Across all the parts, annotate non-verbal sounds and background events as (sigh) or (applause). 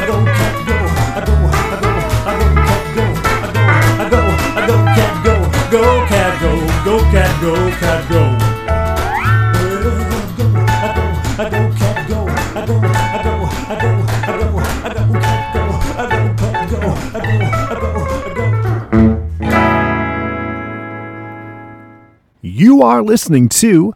I go cat go, I go, cat go, cat go, go cat go, go cat go, cat go. I go, I go I go, I go, I go, go, I go cat go, I go, I go, I go. You are listening to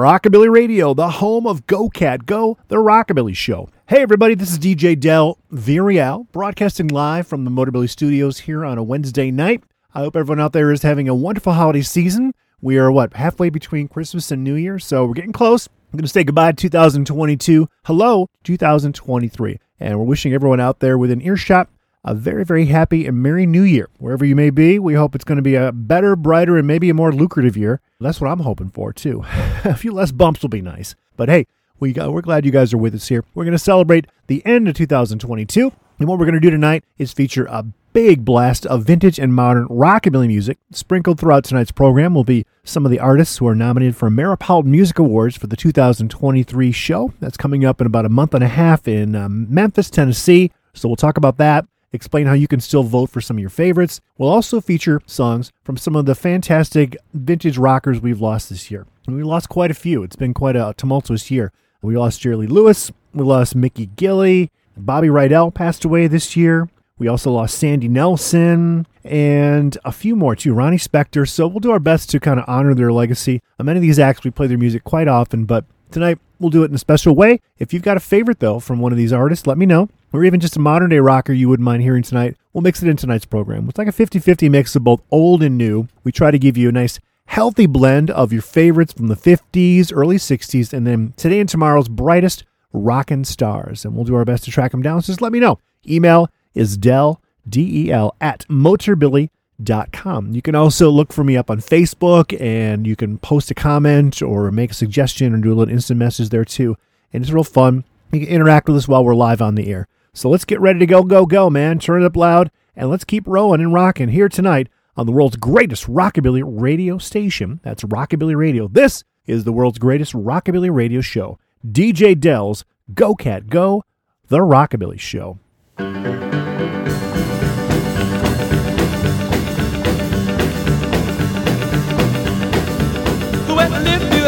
Rockabilly Radio, the home of Go Cat Go, the Rockabilly Show. Hey, everybody, this is DJ Del Villarreal, broadcasting live from the Motorbilly Studios here on a Wednesday night. I hope everyone out there is having a wonderful holiday season. We are, what, halfway between Christmas and New Year, so we're getting close. I'm going to say goodbye to 2022. Hello, 2023. And we're wishing everyone out there within earshot a very, very happy and merry new year. Wherever you may be, we hope it's going to be a better, brighter, and maybe a more lucrative year. That's what I'm hoping for, too. (laughs) a few less bumps will be nice. But hey, we got, we're glad you guys are with us here. We're going to celebrate the end of 2022. And what we're going to do tonight is feature a big blast of vintage and modern rockabilly music. Sprinkled throughout tonight's program will be some of the artists who are nominated for Ameripolitan Music Awards for the 2023 show. That's coming up in about a month and a half in um, Memphis, Tennessee. So we'll talk about that explain how you can still vote for some of your favorites. We'll also feature songs from some of the fantastic vintage rockers we've lost this year. And we lost quite a few. It's been quite a tumultuous year. We lost Jerry Lewis, we lost Mickey Gilley, Bobby Rydell passed away this year. We also lost Sandy Nelson and a few more too, Ronnie Spector. So we'll do our best to kind of honor their legacy. Uh, Many of these acts, we play their music quite often, but tonight we'll do it in a special way. If you've got a favorite, though, from one of these artists, let me know. Or even just a modern day rocker you wouldn't mind hearing tonight, we'll mix it in tonight's program. It's like a 50 50 mix of both old and new. We try to give you a nice, healthy blend of your favorites from the 50s, early 60s, and then today and tomorrow's brightest rockin' stars. And we'll do our best to track them down. So just let me know. Email is del, D-E-L, at motorbilly.com. You can also look for me up on Facebook and you can post a comment or make a suggestion or do a little instant message there too. And it's real fun. You can interact with us while we're live on the air. So let's get ready to go, go, go, man. Turn it up loud and let's keep rolling and rocking here tonight on the world's greatest rockabilly radio station. That's Rockabilly Radio. This is the world's greatest rockabilly radio show. DJ Dell's Go Cat Go, the Rockabilly Show.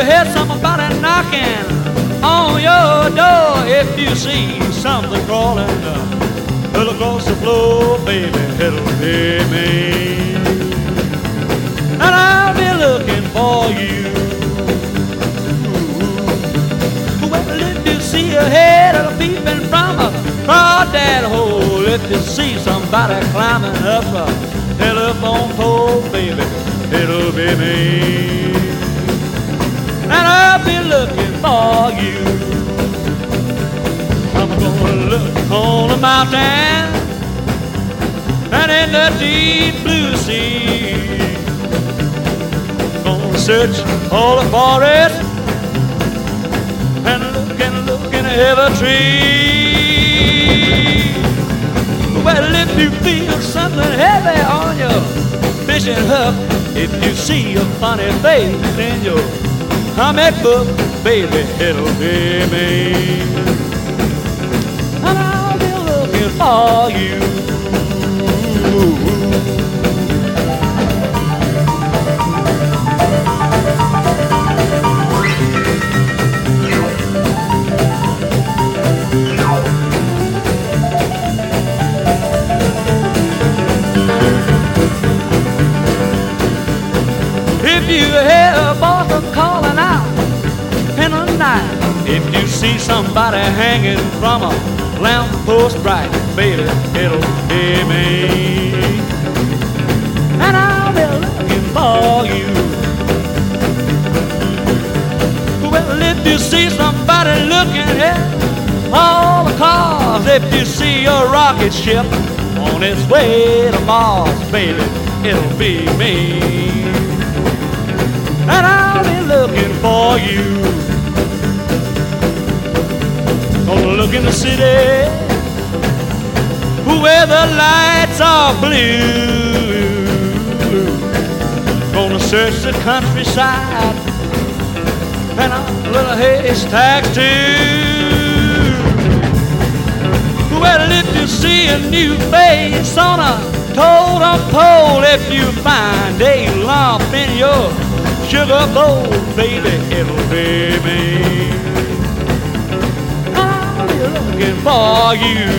If you hear somebody knocking on your door, if you see something crawling uh, across the floor, baby, it'll be me. And I'll be looking for you. Well, if you see a head of peeping from across that hole, if you see somebody climbing up a telephone pole, baby, it'll be me and I'll be looking for you. I'm gonna look on the mountain and in the deep blue sea. Gonna search all the forest and look and look in every tree. Well, if you feel something heavy on your fishing hook, if you see a funny face in your comic book, baby, it'll be me. And I'll be looking for you. If you hear see somebody hanging from a lamppost bright, baby, it'll be me. And I'll be looking for you. Well, if you see somebody looking at all the cars, if you see a rocket ship on its way to Mars, baby, it'll be me and I'll be looking for you. Gonna look in the city where the lights are blue. Gonna search the countryside and a little haystacks too. Well, if you see a new face on a totem pole, if you find a lump in your sugar bowl, baby, it'll be me. I'll be looking for you.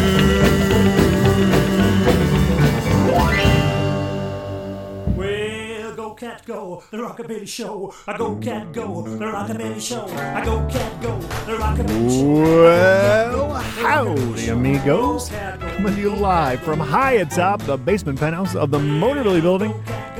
Well, go cat go, the rockabilly show. I go cat go, the rockabilly show. I go cat go, the rockabilly show. Well, howdy, amigos. Coming to you live from high atop the basement penthouse of the Motorbilly Building,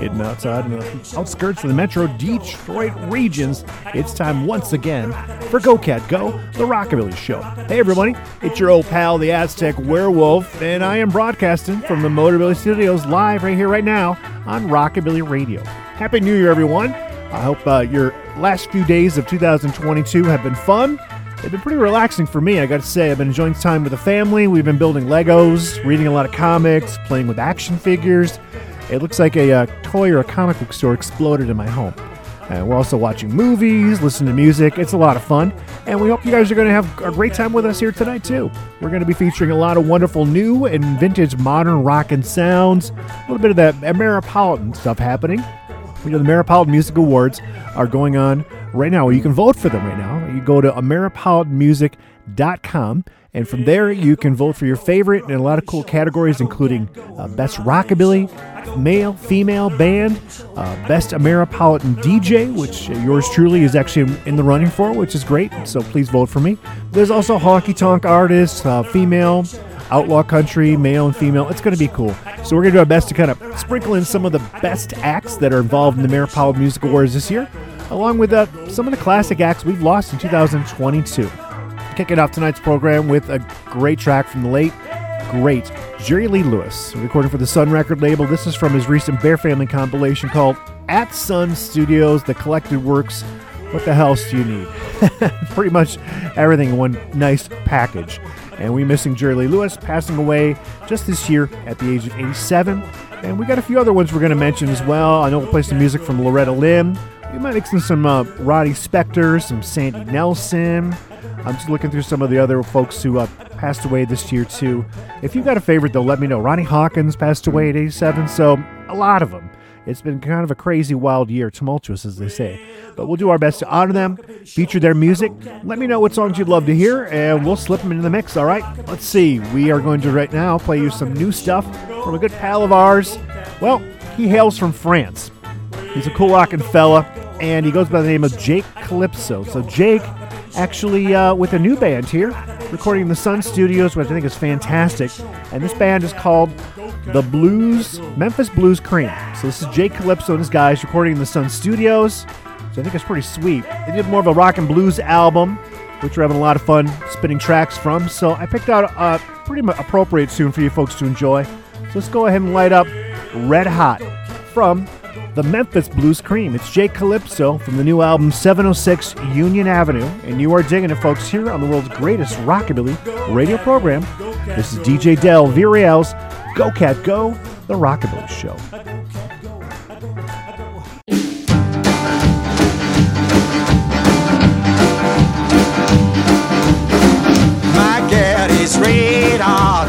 hidden outside in the outskirts of the Metro Detroit regions. It's time once again for Go Cat Go, the Rockabilly Show. Hey, everybody, it's your old pal, the Aztec Werewolf, and I am broadcasting from the Motorbilly Studios live right here, right now on Rockabilly Radio. Happy New Year, everyone. I hope uh, your last few days of 2022 have been fun. They've been pretty relaxing for me, I gotta say. I've been enjoying time with the family. We've been building Legos, reading a lot of comics, playing with action figures. It looks like a uh, toy or a comic book store exploded in my home. And we're also watching movies, listening to music. It's a lot of fun. And we hope you guys are going to have a great time with us here tonight, too. We're going to be featuring a lot of wonderful new and vintage modern rock and sounds, a little bit of that Ameripolitan stuff happening. You know, the Ameripolitan Music Awards are going on right now. You can vote for them right now. You go to AmeripolitanMusic.com, and from there you can vote for your favorite in a lot of cool categories, including uh, Best Rockabilly, Male, Female Band, uh, Best Ameripolitan DJ, which yours truly is actually in the running for, which is great. So please vote for me. There's also Honky Tonk Artists, uh, Female, outlaw country, male and female. It's going to be cool. So we're going to do our best to kind of sprinkle in some of the best acts that are involved in the Ameripolitan Music Awards this year, along with uh, some of the classic acts we've lost in 2022. Kicking off tonight's program with a great track from the late, great Jerry Lee Lewis, recording for the Sun record label. This is from his recent Bear Family compilation called At Sun Studios, The Collected Works. What the hell do you need? (laughs) Pretty much everything in one nice package. And we missing Jerry Lee Lewis, passing away just this year at the age of 87. And we got a few other ones we're going to mention as well. I know we'll play some music from Loretta Lynn. We might mix in some uh, Roddy Spector, some Sandy Nelson. I'm just looking through some of the other folks who uh, passed away this year, too. If you've got a favorite, though, let me know. Ronnie Hawkins passed away at 87, so a lot of them. It's been kind of a crazy, wild year, tumultuous, as they say. But we'll do our best to honor them, feature their music. Let me know what songs you'd love to hear, and we'll slip them into the mix, all right? Let's see. We are going to right now play you some new stuff from a good pal of ours. Well, he hails from France. He's a cool rockin' fella, and he goes by the name of Jake Calypso. So, Jake, actually, uh, with a new band here, recording in the Sun Studios, which I think is fantastic. And this band is called the Blues, Memphis Blues Cream. So, this is Jake Calypso and his guys recording in the Sun Studios. So, I think it's pretty sweet. They did more of a rock and blues album, which we're having a lot of fun spinning tracks from. So, I picked out a pretty appropriate tune for you folks to enjoy. So, let's go ahead and light up Red Hot from the Memphis Blues Cream. It's Jake Calypso from the new album 706 Union Avenue, and you are digging it, folks, here on the world's greatest rockabilly radio program. This is DJ Del Villarreal's Go Cat Go, the Rockabilly Show. My gal is red hot.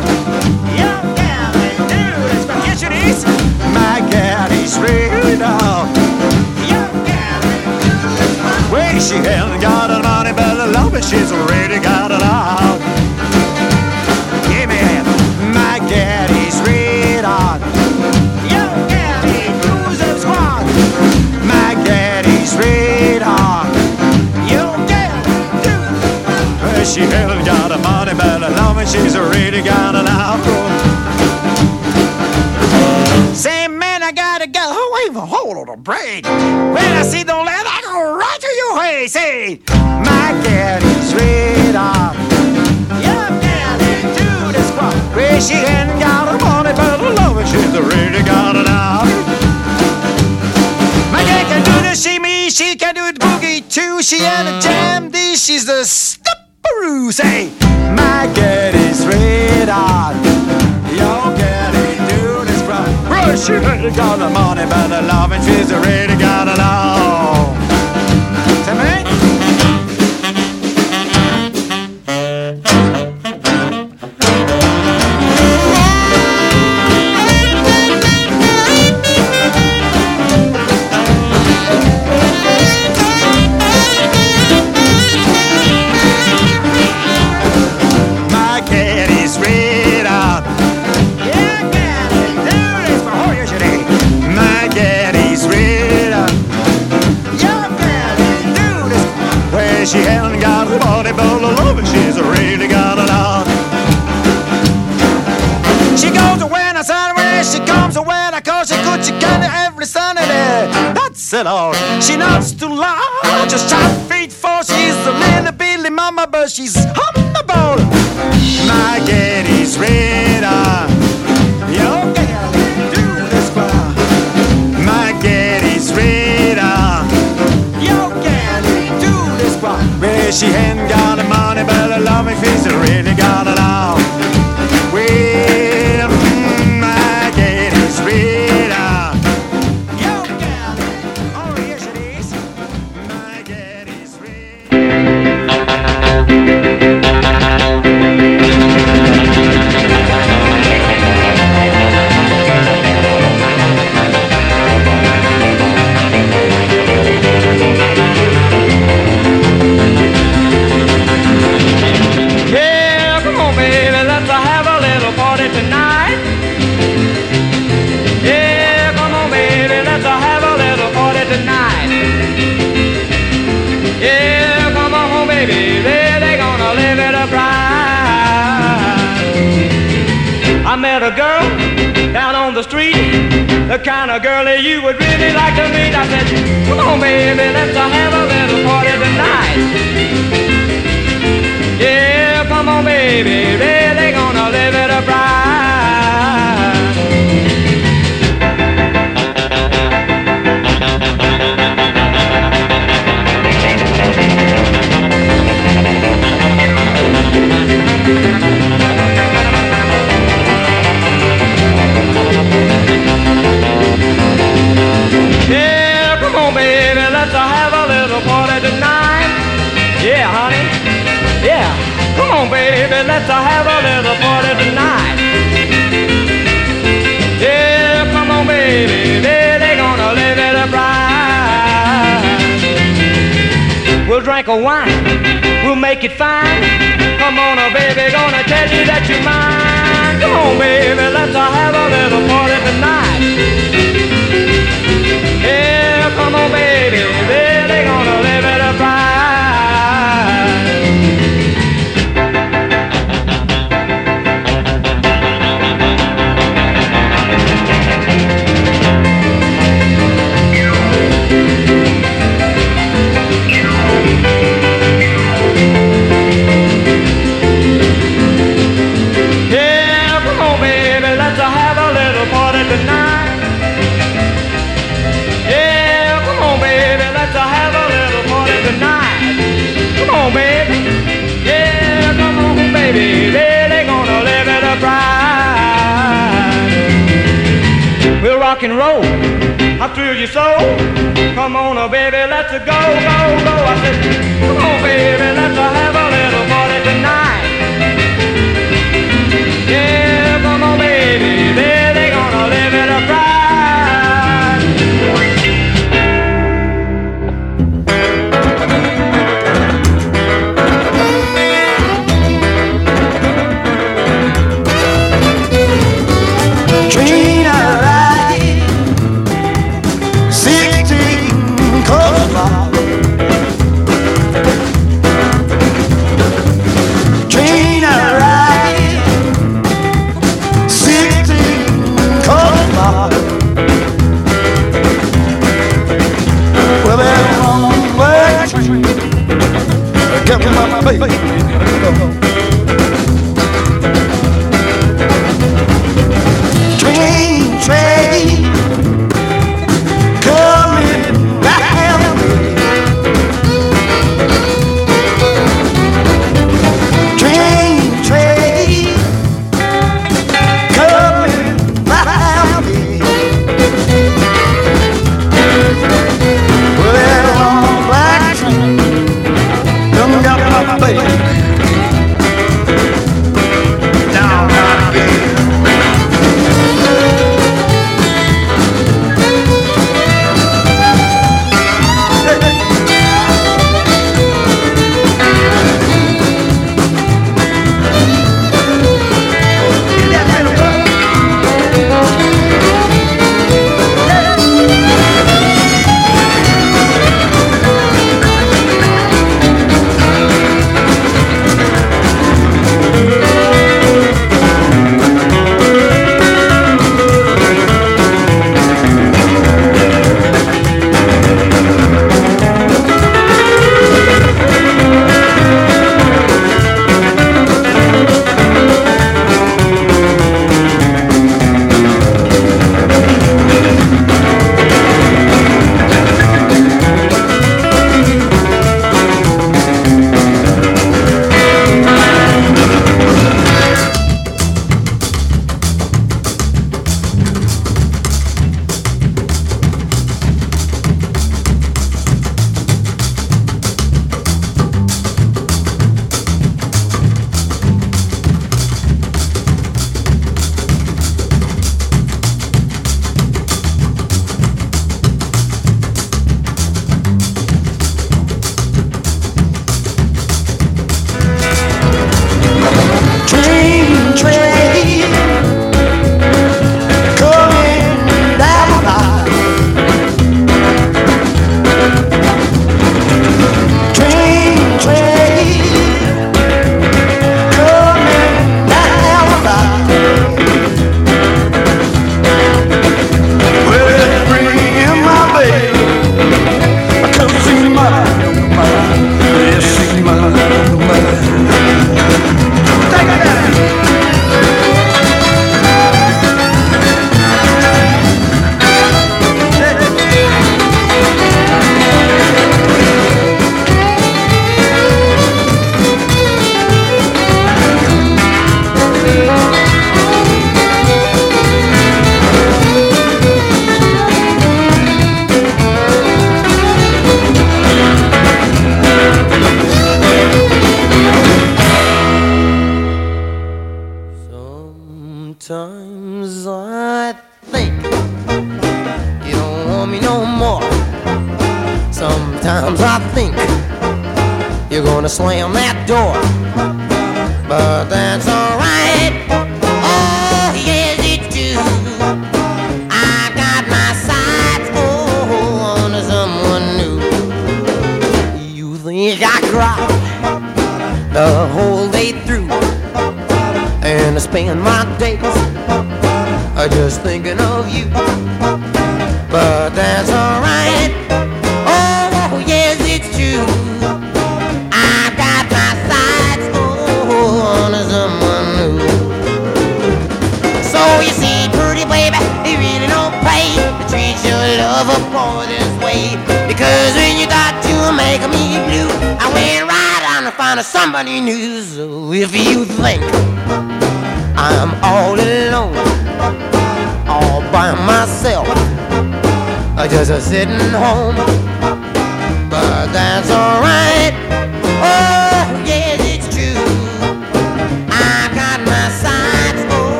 Young gal and dude is vacationist. My gal is red hot. Gal and dude Well, she hasn't got the money, but love it, she's already got it all. Give me. My is red. Young gal and blues and squad. My is red and dude well, she hasn't got the money, but the love it, she's already got it out. Go. Oh, wait, hold on a break. When I see the land, I go right to your way. Say, my gal is red hot. Yeah, gal into the squad. Well, she hasn't got the money, but the love it, she's already got it out. My gal can do the shimmy, she can do the boogie too. She had a jam, this she's the stepperoo. Say, my gal is red hot. Your gal she ain't got the money, but the love and she's already got it She hasn't got a body full of love, but she's really got a lot. She goes away on a she comes away on a cause she could, she can every Sunday. That's it all. She knows to lie, just sharp feet for she's a little billy mama, but she's humble. My daddy's red eye. She ain't got the money, but the loving face street, the kind of girl that you would really like to meet. I said, come on, baby, let's have a little party tonight. Yeah, come on, baby, really gonna live it up right. Baby, let's have a little party tonight. Yeah, honey. Yeah, come on, baby, let's have a little party tonight. Yeah, come on, baby, they're gonna live it up right. We'll drink a wine, we'll make it fine. Come on, oh, baby, gonna tell you that you're mine. Come on, baby, let's have a little party tonight. Yeah, come on, baby, and roll. I thrill you so. Come on, oh, baby, let's go, go, go. I said, come on, baby, let's have a little party tonight. Yeah,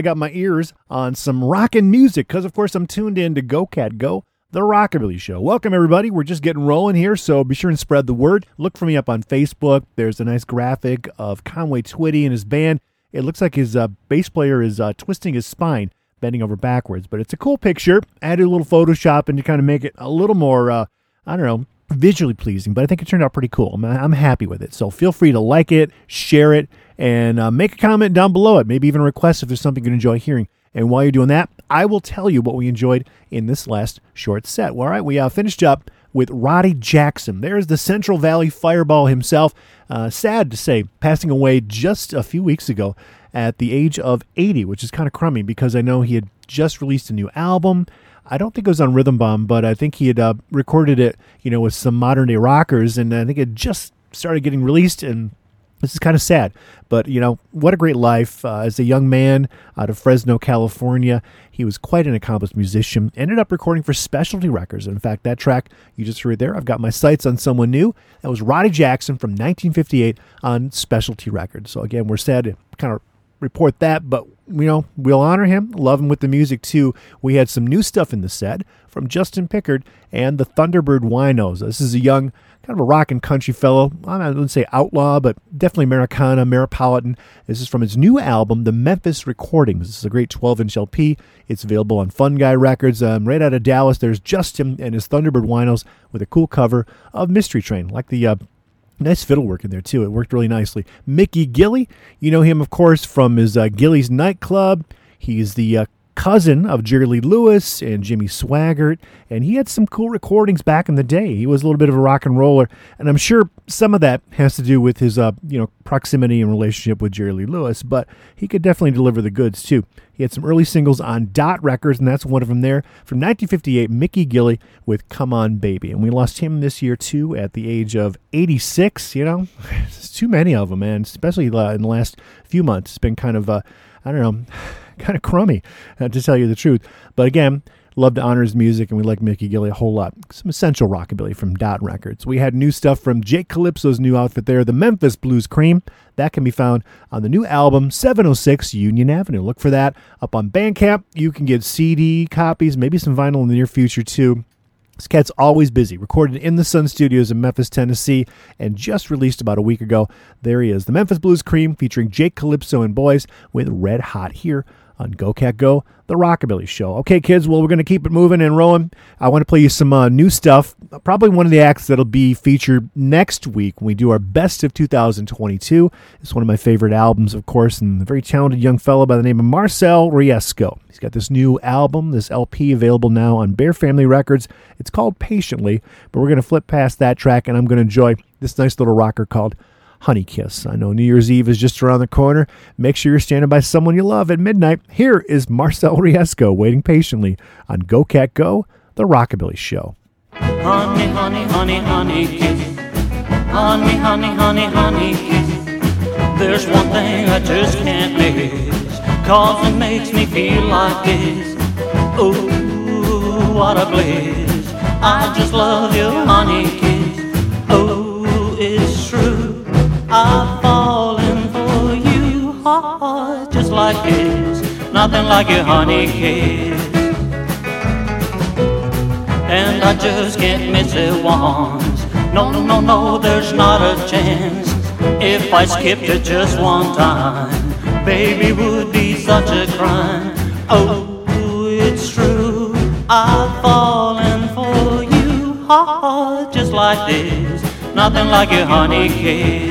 I got my ears on some rockin' music because, of course, I'm tuned in to Go Cat Go, the Rockabilly Show. Welcome, everybody. We're just getting rolling here, so be sure and spread the word. Look for me up on Facebook. There's a nice graphic of Conway Twitty and his band. It looks like his uh, bass player is uh, twisting his spine, bending over backwards, but it's a cool picture. I added a little Photoshop and to kind of make it a little more, uh, I don't know, visually pleasing, but I think it turned out pretty cool. I'm, I'm happy with it. So feel free to like it, share it, and uh, make a comment down below it. Maybe even request if there's something you enjoy hearing. And while you're doing that, I will tell you what we enjoyed in this last short set. Well, all right, we uh, finished up with Roddy Jackson. There's the Central Valley Fireball himself. Uh, sad to say, passing away just a few weeks ago at the age of 80, which is kind of crummy because I know he had just released a new album. I don't think it was on Rhythm Bomb, but I think he had uh, recorded it, you know, with some modern day rockers, and I think it just started getting released, and this is kind of sad. But you know, what a great life uh, as a young man out of Fresno, California. He was quite an accomplished musician. Ended up recording for Specialty Records. In fact, that track you just heard there, I've got my sights on someone new. That was Roddy Jackson from 1958 on Specialty Records. So again, we're sad to kind of report that, but you know, we'll honor him, love him with the music too. We had some new stuff in the set from Justin Pickard and the Thunderbird Winos. This is a young, kind of a rock and country fellow. I wouldn't say outlaw, but definitely Americana, Ameripolitan. This is from his new album, The Memphis Recordings. This is a great 12 inch LP. It's available on Fun Guy Records. Um, right out of Dallas, there's Justin and his Thunderbird Winos with a cool cover of Mystery Train, like the uh, Nice fiddle work in there too. It worked really nicely. Mickey Gilley, you know him of course from his uh, Gilley's nightclub. He's the uh, cousin of Jerry Lee Lewis and Jimmy Swaggart, and he had some cool recordings back in the day. He was a little bit of a rock and roller, and I'm sure some of that has to do with his uh, you know proximity and relationship with Jerry Lee Lewis, but he could definitely deliver the goods too. He had some early singles on Dot Records, and that's one of them there from 1958. Mickey Gilley with "Come On Baby," and we lost him this year too at the age of 86. You know, (laughs) it's too many of them, man. Especially uh, in the last few months, it's been kind of uh, I don't know kind of crummy, uh, to tell you the truth. But again, love to honor his music, and we like Mickey Gilley a whole lot. Some essential rockabilly from Dot Records. We had new stuff from Jake Calypso's new outfit there, the Memphis Blues Cream. That can be found on the new album 706 Union Avenue. Look for that up on Bandcamp. You can get CD copies, maybe some vinyl in the near future too. This cat's always busy. Recorded in the Sun Studios in Memphis, Tennessee, and just released about a week ago. There he is, the Memphis Blues Cream featuring Jake Calypso and Boys with Red Hot here on Go Cat Go, the Rockabilly Show. Okay, kids, well, we're going to keep it moving and rolling. I want to play you some uh, new stuff. Probably one of the acts that'll be featured next week when we do our best of 2022. It's one of my favorite albums, of course, and a very talented young fellow by the name of Marcel Riesco. He's got this new album, this LP available now on Bear Family Records. It's called Patiently, but we're going to flip past that track and I'm going to enjoy this nice little rocker called Honey Kiss. I know New Year's Eve is just around the corner. Make sure you're standing by someone you love at midnight. Here is Marcel Riesco waiting patiently on Go Cat Go, the Rockabilly Show. Honey, honey, honey, honey kiss. Honey, honey, honey, honey kiss. There's one thing I just can't miss. Cause it makes me feel like this. Ooh, what a bliss. I just love you, honey kiss. Like this. Nothing like your honey kiss. And I just can't miss it once. No, no, no, no, there's not a chance. If I skipped it just one time, baby, would be such a crime. Oh, it's true. I've fallen for you hard just like this. Nothing like your honey kiss.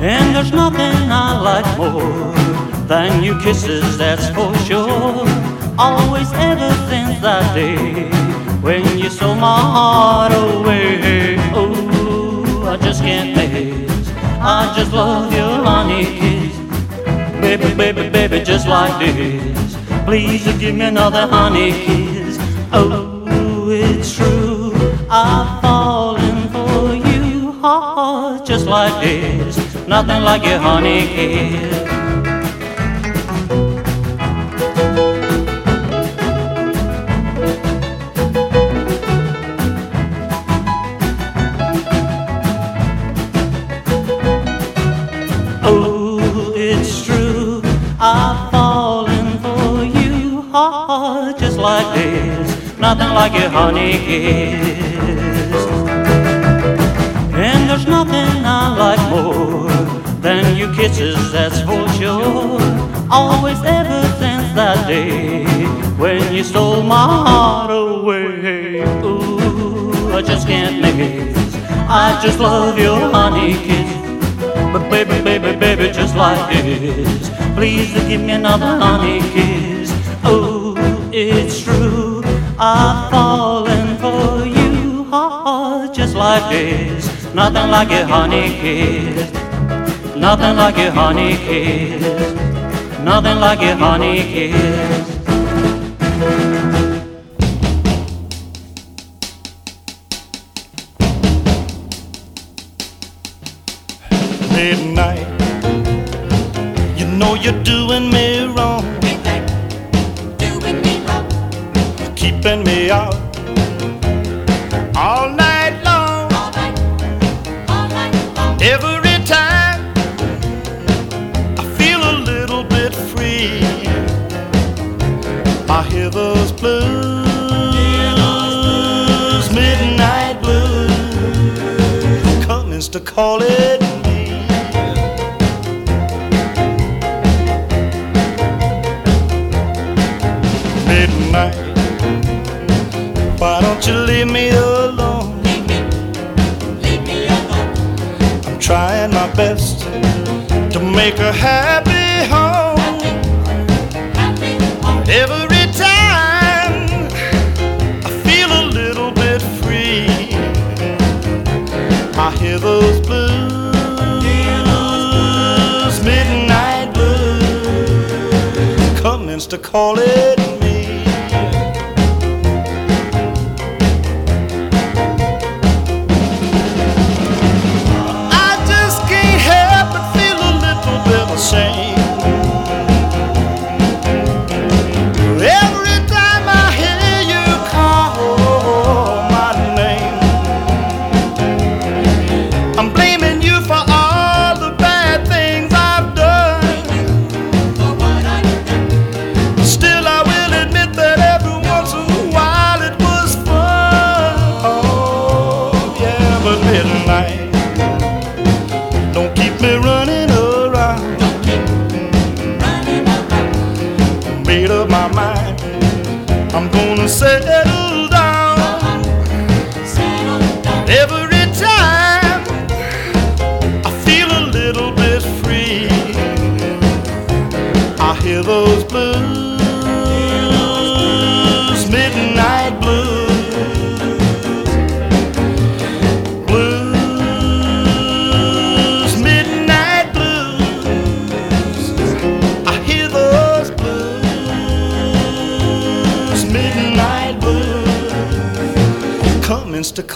And there's nothing I like more than your kisses, that's for sure. Always ever since that day when you stole my heart away. Oh, I just can't miss. I just love your honey kiss. Baby, baby, baby, just like this. Please give me another honey kiss. Oh, it's true. I've fallen for you hard just like this. Nothing like your honey kiss. Oh, it's true. I've fallen for you hard just like this. Nothing like your honey kiss. And there's nothing I like more your kisses, that's for sure. Always ever since that day when you stole my heart away. Ooh, I just can't miss. I just love your honey kiss. But baby, baby, baby, just like this. Please give me another honey kiss. Oh, it's true. I've fallen for you just like this. Nothing like a honey kiss. Nothing like your honey kiss. Nothing like your honey kiss. midnight. You know you're doing me wrong. Keeping me out call it me. midnight. Why don't you leave me alone? I'm trying my best to make her happy call it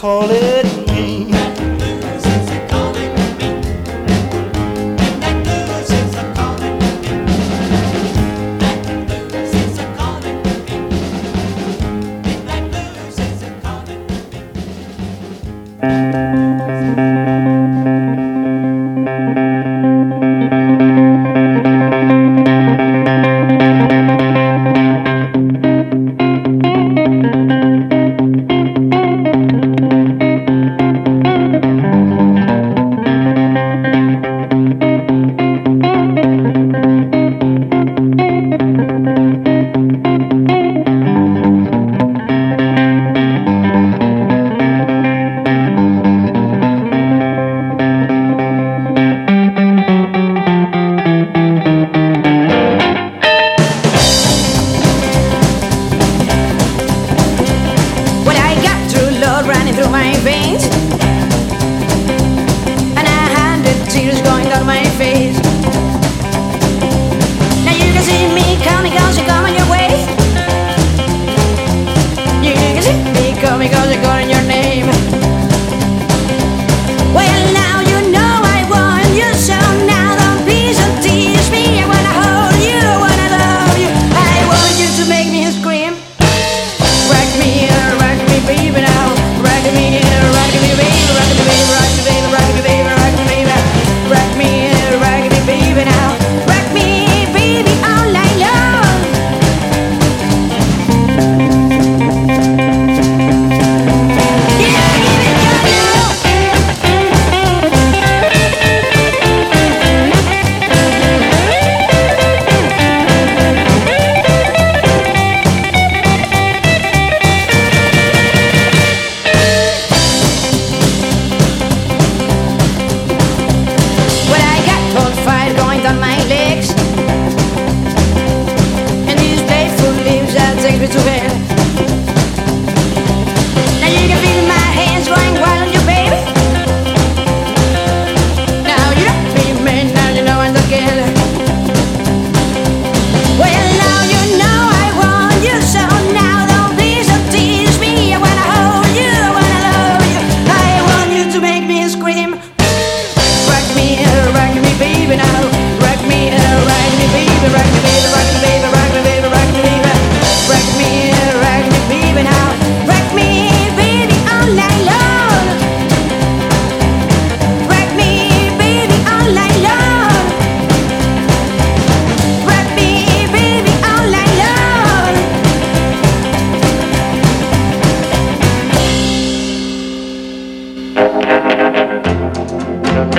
call it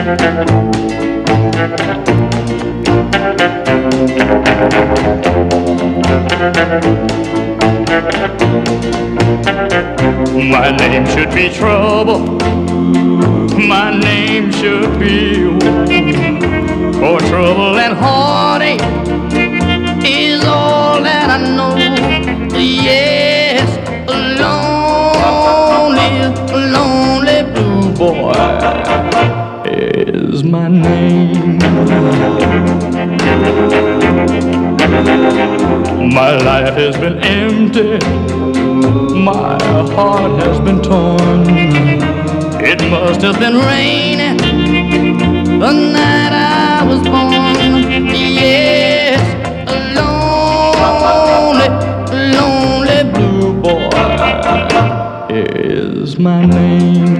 My name should be trouble. My name should be My life has been empty, my heart has been torn. It must have been raining the night I was born. Yes, a lonely, lonely blue boy is my name.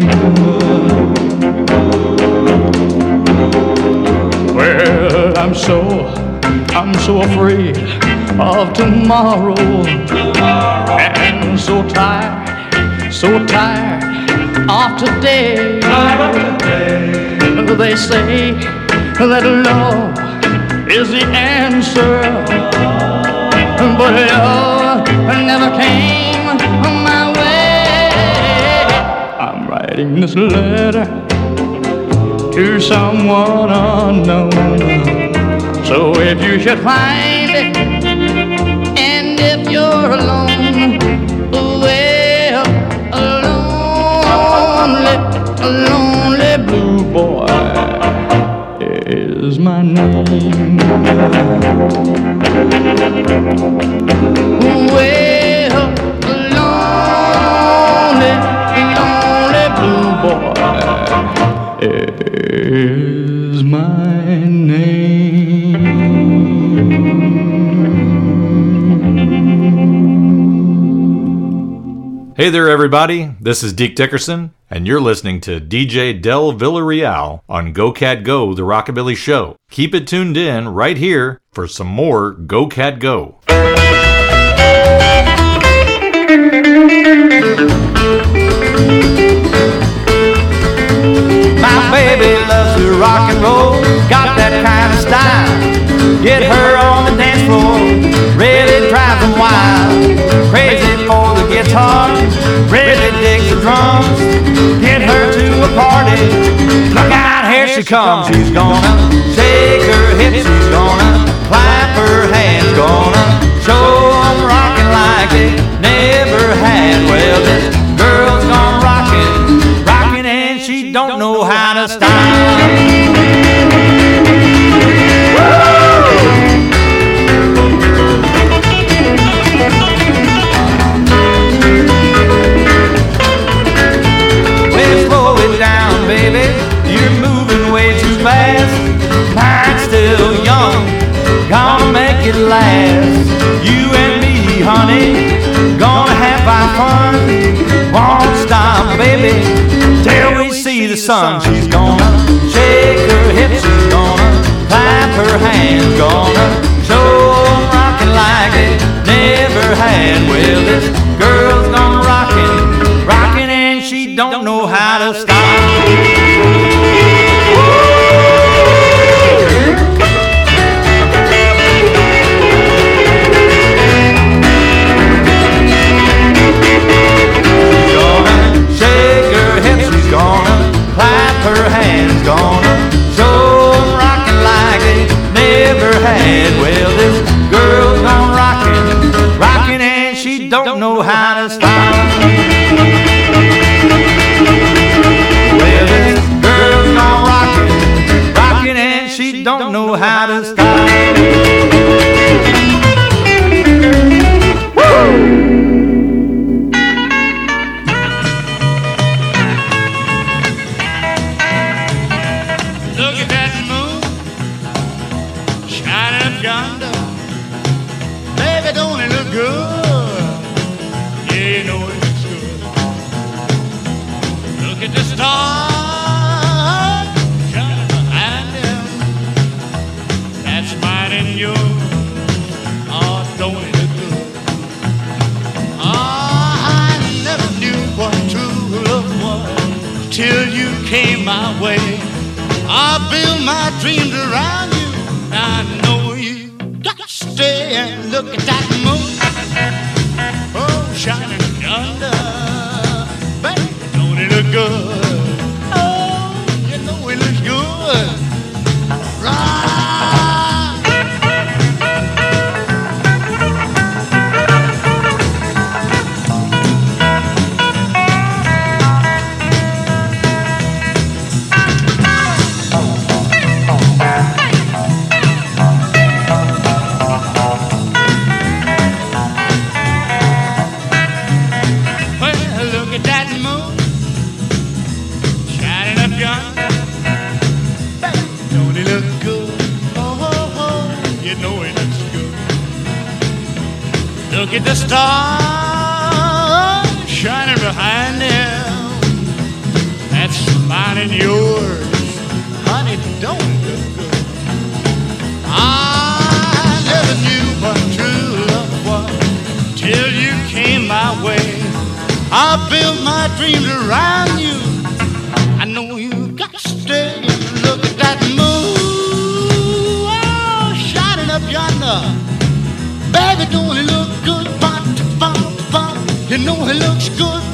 Well, I'm so, I'm so afraid of tomorrow. tomorrow. And so tired, so tired of today. today. They say that love is the answer, but love never came my way. I'm writing this letter to someone unknown. So if you should find it, if you're alone, well, a lonely, a lonely blue boy is my name. Hey there, everybody. This is Deke Dickerson, and you're listening to DJ Del Villarreal on Go Cat Go, the Rockabilly Show. Keep it tuned in right here for some more Go Cat Go. My baby loves to rock and roll, got that kind of style. Get her on the dance floor, really drives them wild. Crazy for the guitar, really digs the drums. Get her to a party, look out, here she comes. She's gonna shake her hips, she's gonna clap her hands, gonna show 'em rockin' like they never had. Well, this girl's gone rockin', rockin' and she don't know how to stop. Baby. You're moving way too fast. Mine's still young, gonna make it last. You and me, honey, gonna have our fun. Won't stop, baby, till we see the sun. She's gonna shake her hips, she's gonna clap her hands, gonna show rockin' like they never had. Well, this girl's gonna rockin', rockin' and she don't know how to stop. Her hands, gonna show rockin' like they never had. Well, this girl's gone rockin', rockin' and she don't know how to my dreams around you. I know you got to stay look at that moon oh, shining up yonder. Baby, don't it look good? But You know he looks good.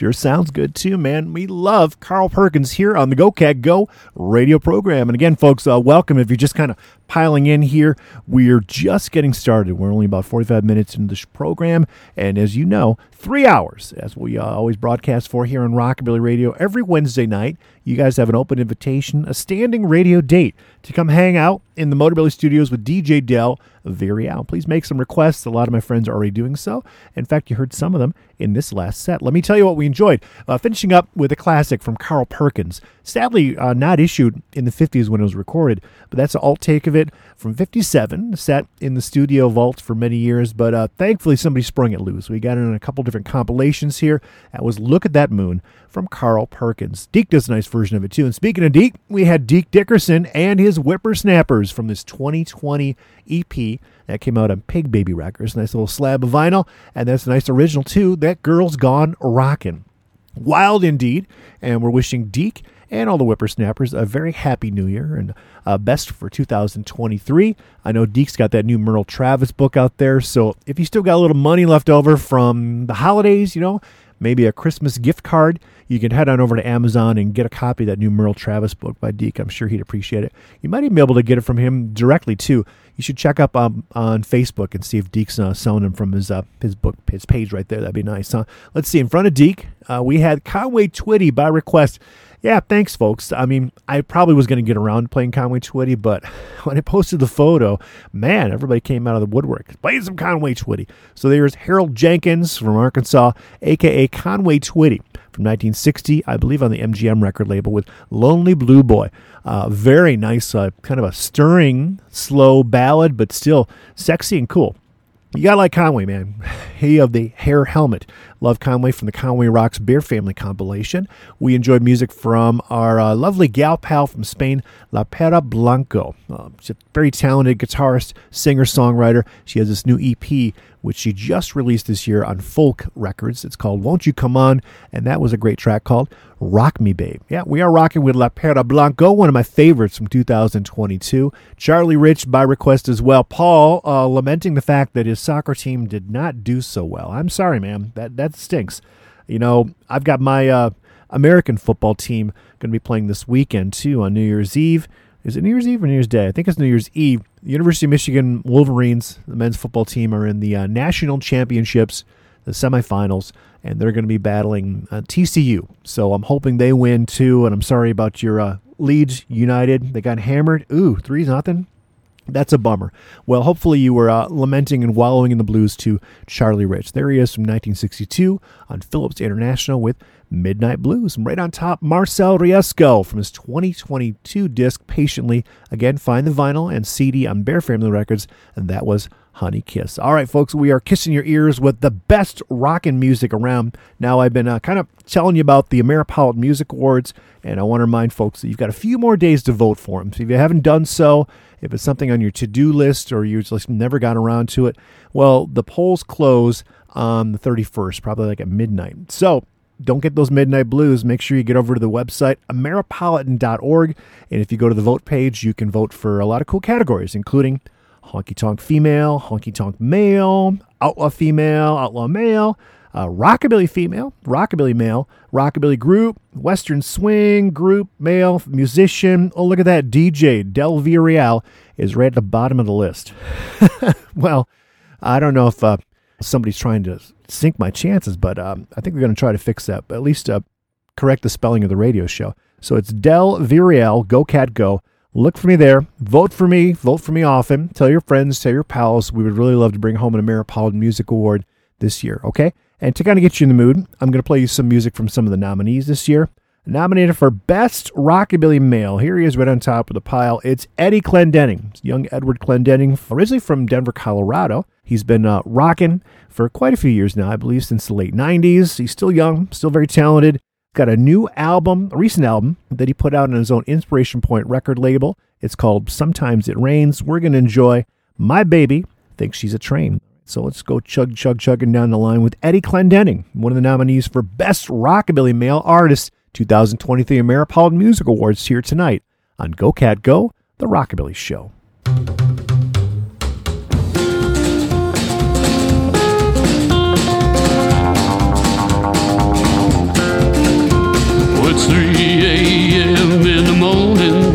Sure sounds good too, man. We love Carl Perkins here on the Go Cat Go radio program. And again, folks, uh, welcome. If you're just kind of piling in here, we're just getting started. We're only about 45 minutes into this program. And as you know, three hours, as we uh, always broadcast for here on Rockabilly Radio every Wednesday night. You guys have an open invitation, a standing radio date to come hang out in the Motorbilly Studios with DJ Del Villarreal. Please make some requests. A lot of my friends are already doing so. In fact, you heard some of them in this last set. Let me tell you what we enjoyed. Uh, finishing up with a classic from Carl Perkins. Sadly, uh, not issued in the 50s when it was recorded, but that's an alt take of it from 57, set in the studio vault for many years. But uh, thankfully, somebody sprung it loose. We got it in a couple different compilations here. That was Look at That Moon from Carl Perkins. Deke does a nice version of it too. And speaking of Deke, we had Deke Dickerson and his Whippersnappers from this 2020 EP that came out on Pig Baby Records. Nice little slab of vinyl, and that's a nice original too. That Girl's Gone Rockin'. Wild indeed, and we're wishing Deke and all the whippersnappers a very happy new year and uh, best for 2023. I know Deke's got that new Merle Travis book out there, so if you still got a little money left over from the holidays, you know, maybe a Christmas gift card, you can head on over to Amazon and get a copy of that new Merle Travis book by Deke. I'm sure he'd appreciate it. You might even be able to get it from him directly too. You should check up um, on Facebook and see if Deke's uh, selling them from his uh, his book his page right there. That'd be nice, huh? Let's see. In front of Deke, uh, we had Conway Twitty by request. Yeah, thanks, folks. I mean, I probably was going to get around playing Conway Twitty, but (laughs) when I posted the photo, man, everybody came out of the woodwork. Playing some Conway Twitty. So there's Harold Jenkins from Arkansas, aka Conway Twitty from 1960, I believe on the MGM record label with Lonely Blue Boy. Uh, very nice, uh, kind of a stirring, slow ballad, but still sexy and cool. You gotta like Conway, man. (laughs) He of the hair helmet. Love Conway from the Conway Rocks Bear Family compilation. We enjoyed music from our uh, lovely gal pal from Spain, La Perra Blanca. Uh, she's a very talented guitarist, singer, songwriter. She has this new EP, which she just released this year on Folc Records. It's called Won't You Come On? And that was a great track called Rock Me Babe. Yeah, we are rocking with La Perra Blanca, one of my favorites from 2022. Charlie Rich by request as well. Paul uh, lamenting the fact that his soccer team did not do so well. I'm sorry, man. That that stinks. You know, I've got my uh, American football team going to be playing this weekend too on New Year's Eve. Is it New Year's Eve or New Year's Day? I think it's New Year's Eve. The University of Michigan Wolverines, the men's football team, are in the uh, national championships, the semifinals, and they're going to be battling uh, TCU. So I'm hoping they win too. And I'm sorry about your uh, Leeds United. They got hammered. Ooh, three nothing. That's a bummer. Well, hopefully you were uh, lamenting and wallowing in the blues to Charlie Rich. There he is from 1962 on Phillips International with Midnight Blues. Right on top, Marcel Riesco from his 2022 disc, Patiently. Again, find the vinyl and CD on Bear Family Records, and that was Honey Kiss. All right, folks, we are kissing your ears with the best rockin' music around. Now, I've been uh, kind of telling you about the Ameripolitan Music Awards, and I want to remind folks that you've got a few more days to vote for them. So if you haven't done so, if it's something on your to do list or you just never got around to it, well, the polls close on the 31st, probably like at midnight. So don't get those midnight blues. Make sure you get over to the website, ameripolitan.org. And if you go to the vote page, you can vote for a lot of cool categories, including honky tonk female, honky tonk male, outlaw female, outlaw male, uh, rockabilly female, rockabilly male, rockabilly group, western swing group, male, musician. Oh, look at that. DJ Del Villarreal is right at the bottom of the list. (laughs) well, I don't know if uh, somebody's trying to sink my chances, but um, I think we're going to try to fix that. But at least uh, correct the spelling of the radio show. So it's Del Villarreal, Go Cat Go. Look for me there. Vote for me. Vote for me often. Tell your friends, tell your pals. We would really love to bring home an Ameripolitan Music Award this year, okay? And to kind of get you in the mood, I'm going to play you some music from some of the nominees this year. Nominated for Best Rockabilly Male. Here he is right on top of the pile. It's Eddie Clendenning. Young Edward Clendenning, originally from Denver, Colorado. He's been uh, rocking for quite a few years now, I believe, since the late 90s. He's still young, still very talented. Got a new album, a recent album that he put out on his own Inspiration Point record label. It's called Sometimes It Rains. We're going to enjoy My Baby Thinks She's a Train. So let's go chug, chug, chugging down the line with Eddie Clendenning, one of the nominees for Best Rockabilly Male Artist 2023 Ameripol Music Awards here tonight on Go Cat Go, The Rockabilly Show. 3 a.m. in the morning.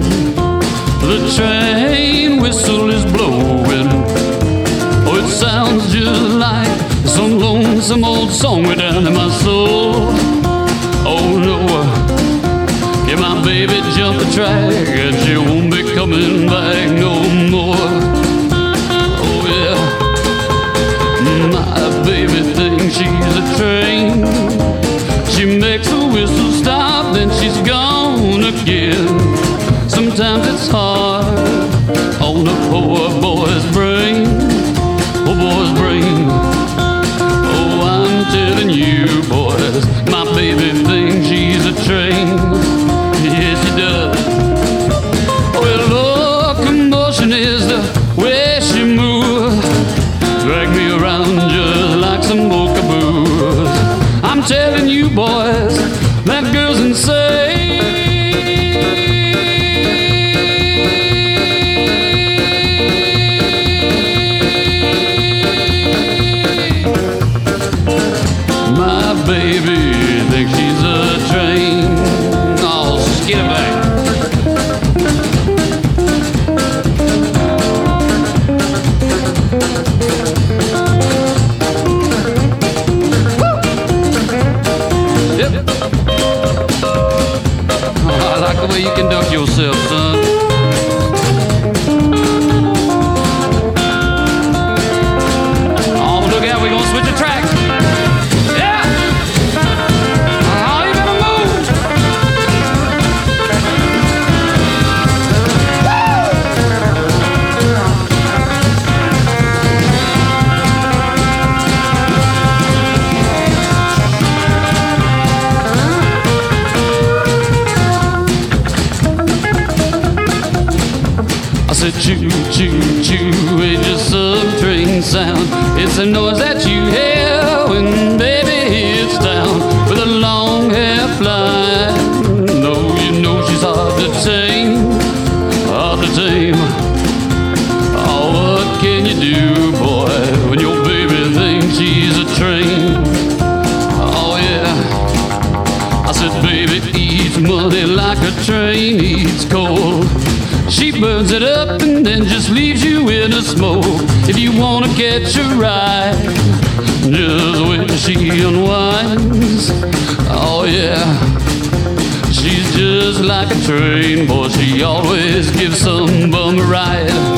The train whistle is blowing. Oh, it sounds just like some lonesome old song way down in my soul. Oh no, uh, yeah, my baby jumped the track and she won't be coming back no more. Oh yeah, my baby thinks she's a train. She makes sometimes it's hard. let you ride just when she unwinds. Oh, yeah. She's just like a train, boy. She always gives some bum a ride.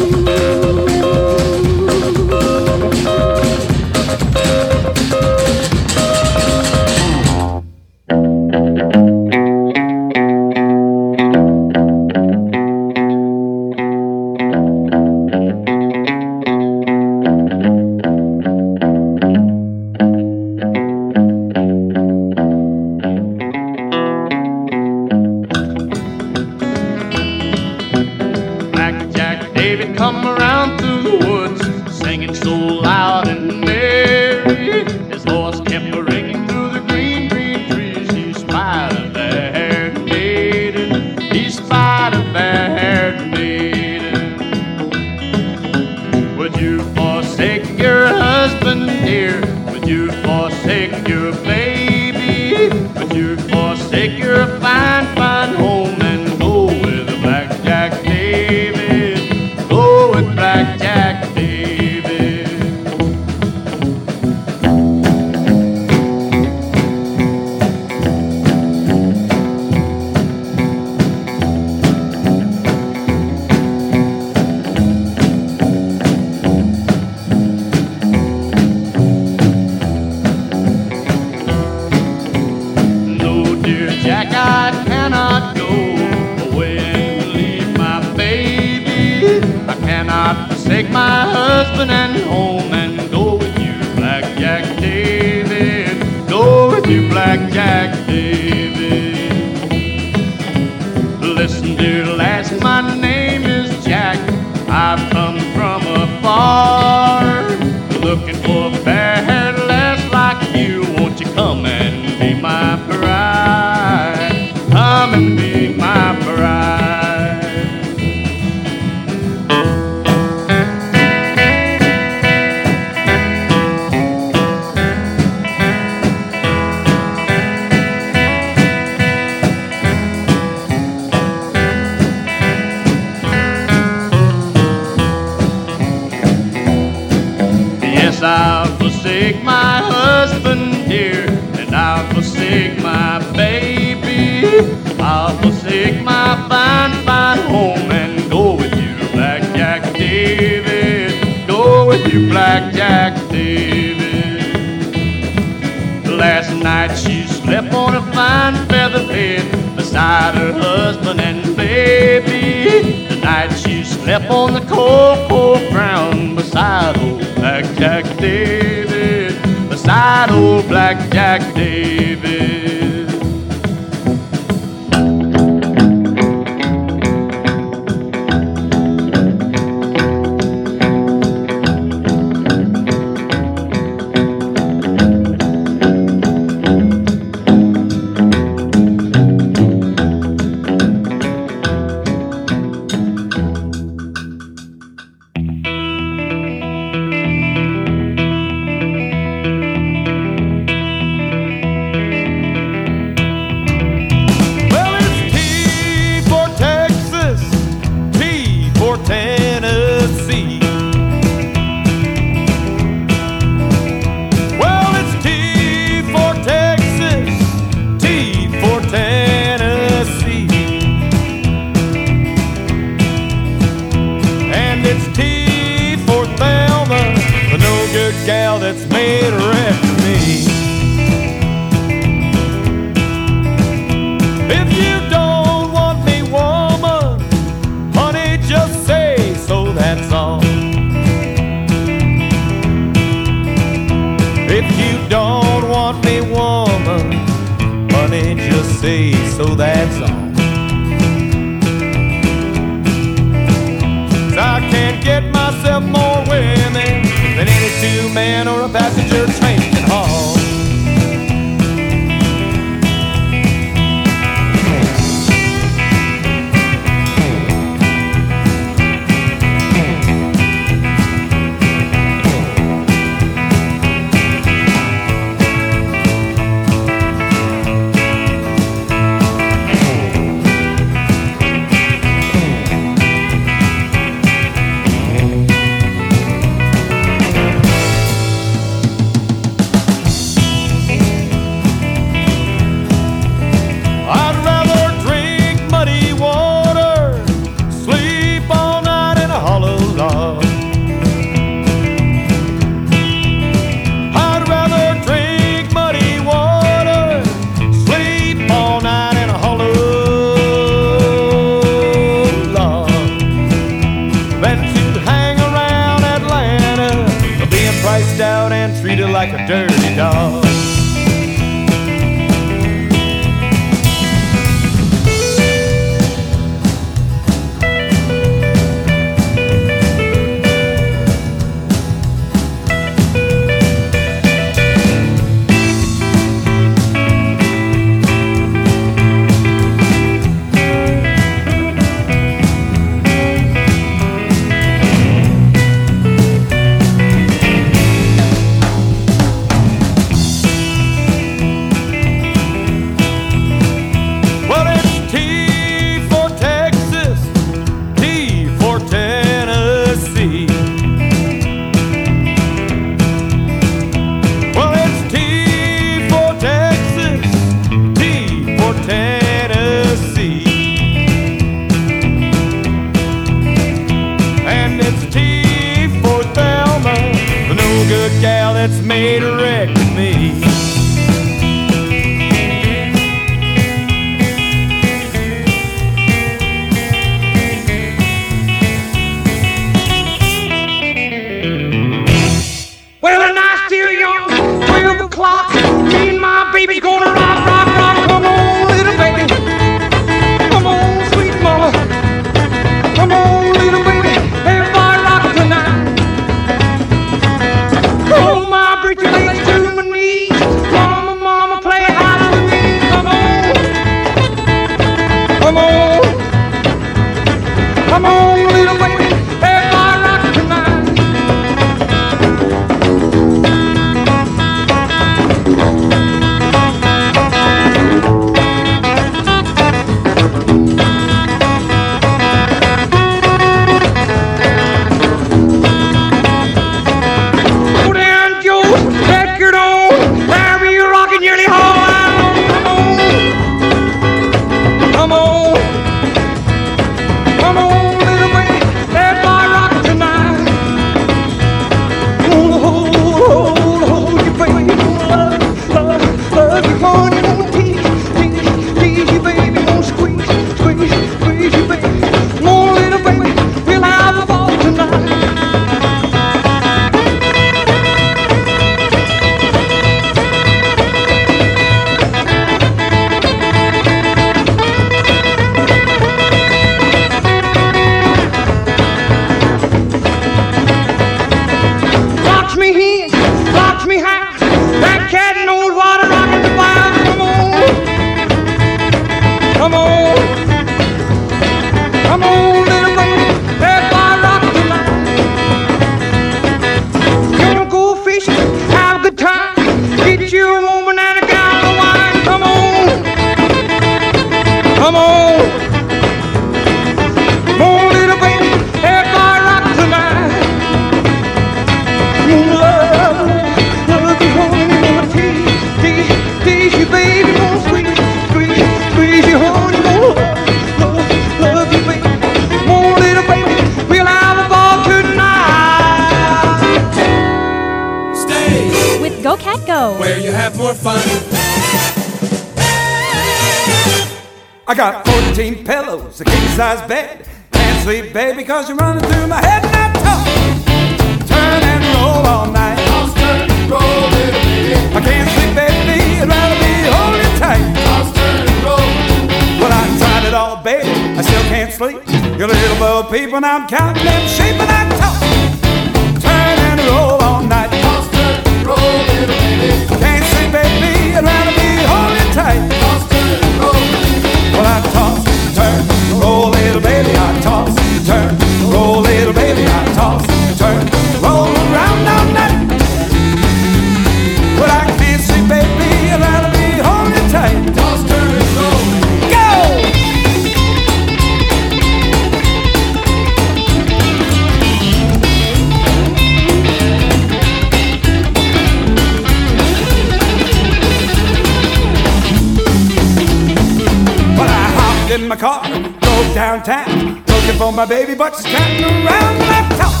loaded in my car, drove downtown, looking for my baby, but she's counting around my top.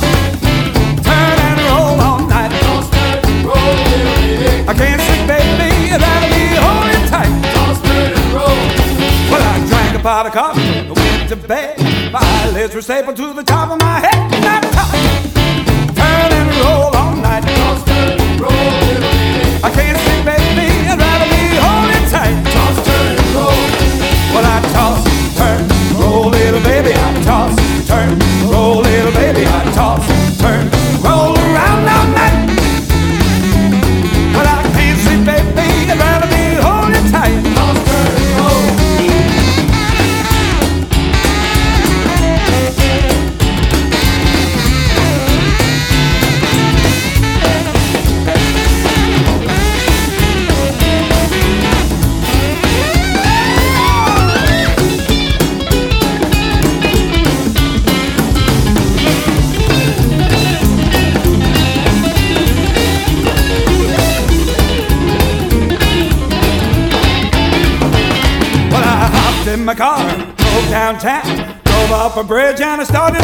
Turn and roll all night. Toss, turn, roll, I can't sleep, baby, and that'll be holding tight. Toss, and roll. Well, I drank a pot of coffee, went to bed. My eyelids were stapled to the top of my head. My top. Turn and roll all night. Toss, turn, roll, I can't start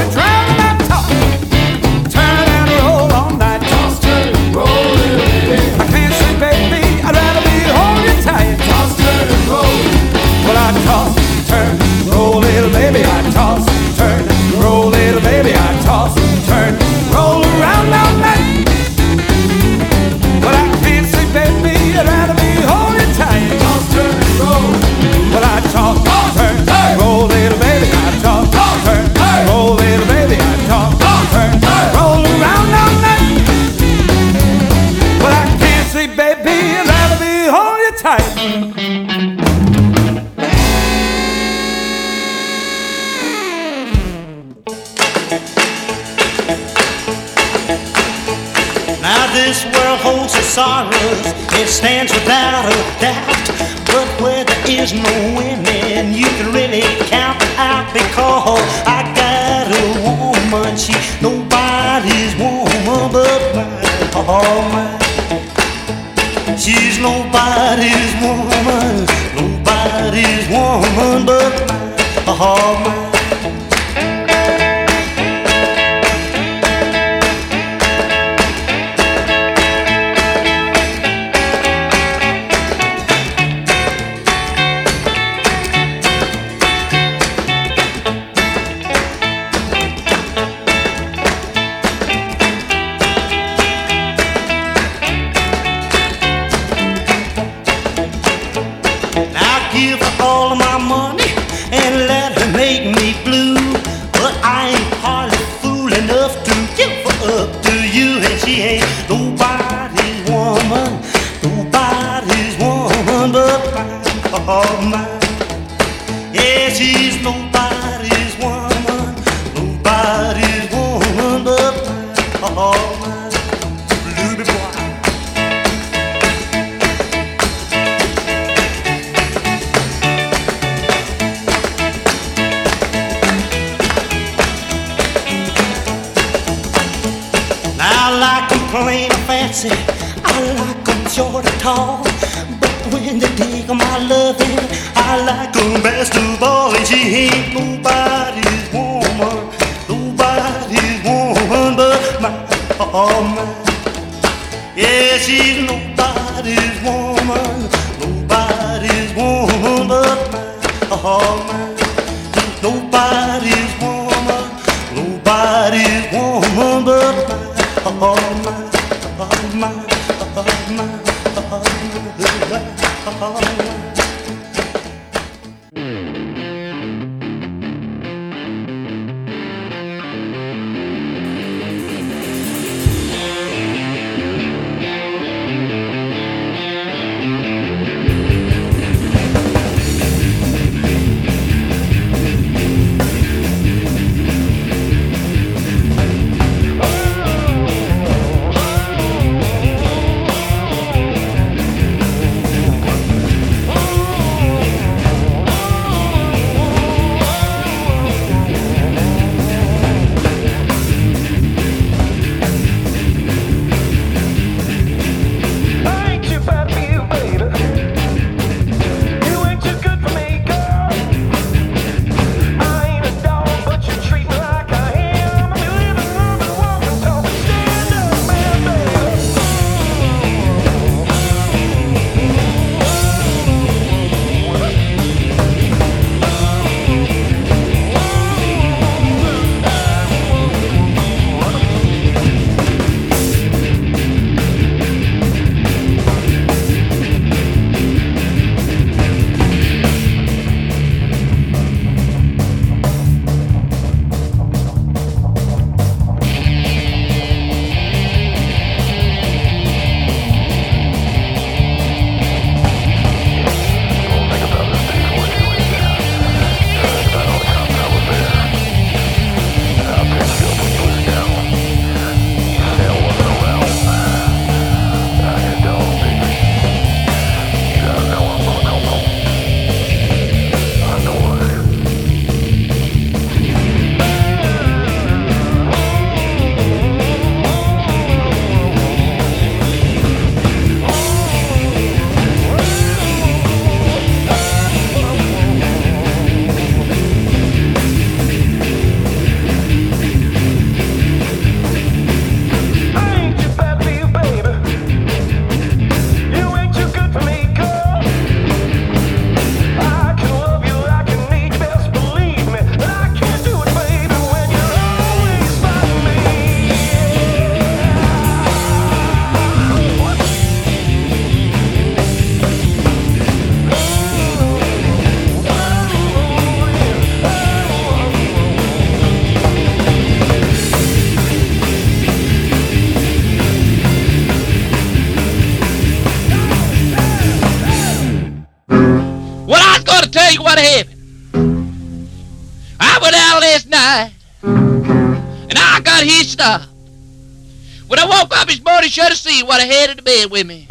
what I had in the bed with me.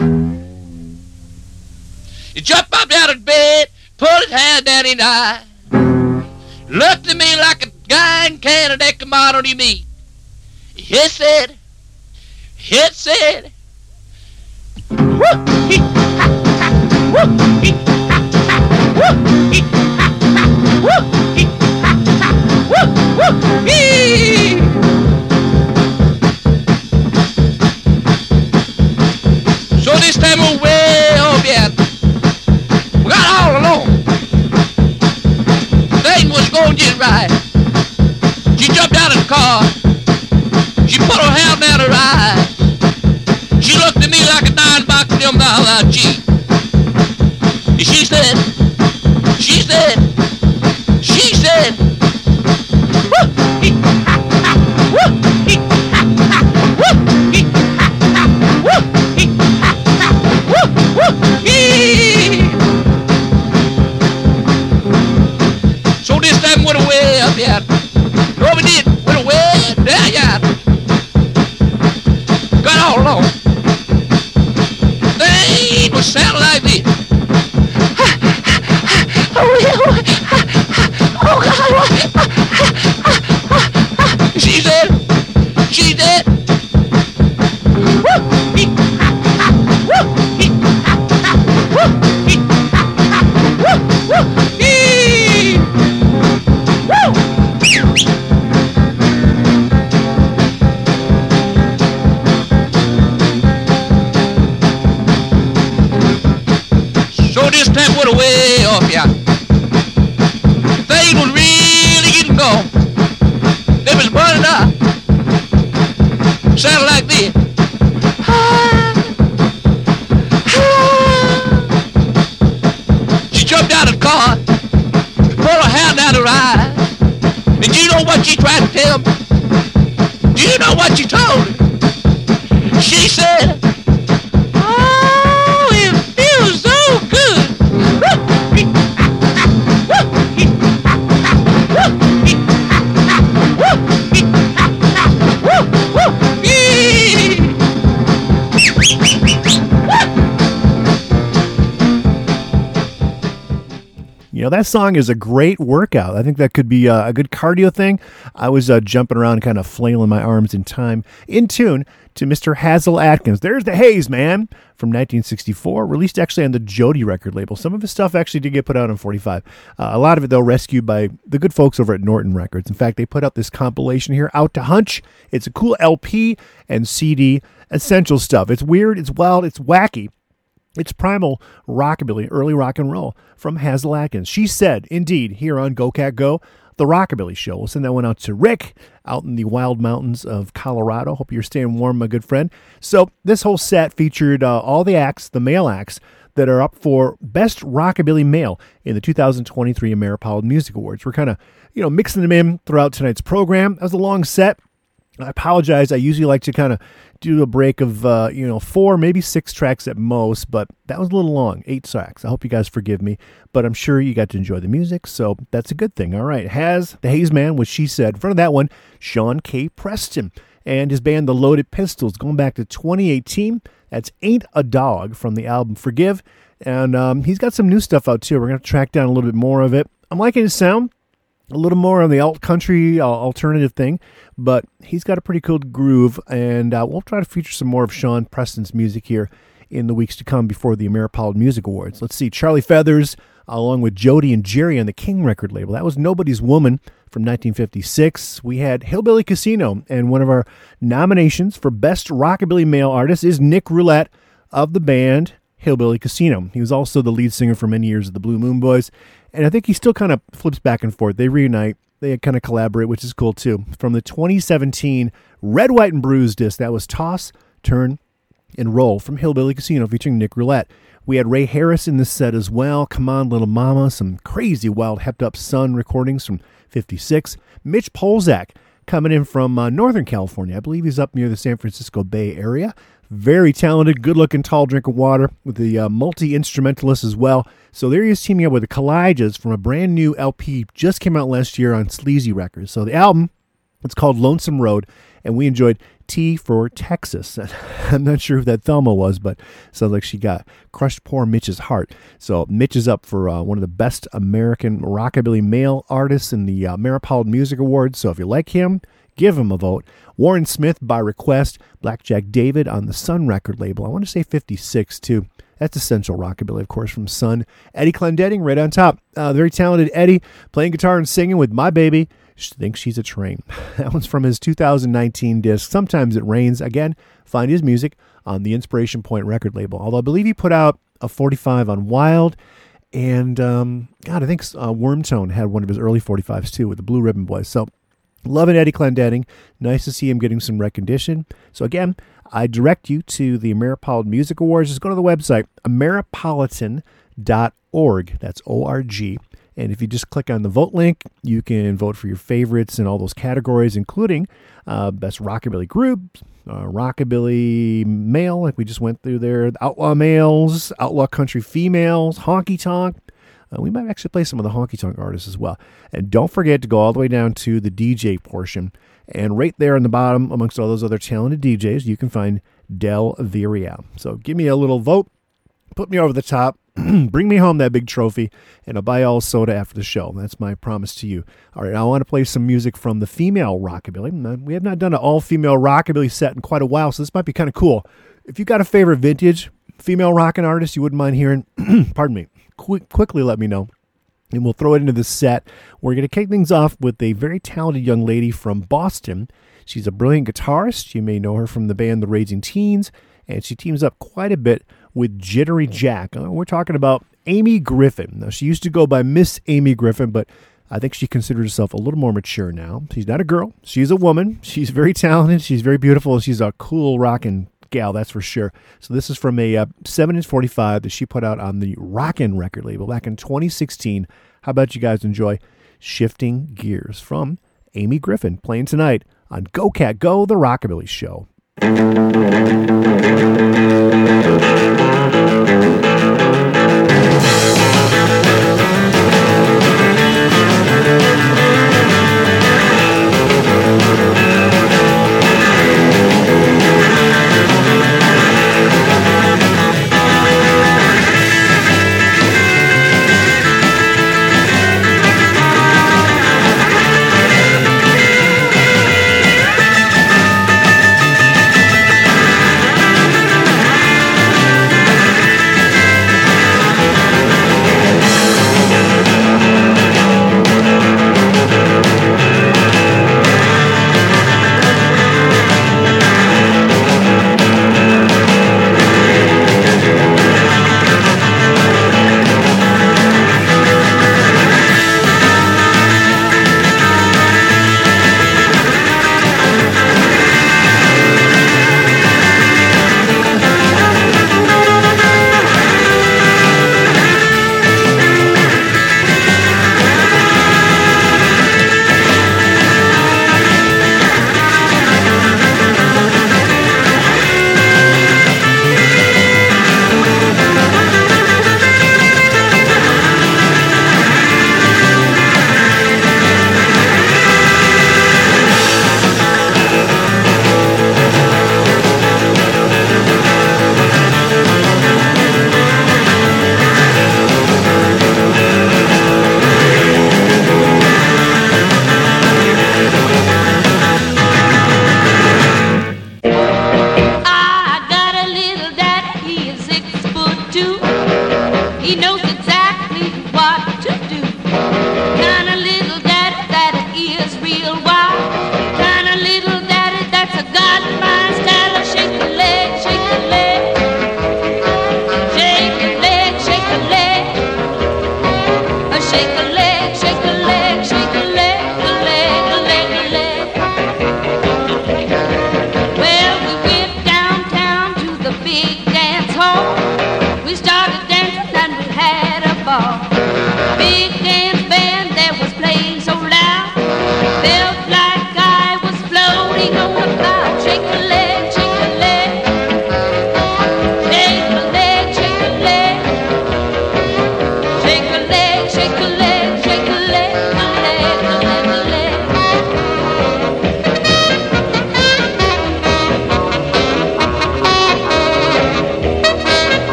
He jumped up out of bed, pulled his hand down the eye, looked at me like a guy in Canada that on meat. He said, he said, "Whoop, this time we're way oh, off yet. We got all alone. Thing was going just right. She jumped out of the car. She put her hand down her eye. She looked at me like a nine box them down out cheek. She said, she said, she said, Oh, God. That song is a great workout. I think that could be uh, a good cardio thing. I was uh, jumping around, kind of flailing my arms in time, in tune to Mr. Hasil Adkins. There's the Haze Man from 1964, released actually on the Jody record label. Some of his stuff actually did get put out on 45. Uh, a lot of it, though, rescued by the good folks over at Norton Records. In fact, they put out this compilation here, Out to Hunch. It's a cool LP and CD, essential stuff. It's weird, it's wild, it's wacky. It's primal rockabilly, early rock and roll from Hasil Adkins. She said, indeed, here on Go Cat Go, the Rockabilly Show. We'll send that one out to Rick out in the wild mountains of Colorado. Hope you're staying warm, my good friend. So, this whole set featured uh, all the acts, the male acts, that are up for Best Rockabilly Male in the 2023 Ameripolitan Music Awards. We're kind of, you know, mixing them in throughout tonight's program. That was a long set. I apologize. I usually like to kind of do a break of, uh, you know, four, maybe six tracks at most, but that was a little long, eight tracks. I hope you guys forgive me, but I'm sure you got to enjoy the music, so that's a good thing. All right. Has the Haze Man, which she said. In front of that one, Sean K. Preston and his band, The Loaded Pistols, going back to 2018. That's Ain't a Dog from the album Forgive. And um, he's got some new stuff out too. We're to track down a little bit more of it. I'm liking his sound a little more on the alt country uh, alternative thing, but he's got a pretty cool groove, and uh, we'll try to feature some more of Sean Preston's music here in the weeks to come before the Ameripolitan Music Awards. Let's see, Charlie Feathers, along with Jody and Jerry on the King record label. That was Nobody's Woman from 1956. We had Hillbilly Casino, and one of our nominations for Best Rockabilly Male Artist is Nick Roulette of the band Hillbilly Casino. He was also the lead singer for many years of the Blue Moon Boys, and I think he still kind of flips back and forth. They reunite, they kind of collaborate, which is cool too. From the 2017 Red, White, and Bruised disc, that was Toss, Turn, and Roll from Hillbilly Casino featuring Nick Roulette. We had Ray Harris in this set as well. Come on, Little Mama, some crazy wild Hepped Up Sun recordings from 56. Mitch Polzak coming in from uh, Northern California. I believe he's up near the San Francisco Bay Area. Very talented, good looking, tall drink of water with the uh, multi instrumentalist as well. So there he is teaming up with the Kalijahs from a brand new LP just came out last year on Sleazy Records. So the album, it's called Lonesome Road, and we enjoyed T for Texas. (laughs) I'm not sure who that Thelma was, but sounds like she got crushed poor Mitch's heart. So Mitch is up for uh, one of the best American rockabilly male artists in the uh, Ameripolitan Music Awards. So if you like him, give him a vote. Warren Smith by request, Blackjack David on the Sun record label. I want to say 56 too. That's essential rockabilly, of course, from Sun. Eddie Clendening right on top. Uh, very talented Eddie playing guitar and singing with My Baby. She thinks she's a train. (laughs) That one's from his 2019 disc. Sometimes it rains. Again, find his music on the Inspiration Point record label. Although I believe he put out a 45 on Wild. And um, God, I think uh, Wormtone had one of his early 45s too with the Blue Ribbon Boys. So Loving Eddie Clendening. Nice to see him getting some recognition. So again, I direct you to the Ameripolitan Music Awards. Just go to the website, ameripolitan.org. That's O-R-G. And if you just click on the vote link, you can vote for your favorites in all those categories, including uh, Best Rockabilly Group, uh, Rockabilly Male, like we just went through there, Outlaw Males, Outlaw Country Females, Honky Tonk, Uh, we might actually play some of the honky tonk artists as well. And don't forget to go all the way down to the DJ portion. And right there in the bottom, amongst all those other talented DJs, you can find Del Villarreal. So give me a little vote, put me over the top, (clears throat) bring me home that big trophy, and I'll buy all soda after the show. That's my promise to you. All right, I want to play some music from the female rockabilly. We have not done an all female rockabilly set in quite a while, so this might be kind of cool. If you got a favorite vintage female rockin' artist you wouldn't mind hearing, (clears throat) pardon me, quick, quickly let me know and we'll throw it into the set. We're going to kick things off with a very talented young lady from Boston. She's a brilliant guitarist. You may know her from the band The Raging Teens, and she teams up quite a bit with Jittery Jack. Uh, We're talking about Amy Griffin. Now, she used to go by Miss Amy Griffin, but I think she considers herself a little more mature now. She's not a girl, she's a woman. She's very talented, she's very beautiful, she's a cool rockin' gal, that's for sure. So this is from a uh, 7 inch 45 that she put out on the Rockin' record label back in 2016. How about you guys enjoy Shifting Gears from Amy Griffin playing tonight on Go Cat Go, the Rockabilly Show.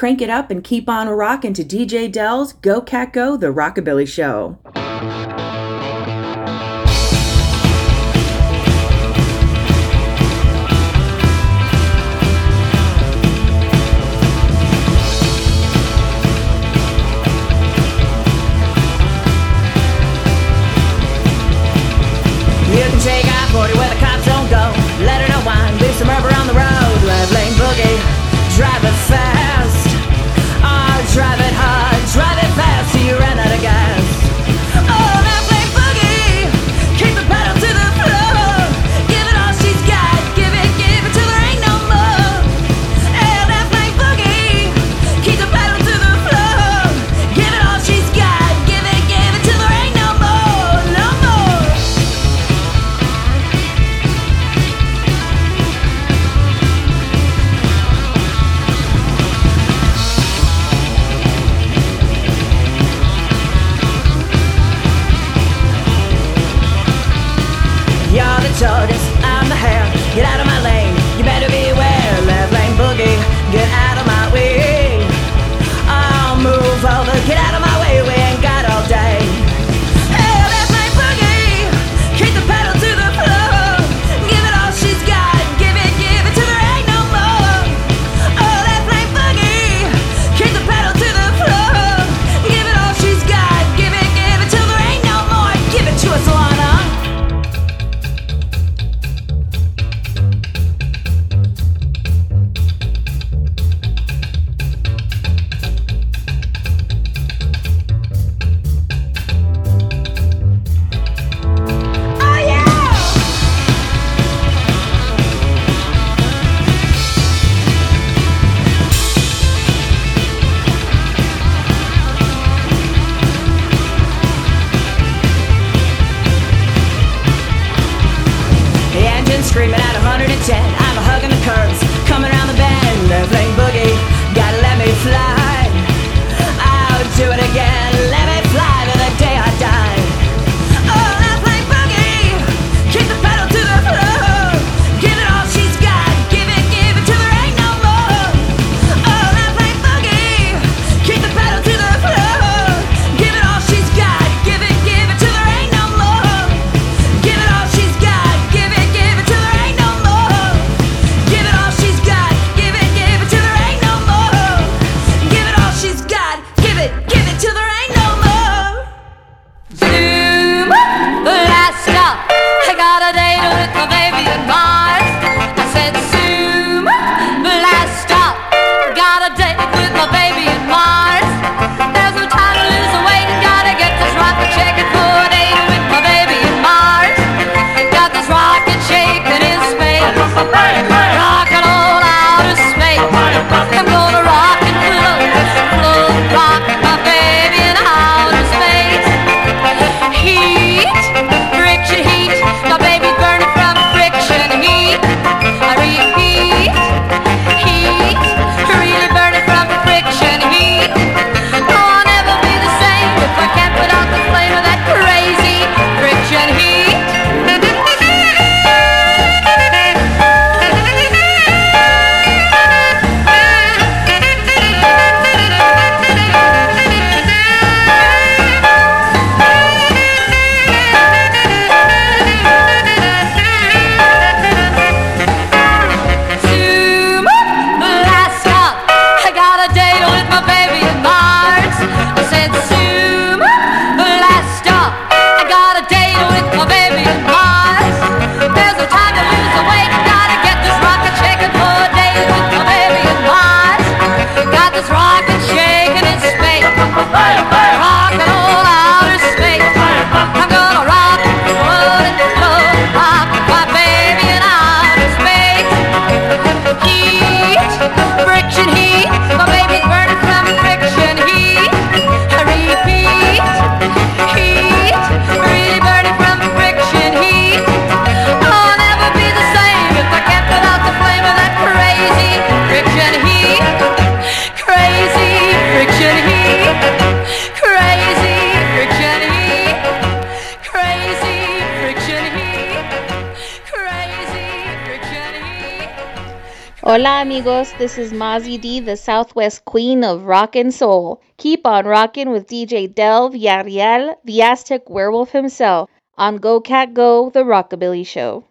Crank it up and keep on rocking rockin' to DJ Del's Go Cat Go, The Rockabilly Show. the Southwest queen of rock and soul. Keep on rocking with DJ Del Villarreal, the Aztec werewolf himself, on Go Cat Go, The Rockabilly Show.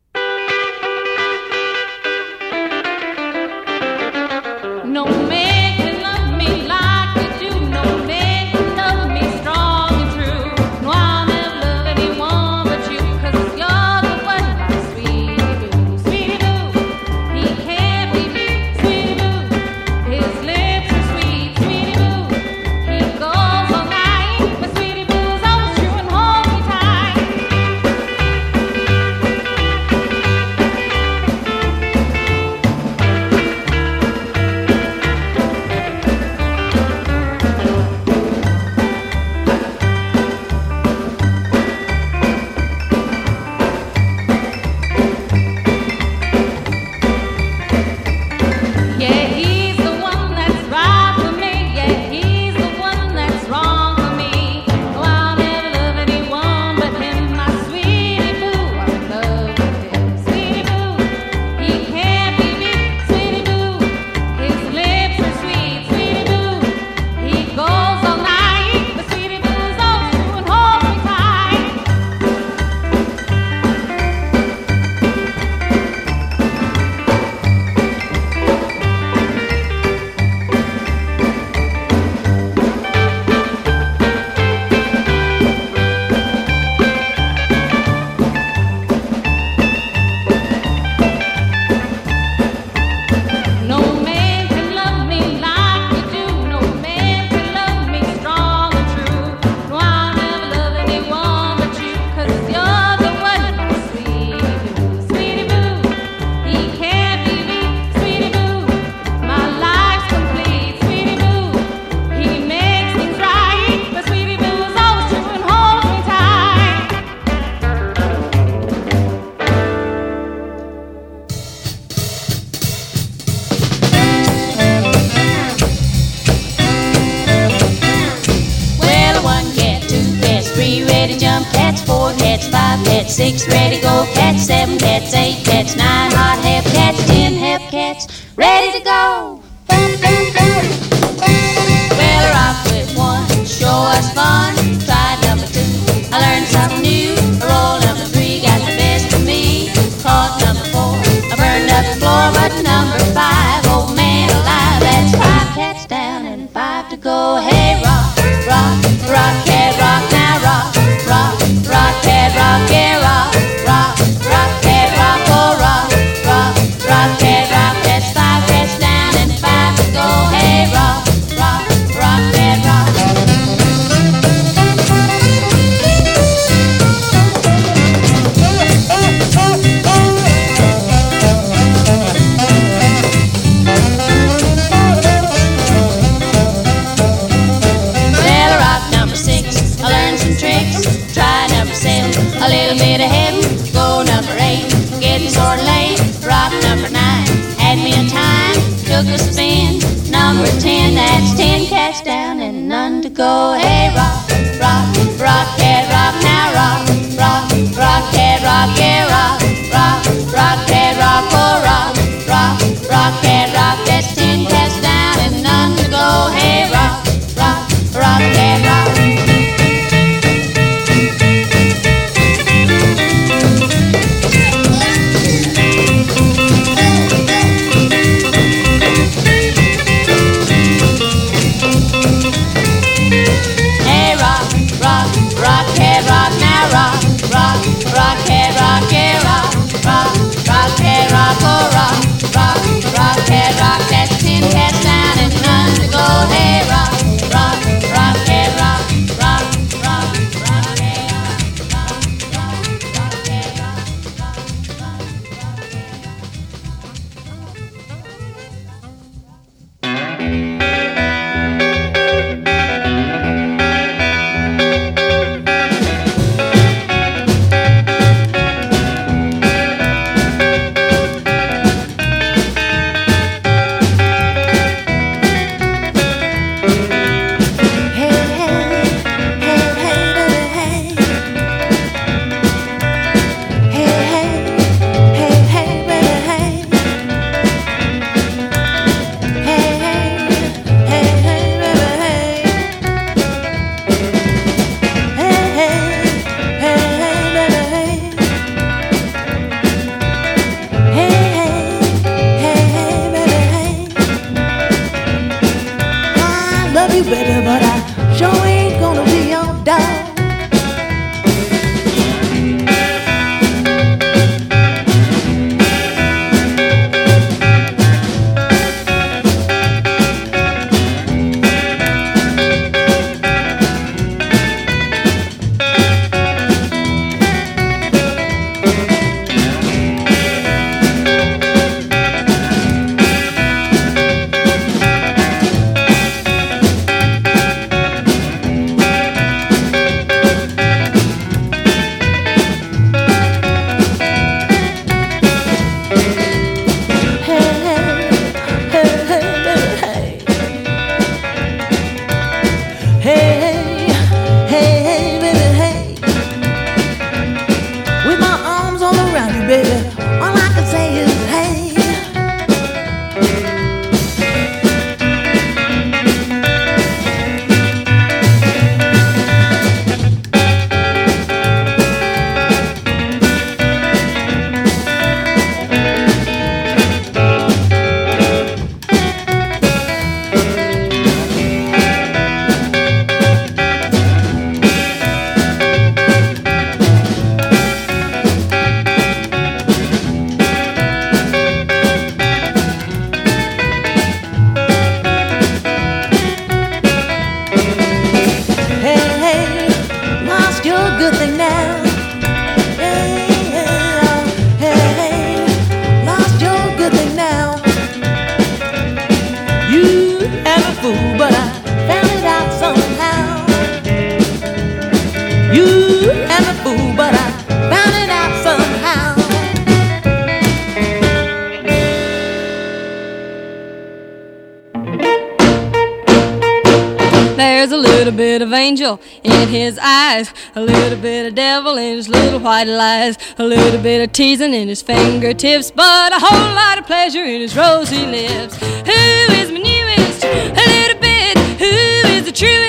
White lies, a little bit of teasing in his fingertips, but a whole lot of pleasure in his rosy lips. Who is my newest? A little bit. Who is the truest?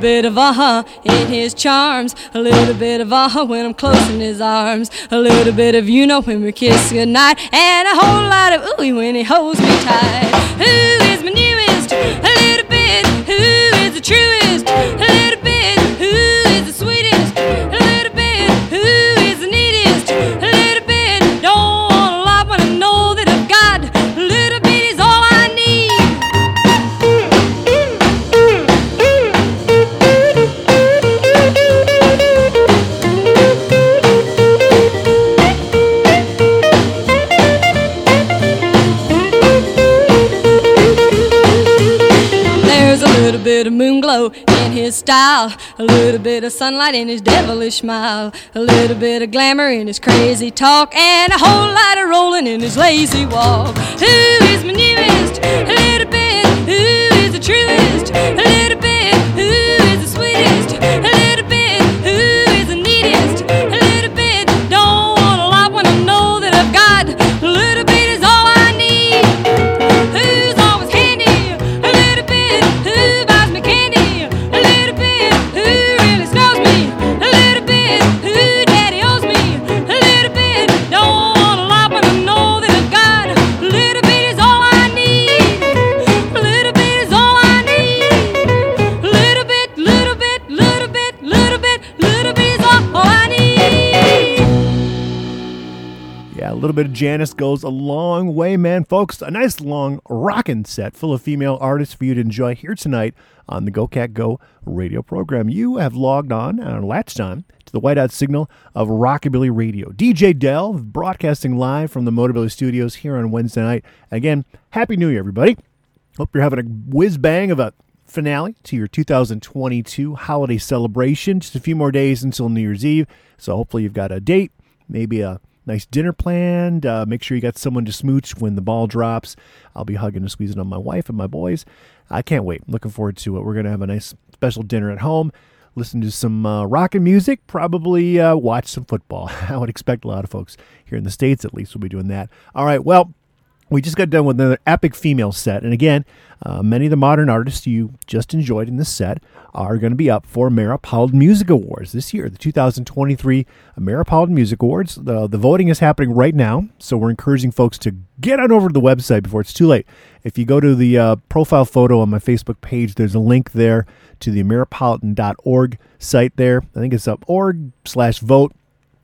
Bit of uh-huh in his charms, a little bit of uh-huh when I'm close in his arms, a little bit of you know when we kiss goodnight, and a whole lot of ooey when he holds me tight. Who is my newest? A little bit. Who is the truest? His style, a little bit of sunlight in his devilish smile, a little bit of glamour in his crazy talk, and a whole lot of rolling in his lazy walk. Who is my newest? A little bit. Who is the truest? A little bit. Who is the sweetest? Little bit of Janice goes a long way, man, folks. A nice long rockin' set full of female artists for you to enjoy here tonight on the Go Cat Go radio program. You have logged on and latched on to the whiteout signal of Rockabilly Radio. DJ Del broadcasting live from the Motorbilly Studios here on Wednesday night. Again, Happy New Year, everybody. Hope you're having a whiz bang of a finale to your 2022 holiday celebration. Just a few more days until New Year's Eve. So hopefully you've got a date, maybe a nice dinner planned. Uh, make sure you got someone to smooch when the ball drops. I'll be hugging and squeezing on my wife and my boys. I can't wait. Looking forward to it. We're going to have a nice special dinner at home. Listen to some uh, rockin' music, probably uh, watch some football. (laughs) I would expect a lot of folks here in the States, at least, will be doing that. All right, well, we just got done with another epic female set. And again, uh, many of the modern artists you just enjoyed in this set are going to be up for Ameripolitan Music Awards this year, the 2023 Ameripolitan Music Awards. The, the voting is happening right now, so we're encouraging folks to get on over to the website before it's too late. If you go to the uh, profile photo on my Facebook page, there's a link there to the Ameripolitan.org site there. I think it's up org slash vote.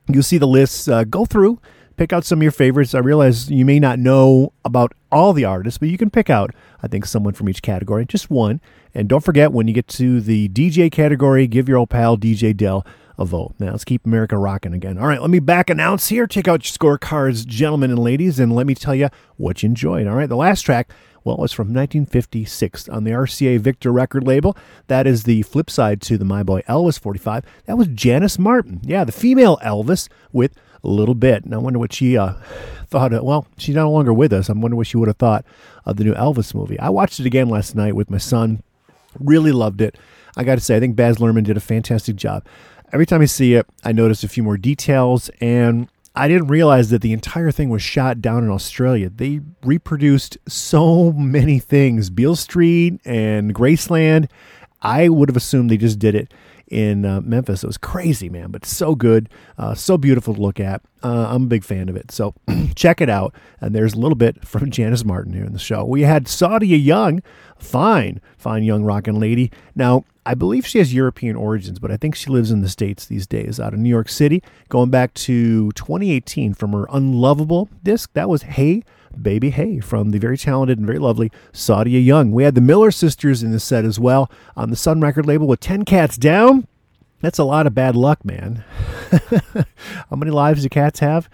You'll see the lists. Uh, go through, pick out some of your favorites. I realize you may not know about all the artists, but you can pick out, I think, someone from each category, just one. And don't forget, when you get to the DJ category, give your old pal DJ Del a vote. Now let's keep America rocking again. All right, let me back announce here. Check out your scorecards, gentlemen and ladies, and let me tell you what you enjoyed. All right, the last track, well, it was from 1956 on the RCA Victor record label. That is the flip side to the My Boy Elvis 45. That was Janis Martin. Yeah, the female Elvis with little bit. And I wonder what she uh, thought. Of, well, she's no longer with us. I wonder what she would have thought of the new Elvis movie. I watched it again last night with my son. Really loved it. I got to say, I think Baz Luhrmann did a fantastic job. Every time I see it, I notice a few more details, and I didn't realize that the entire thing was shot down in Australia. They reproduced so many things Beale Street and Graceland. I would have assumed they just did it in uh, Memphis. It was crazy, man, but so good, uh, so beautiful to look at. Uh, I'm a big fan of it. So (clears throat) check it out. And there's a little bit from (laughs) Janis Martin here in the show. We had Saudia Young, fine, fine young rockin' lady. Now, I believe she has European origins, but I think she lives in the States these days, out of New York City, going back to 2018 from her Unlovable disc. That was Hey Baby Hey from the very talented and very lovely Saudia Young. We had the Miller sisters in the set as well on the Sun record label with 10 Cats Down. That's a lot of bad luck, man. (laughs) How many lives do cats have?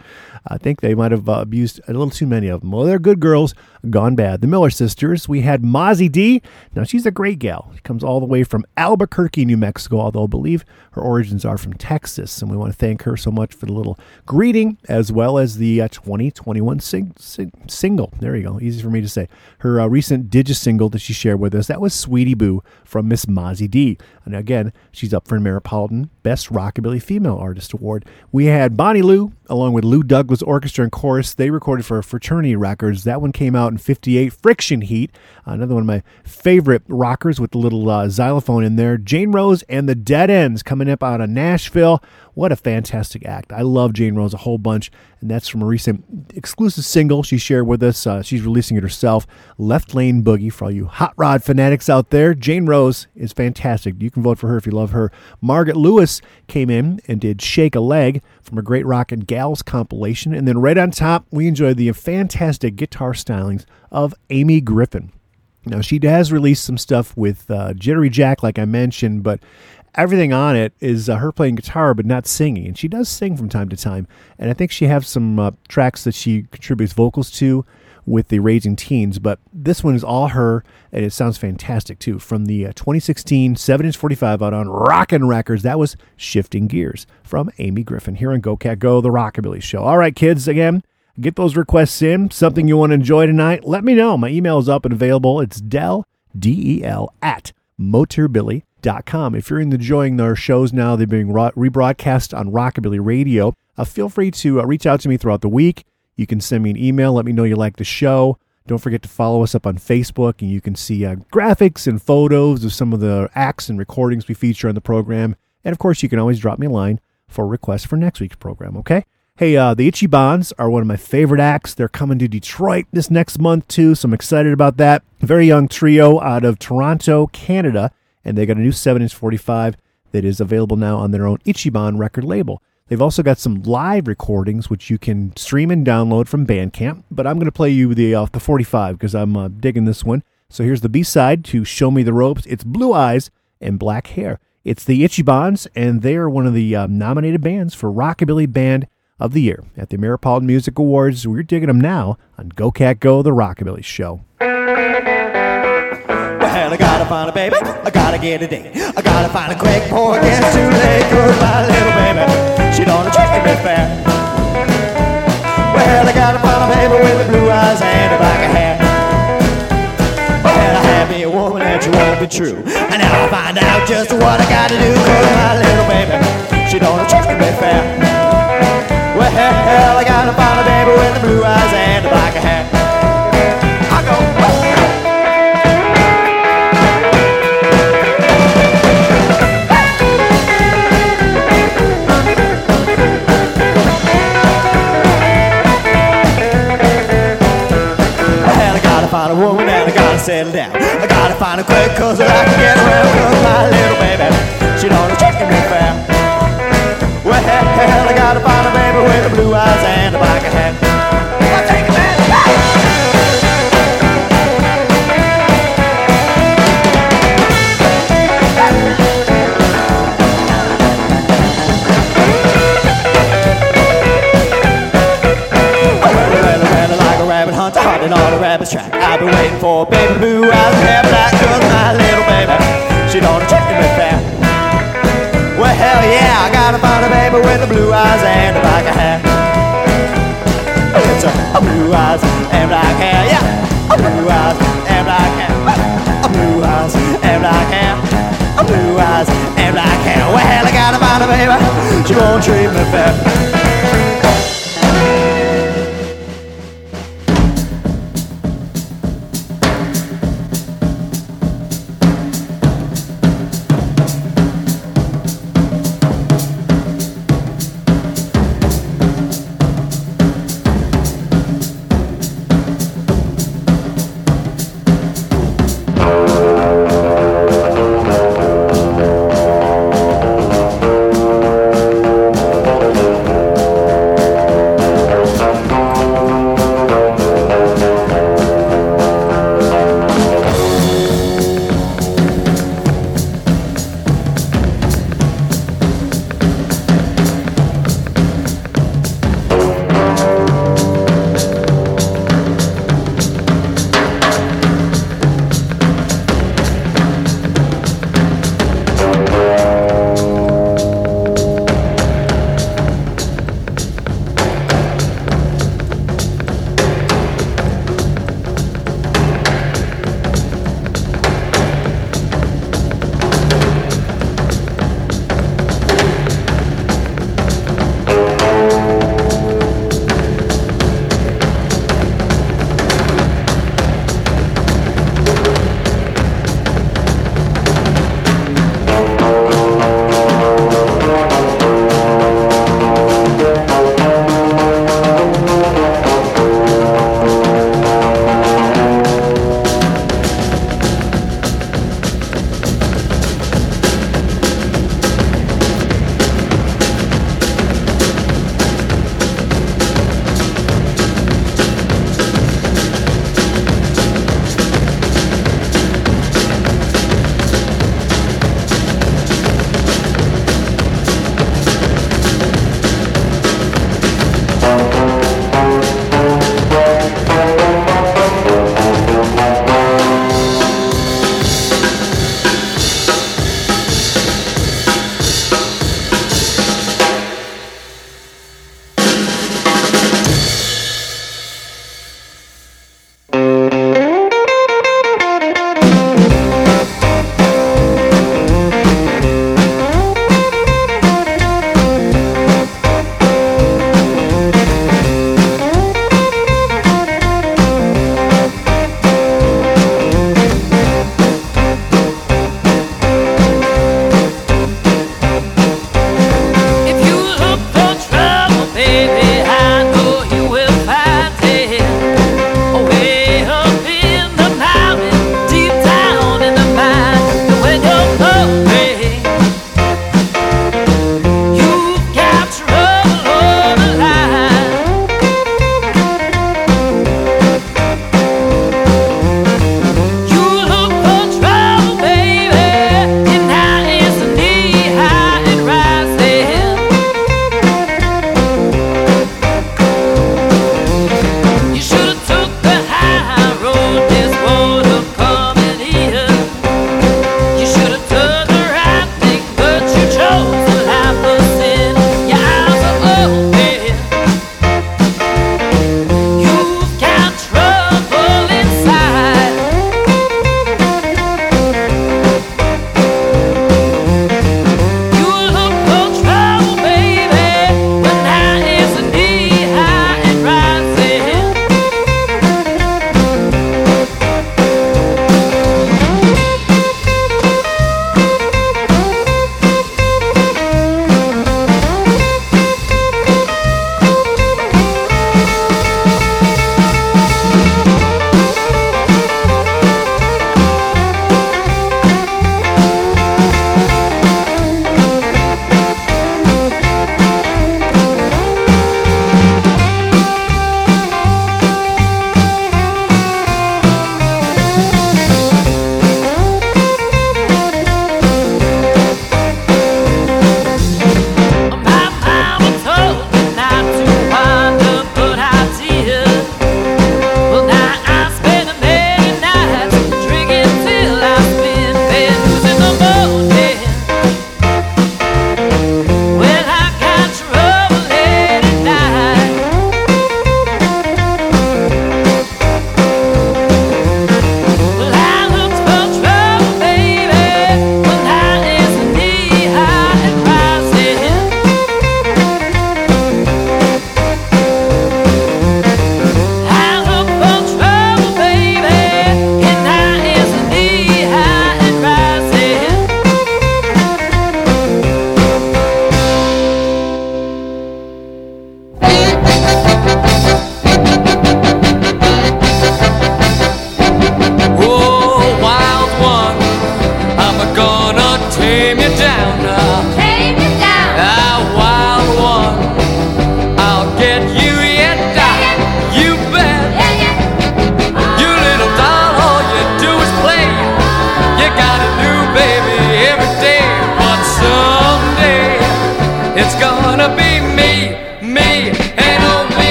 I think they might have uh, abused a little too many of them. Well, they're good girls, gone bad. The Miller sisters. We had Mozzie D. Now she's a great gal. She comes all the way from Albuquerque, New Mexico, although I believe her origins are from Texas. And we want to thank her so much for the little greeting as well as the uh, 2021 sing- sing- single. There you go. Easy for me to say. Her uh, recent Digi single that she shared with us that was Sweetie Boo from Miss Mozzie D. And again, she's up for an Ameripolitan Best Rockabilly Female Artist Award. We had Bonnie Lou along with Lou Douglas Orchestra and Chorus. They recorded for Fraternity Records. That one came out in 58. Friction Heat, another one of my favorite rockers with the little uh, xylophone in there. Jane Rose and the Dead Ends coming up out of Nashville. What a fantastic act. I love Jane Rose a whole bunch, and that's from a recent exclusive single she shared with us. Uh, she's releasing it herself, Left Lane Boogie, for all you hot rod fanatics out there. Jane Rose is fantastic. You can vote for her if you love her. Margaret Lewis came in and did Shake a Leg from a Great Rock and Gals compilation. And then right on top, we enjoyed the fantastic guitar stylings of Amy Griffin. Now, she has released some stuff with uh, Jittery Jack, like I mentioned, but everything on it is uh, her playing guitar but not singing. And she does sing from time to time. And I think she has some uh, tracks that she contributes vocals to with the Raging Teens. But this one is all her, and it sounds fantastic too. From the uh, 2016 7 inch 45 out on Rockin' Records, that was Shifting Gears from Amy Griffin here on Go Cat Go, the Rockabilly Show. All right, kids, again. Get those requests in. Something you want to enjoy tonight? Let me know. My email is up and available. It's Del, D E L, at motorbilly.com. If you're enjoying our shows now, they're being ro- rebroadcast on Rockabilly Radio. Uh, feel free to uh, reach out to me throughout the week. You can send me an email. Let me know you like the show. Don't forget to follow us up on Facebook, and you can see uh, graphics and photos of some of the acts and recordings we feature on the program. And of course, you can always drop me a line for requests for next week's program, okay? Hey, uh, the Ichibans are one of my favorite acts. They're coming to Detroit this next month, too, so I'm excited about that. Very young trio out of Toronto, Canada, and they got a new 7 inch 45 that is available now on their own Ichiban record label. They've also got some live recordings which you can stream and download from Bandcamp, but I'm going to play you the uh, the 45 because I'm uh, digging this one. So here's the B-side to Show Me the Ropes. It's Blue Eyes and Black Hair. It's the Ichibans, and they are one of the uh, nominated bands for Rockabilly Band of the Year at the Ameripolitan Music Awards. We're digging them now on Go Cat Go, the Rockabilly Show. I gotta find a baby, I gotta get a date. I gotta find a quick before it gets too late. Cause my little baby, she don't treat me fair. Well, I gotta find a baby with the blue eyes and the black hair. Well, I have me a woman that you won't be true. And now I find out just what I gotta do. My little baby, she don't treat me fair. Well, I gotta find a baby with the blue eyes and the black hair. Find a woman and I gotta settle down. I gotta find a quick cause I can get around cause my little baby, she don't treat me fair. Well, I gotta find a baby with blue eyes and a black hair. Rabbit hunter, hunting on a rabbit's track. I've been waiting for a baby blue eyes and hair black, cause my little baby, she don't treat me fair. Well, hell yeah, I gotta find a baby with the blue eyes and the black hair. It's a, a blue eyes and black hair, yeah. A blue eyes and black hair. A blue eyes and black hair. A blue eyes and black hair. Well, hell, I gotta find a baby, she won't treat me fair.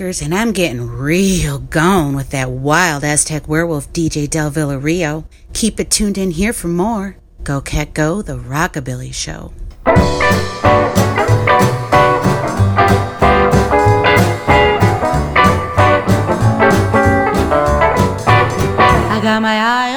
And I'm getting real gone with that wild Aztec werewolf DJ Del Villarreal. Keep it tuned in here for more. Go Cat Go, the Rockabilly Show. I got my eye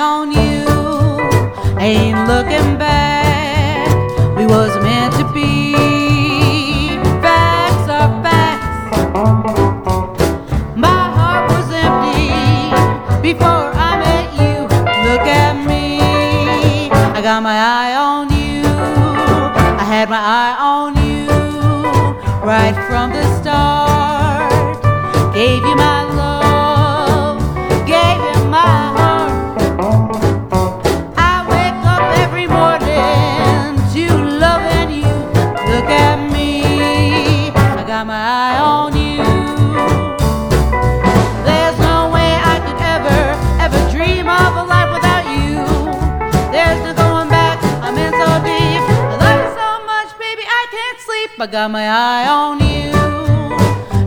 I got my eye on you.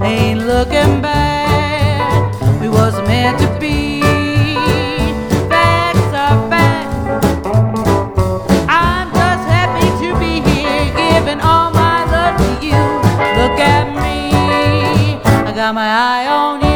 Ain't looking back. We wasn't meant to be. Facts are facts. I'm just happy to be here, giving all my love to you. Look at me. I got my eye on you.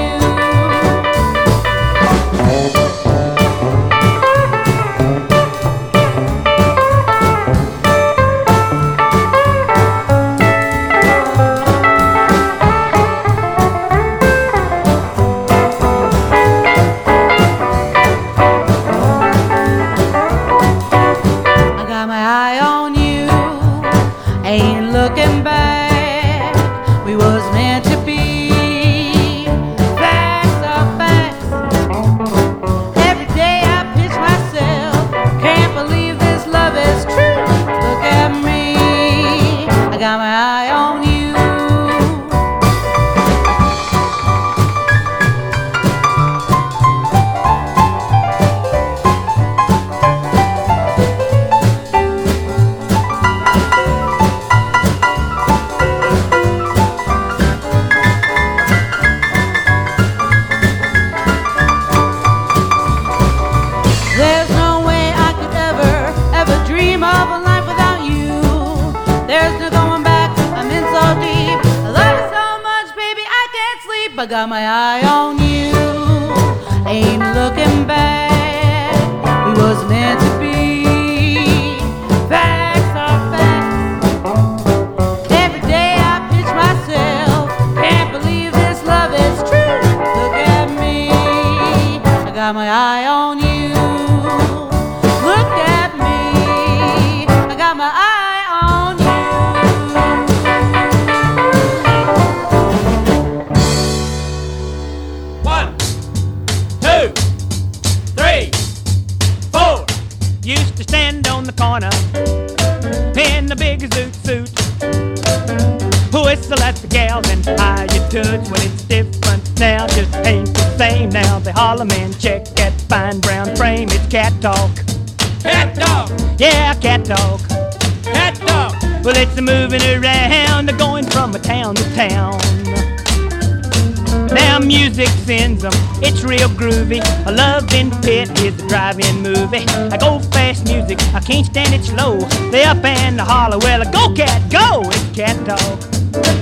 real groovy. A loving pit is a driving movie. I go fast music, I can't stand it slow. They up and the holler, well, I go cat, go! It's cat dog.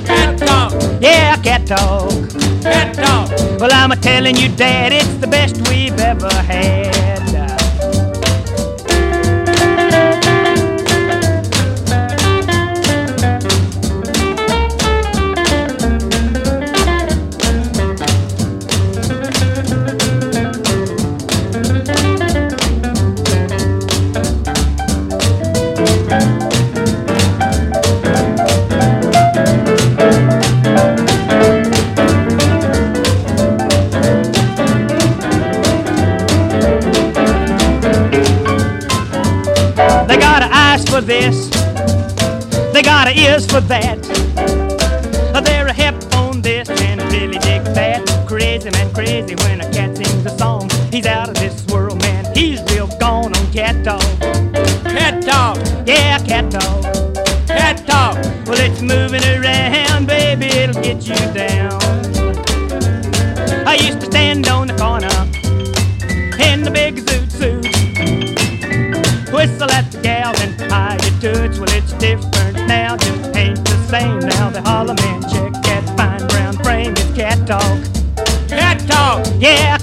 Cat dog. Yeah, cat dog. Cat dog. Well, I'm a telling you, Dad, it's the best we've ever had. this. They got a ears for that. They're a hip on this and a Billy Dick that. Crazy man, crazy when a cat sings a song. He's out of this world, man. He's real gone on cat dog. Cat dog. Yeah, cat dog. Cat dog. Well, it's moving around, baby. It'll get you down.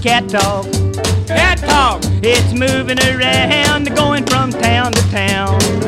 cat dog. Cat dog. It's moving around, going from town to town.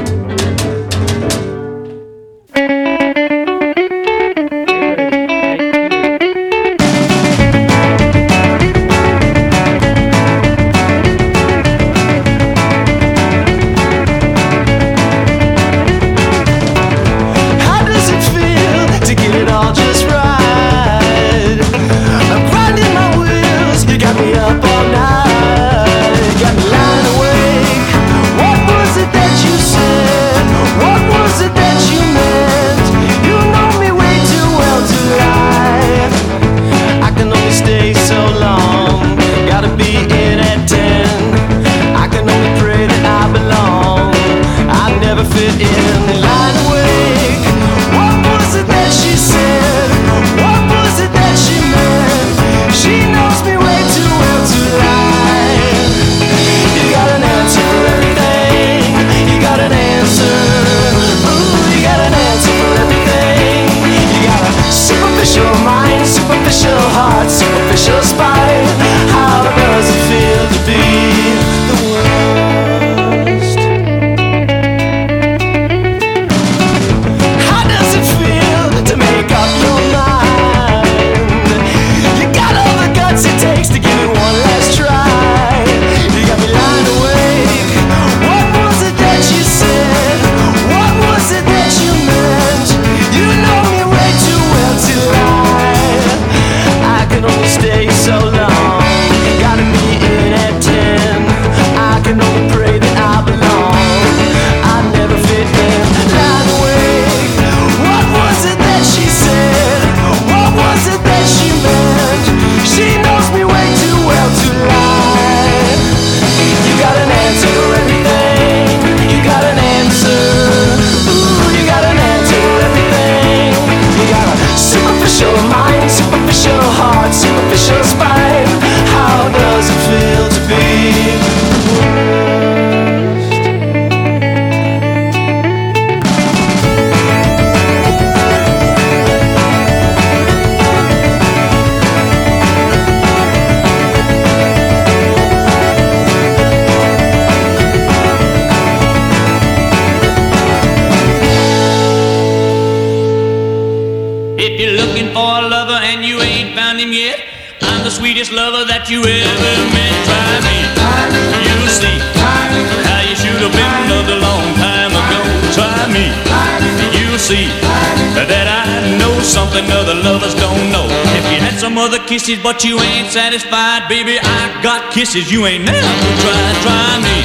kisses, but you ain't satisfied, baby. I got kisses you ain't never tried. Try me,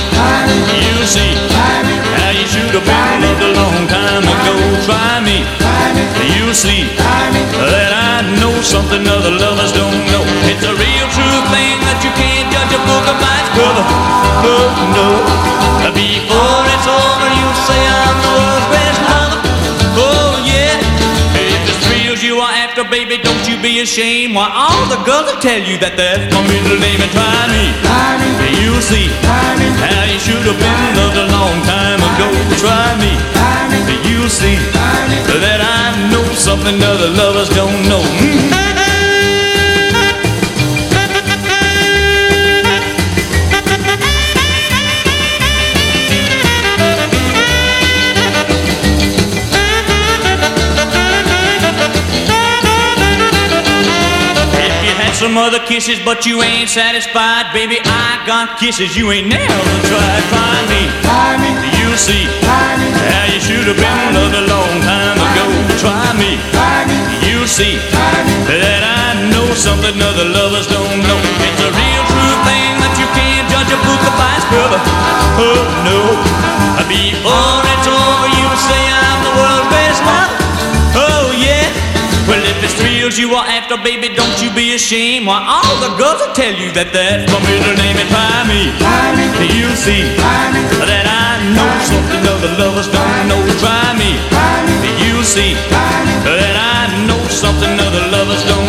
you'll see how you should have been loved a long time ago. Try me, you'll see that I know something other lovers don't know. It's a real true thing that you can't judge a book by its cover. Oh, no, be be ashamed. Why all the girls will tell you that that's my middle name and try me. You'll see how you should have been loved a long time ago. Try me. You'll see that I know something other lovers don't know. If some other kisses, but you ain't satisfied, baby, I got kisses. You ain't never tried. Try me, you'll see. How you should have been loved a long time ago. Try me, you'll see that I know something other lovers don't know. It's a real true thing that you can't judge a book by its cover. Oh no, before it's over, it's you are after, baby, don't you be ashamed. Why, all the girls will tell you that that's my middle name and try me. You'll see that I know something other lovers don't know. Try me. You'll see that I know something other lovers don't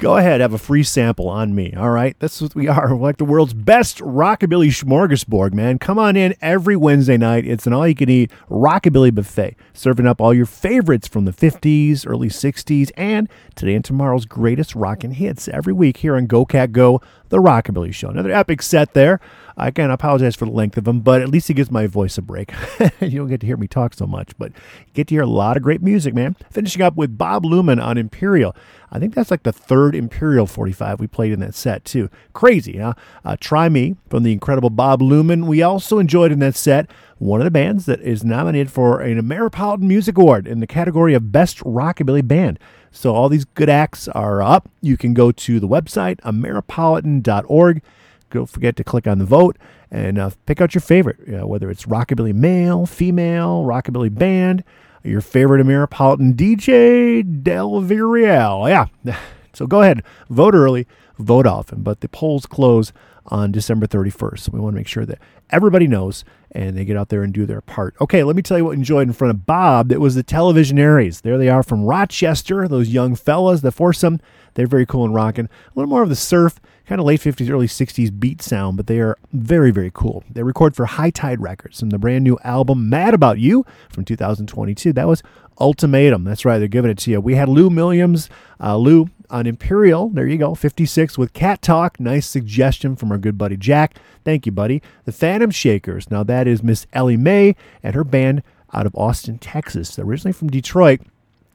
Go ahead, have a free sample on me. All right, that's what we are. We're like the world's best rockabilly smorgasbord, man. Come on in every Wednesday night. It's an all-you-can-eat rockabilly buffet, serving up all your favorites from the '50s, early '60s, and today and tomorrow's greatest rockin' hits every week here on Go Cat Go, the Rockabilly Show. Another epic set there. I can apologize for the length of them, but at least it gives my voice a break. (laughs) you don't get to hear me talk so much, but you get to hear a lot of great music, man. Finishing up with Bob Luman on Imperial. I think that's like the third Imperial 45 we played in that set, too. Crazy, huh? Uh, Try Me from the incredible Bob Luman. We also enjoyed in that set one of the bands that is nominated for an Ameripolitan Music Award in the category of Best Rockabilly Band. So all these good acts are up. You can go to the website, ameripolitan.org. Don't forget to click on the vote and uh, pick out your favorite, you know, whether it's rockabilly male, female, rockabilly band, your favorite Ameripolitan DJ, Del Villarreal. Yeah. (laughs) So go ahead, vote early, vote often, but the polls close on December 31st. So we want to make sure that everybody knows and they get out there and do their part. Okay, let me tell you what enjoyed in front of Bob. It was the Televisionaries. There they are from Rochester, those young fellas, the foursome. They're very cool and rocking. A little more of the surf, kind of late 50s, early 60s beat sound, but they are very, very cool. They record for High Tide Records and the brand new album Mad About You from 2022. That was Ultimatum. That's right, they're giving it to you. We had Lou Williams, uh, Lou on Imperial. There you go, 56 with Cat Talk. Nice suggestion from our good buddy Jack. Thank you, buddy. The Phantom Shakers. Now that is Miss Ellie Mae and her band out of Austin, Texas. Originally from Detroit.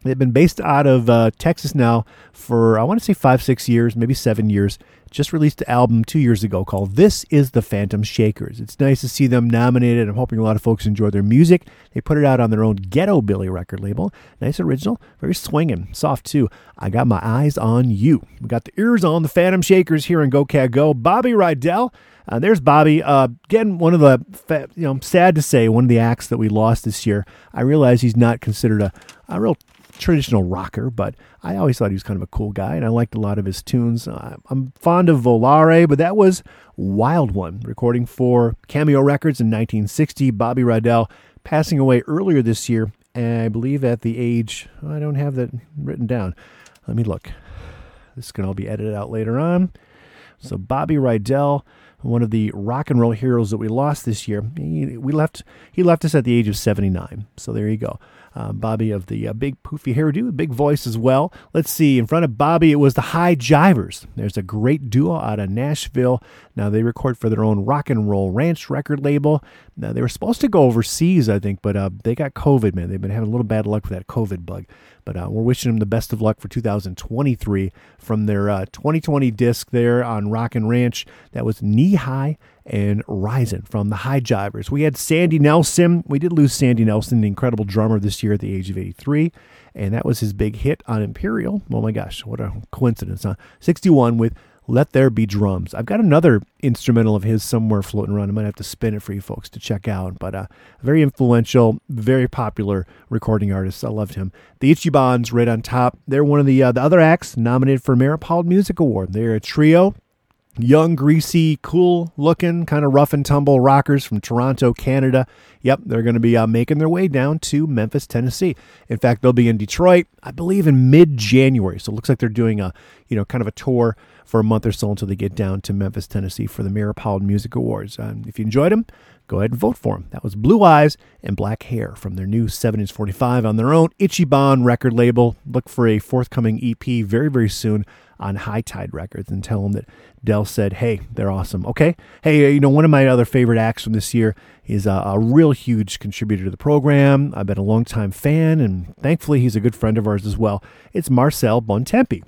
They've been based out of uh, Texas now for, I want to say, five, six years, maybe seven years. Just released an album two years ago called This is the Phantom Shakers. It's nice to see them nominated. I'm hoping a lot of folks enjoy their music. They put it out on their own Ghetto Billy record label. Nice original, very swinging, soft too. I got my eyes on you. We got the ears on the Phantom Shakers here in Go Cat Go. Bobby Rydell. Uh, there's Bobby. Uh, again, one of the, you know, sad to say, one of the acts that we lost this year. I realize he's not considered a, a real traditional rocker, but I always thought he was kind of a cool guy, and I liked a lot of his tunes. Uh, I'm fond of Volare, but that was Wild One, recording for Cameo Records in 1960. Bobby Rydell passing away earlier this year, and I believe at the age, I don't have that written down. Let me look. This can all be edited out later on. So Bobby Rydell, one of the rock and roll heroes that we lost this year, he, we left. He left us at the age of 79. So there you go. Uh, Bobby of the uh, big poofy hairdo, big voice as well. Let's see. In front of Bobby, it was the High Jivers. There's a great duo out of Nashville. Now they record for their own rock and roll ranch record label. Now they were supposed to go overseas, I think, but uh, they got COVID. Man, they've been having a little bad luck with that COVID bug. But uh, we're wishing them the best of luck for 2023 from their uh, 2020 disc there on Rock and Ranch. That was Knee High and Rising from the High Jivers. We had Sandy Nelson. We did lose Sandy Nelson, the incredible drummer this year at the age of 83. And that was his big hit on Imperial. Oh my gosh, what a coincidence, huh? 61 with Let There Be Drums. I've got another instrumental of his somewhere floating around. I might have to spin it for you folks to check out. But uh, very influential, very popular recording artist. I loved him. The Ichibans right on top. They're one of the uh, the other acts nominated for Ameripolitan Music Award. They're a trio young, greasy, cool looking, kind of rough and tumble rockers from Toronto, Canada. Yep, they're going to be uh, making their way down to Memphis, Tennessee. In fact, they'll be in Detroit, I believe, in mid January. So it looks like they're doing a, you know, kind of a tour for a month or so until they get down to Memphis, Tennessee for the Ameripolitan Music Awards. Um, if you enjoyed them, go ahead and vote for them. That was Blue Eyes and Black Hair from their new 7 inch 45 on their own Ichiban record label. Look for a forthcoming EP very, very soon on High Tide Records and tell them that Del said, hey, they're awesome. Okay. Hey, you know, one of my other favorite acts from this year is a, a real huge contributor to the program. I've been a longtime fan, and thankfully, he's a good friend of ours as well. It's Marcel Bontempi.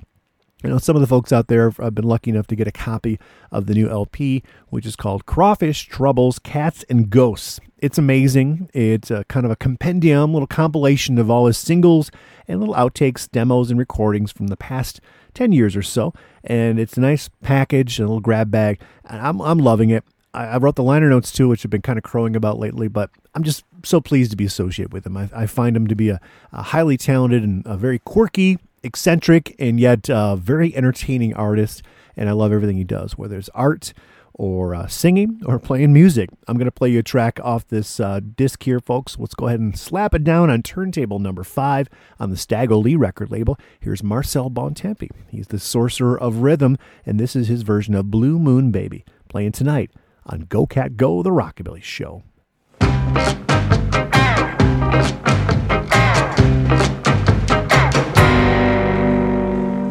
You know, some of the folks out there have been lucky enough to get a copy of the new LP, which is called Crawfish, Troubles, Cats, and Ghosts. It's amazing. It's kind of a compendium, little compilation of all his singles and little outtakes, demos, and recordings from the past 10 years or so. And it's a nice package, a little grab bag. I'm, I'm loving it. I, I wrote the liner notes too, which I've been kind of crowing about lately, but I'm just so pleased to be associated with him. I, I find him to be a, a highly talented and a very quirky, eccentric, and yet uh, very entertaining artist. And I love everything he does, whether it's art or uh, singing or playing music. I'm going to play you a track off this uh, disc here, folks. Let's go ahead and slap it down on turntable number five on the Stag-O-Lee record label. Here's Marcel Bontempi. He's the sorcerer of rhythm, and this is his version of Blue Moon Baby, playing tonight on Go Cat Go, the Rockabilly Show.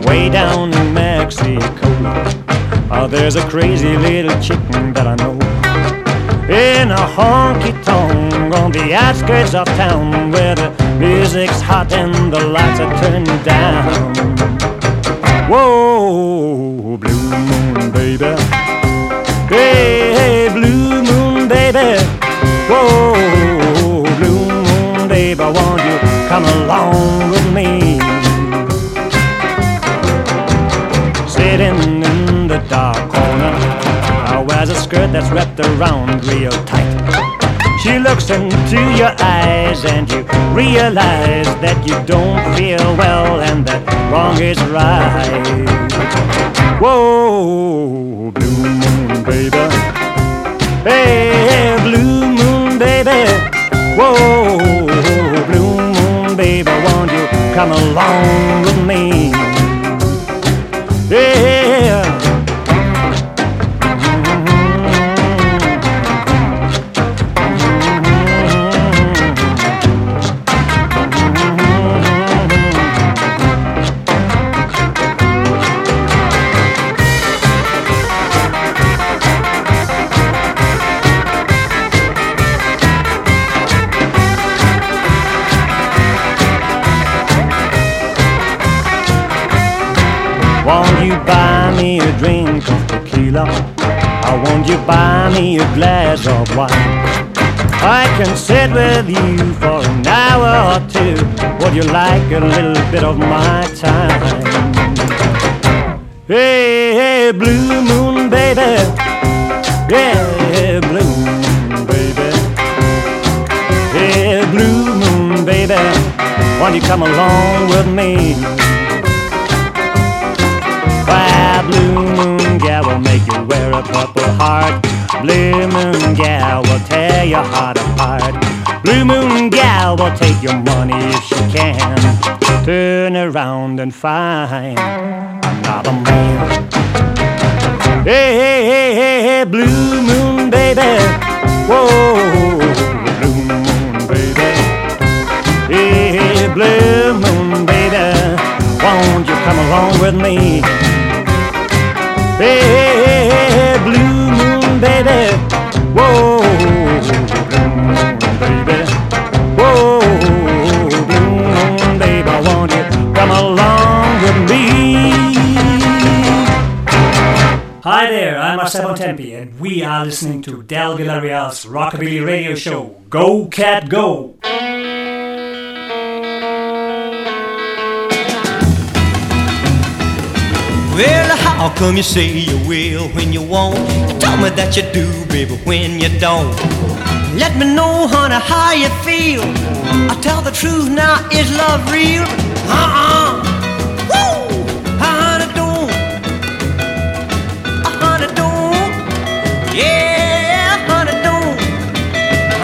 Way down in Mexico, uh, there's a crazy little chicken that I know. In a honky tonk on the outskirts of town where the music's hot and the lights are turned down. Whoa, blue moon baby. Hey, hey, blue moon baby. Wears a skirt that's wrapped around real tight. She looks into your eyes and you realize that you don't feel well and that wrong is right. Whoa, blue moon baby. Hey, blue moon baby. Whoa, blue moon baby, won't you come along with me? Yeah. Won't you buy me a glass of wine? I can sit with you for an hour or two. Would you like a little bit of my time? Hey, hey, blue moon baby. Yeah, blue moon baby. Hey, blue moon baby. Won't you come along with me? Why, blue moon make you wear a purple heart. Blue moon gal will tear your heart apart. Blue moon gal will take your money if she can. Turn around and find another man. Hey, hey, hey, hey, hey, blue moon baby. Whoa, blue moon baby. Hey, hey, blue moon baby. Won't you come along with me? Hey, hey, hey, blue baby. Whoa, moon baby. Whoa, moon baby. Won't you come along with me? Hi there, I'm Marcel Bontempi, and we are listening to Del Villarreal's Rockabilly Radio Show. Go Cat Go! Well, how come you say you will when you won't? You told me that you do, baby, when you don't. Let me know, honey, how you feel. I tell the truth now, is love real? Uh-uh. Woo! Uh, don't. Uh, honey, don't. Yeah, honey, don't.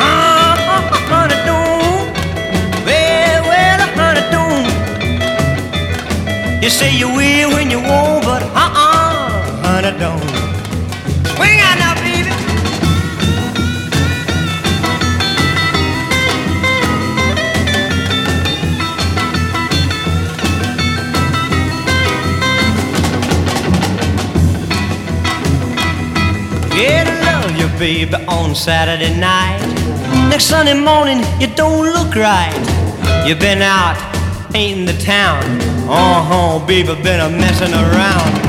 Uh-uh, uh, don't. You say you will when you won't, baby. On Saturday night. Next Sunday morning, you don't look right. You've been out painting the town. Uh huh, baby, been a messing around.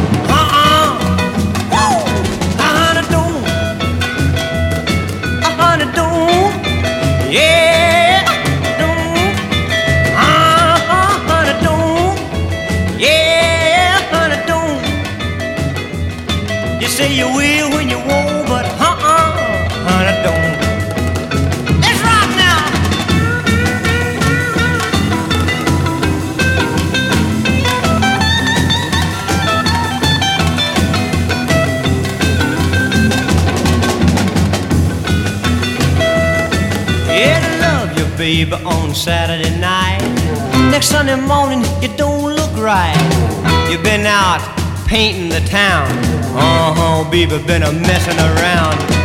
Saturday night. Next Sunday morning, you don't look right. You've been out painting the town. Uh huh, baby, been a messing around.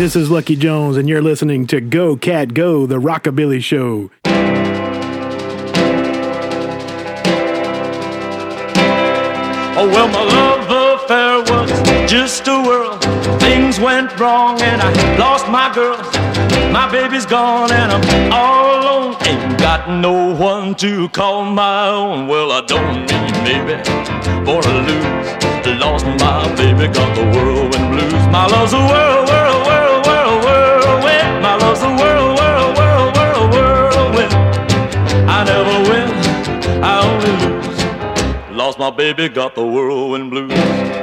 This is Lucky Jones, and you're listening to Go Cat Go, the Rockabilly Show. Oh, well, my love affair was just a whirl. Things went wrong and I lost my girl. My baby's gone and I'm all alone. Ain't got no one to call my own. Well, I don't need baby for to lose. Lost my baby, got the whirlwind blues. My love's a whirl, whirl, whirl, my baby, got the whirlwind blues.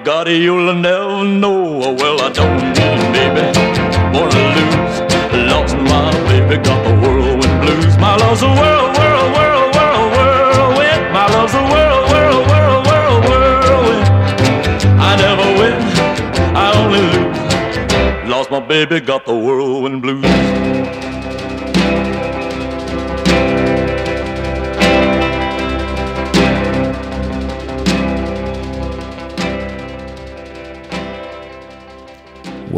When you've got it, you'll never know. Oh well, I don't need baby to lose. Lost my baby, got the whirlwind blues. My love's a whirl, whirl, whirl, whirl, whirlwind. My love's a whirl, whirl, whirl, whirl, whirlwind. I never win, I only lose. Lost my baby, got the whirlwind blues.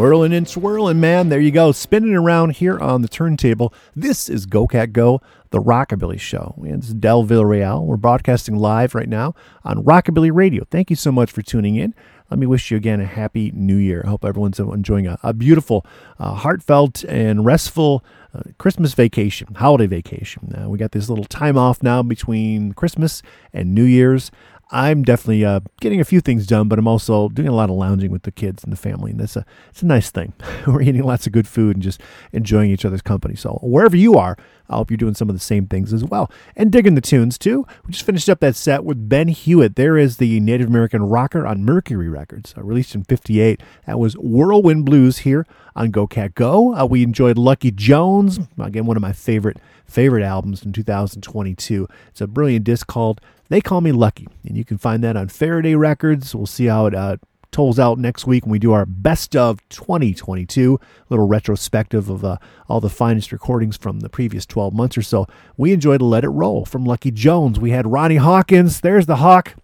Whirling and swirling, man. There you go. Spinning around here on the turntable. This is Go Cat Go, the Rockabilly Show. It's Del Villarreal. We're broadcasting live right now on Rockabilly Radio. Thank you so much for tuning in. Let me wish you again a happy new year. I hope everyone's enjoying a, a beautiful, uh, heartfelt, and restful uh, Christmas vacation, holiday vacation. Uh, we got this little time off now between Christmas and New Year's. I'm definitely uh, getting a few things done, but I'm also doing a lot of lounging with the kids and the family, and that's a it's a nice thing. (laughs) We're eating lots of good food and just enjoying each other's company. So wherever you are, I hope you're doing some of the same things as well, and digging the tunes too. We just finished up that set with Ben Hewitt. There is the Native American rocker on Mercury Records, uh, released in '58. That was Whirlwind Blues here on Go Cat Go. Uh, we enjoyed Lucky Jones, again one of my favorite favorite albums in 2022. It's a brilliant disc called They Call Me Lucky, and you can find that on Faraday Records. We'll see how it uh, tolls out next week when we do our best of 2022, little retrospective of uh, all the finest recordings from the previous 12 months or so. We enjoyed Let It Roll from Lucky Jones. We had Ronnie Hawkins. There's the Hawk.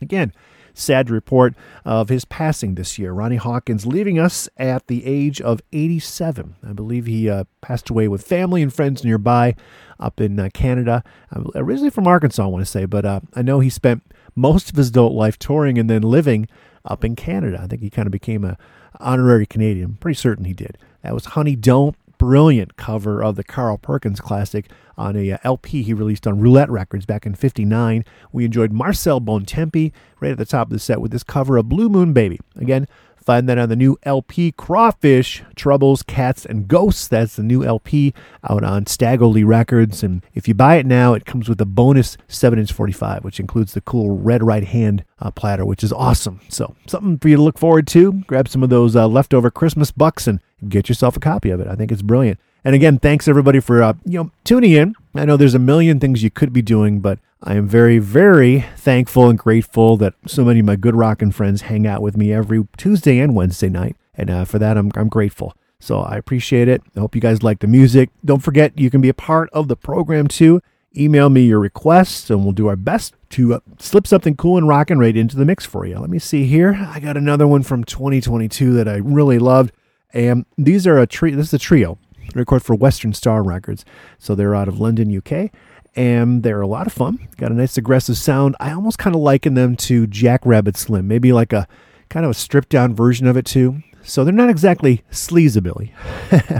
Again, sad report of his passing this year. Ronnie Hawkins leaving us at the age of 87. I believe he uh, passed away with family and friends nearby up in uh, Canada. I'm originally from Arkansas, I want to say, but uh, I know he spent most of his adult life touring and then living up in Canada. I think he kind of became a honorary Canadian. I'm pretty certain he did. That was Honey Don't. Brilliant cover of the Carl Perkins classic on a uh, LP he released on Roulette Records back in 59. We enjoyed Marcel Bontempi right at the top of the set with this cover of Blue Moon Baby. Again, find that on the new LP Crawfish, Troubles, Cats, and Ghosts. That's the new LP out on Stag-O-Lee Records. And if you buy it now, it comes with a bonus 7 inch 45, which includes the cool red right hand uh, platter, which is awesome. So, something for you to look forward to. Grab some of those uh, leftover Christmas bucks and get yourself a copy of it. I think it's brilliant. And again, thanks everybody for uh, you know tuning in. I know there's a million things you could be doing, but I am very, very thankful and grateful that so many of my good rockin' friends hang out with me every Tuesday and Wednesday night, and uh, for that I'm I'm grateful. So I appreciate it. I hope you guys like the music. Don't forget you can be a part of the program too. Email me your requests, and we'll do our best to uh, slip something cool and rockin' right into the mix for you. Let me see here. I got another one from 2022 that I really loved, and these are a tree. This is a trio record for Western Star Records. So they're out of London, UK, and they're a lot of fun. Got a nice aggressive sound. I almost kind of liken them to Jackrabbit Slim, maybe like a kind of a stripped down version of it too. So they're not exactly sleazabilly,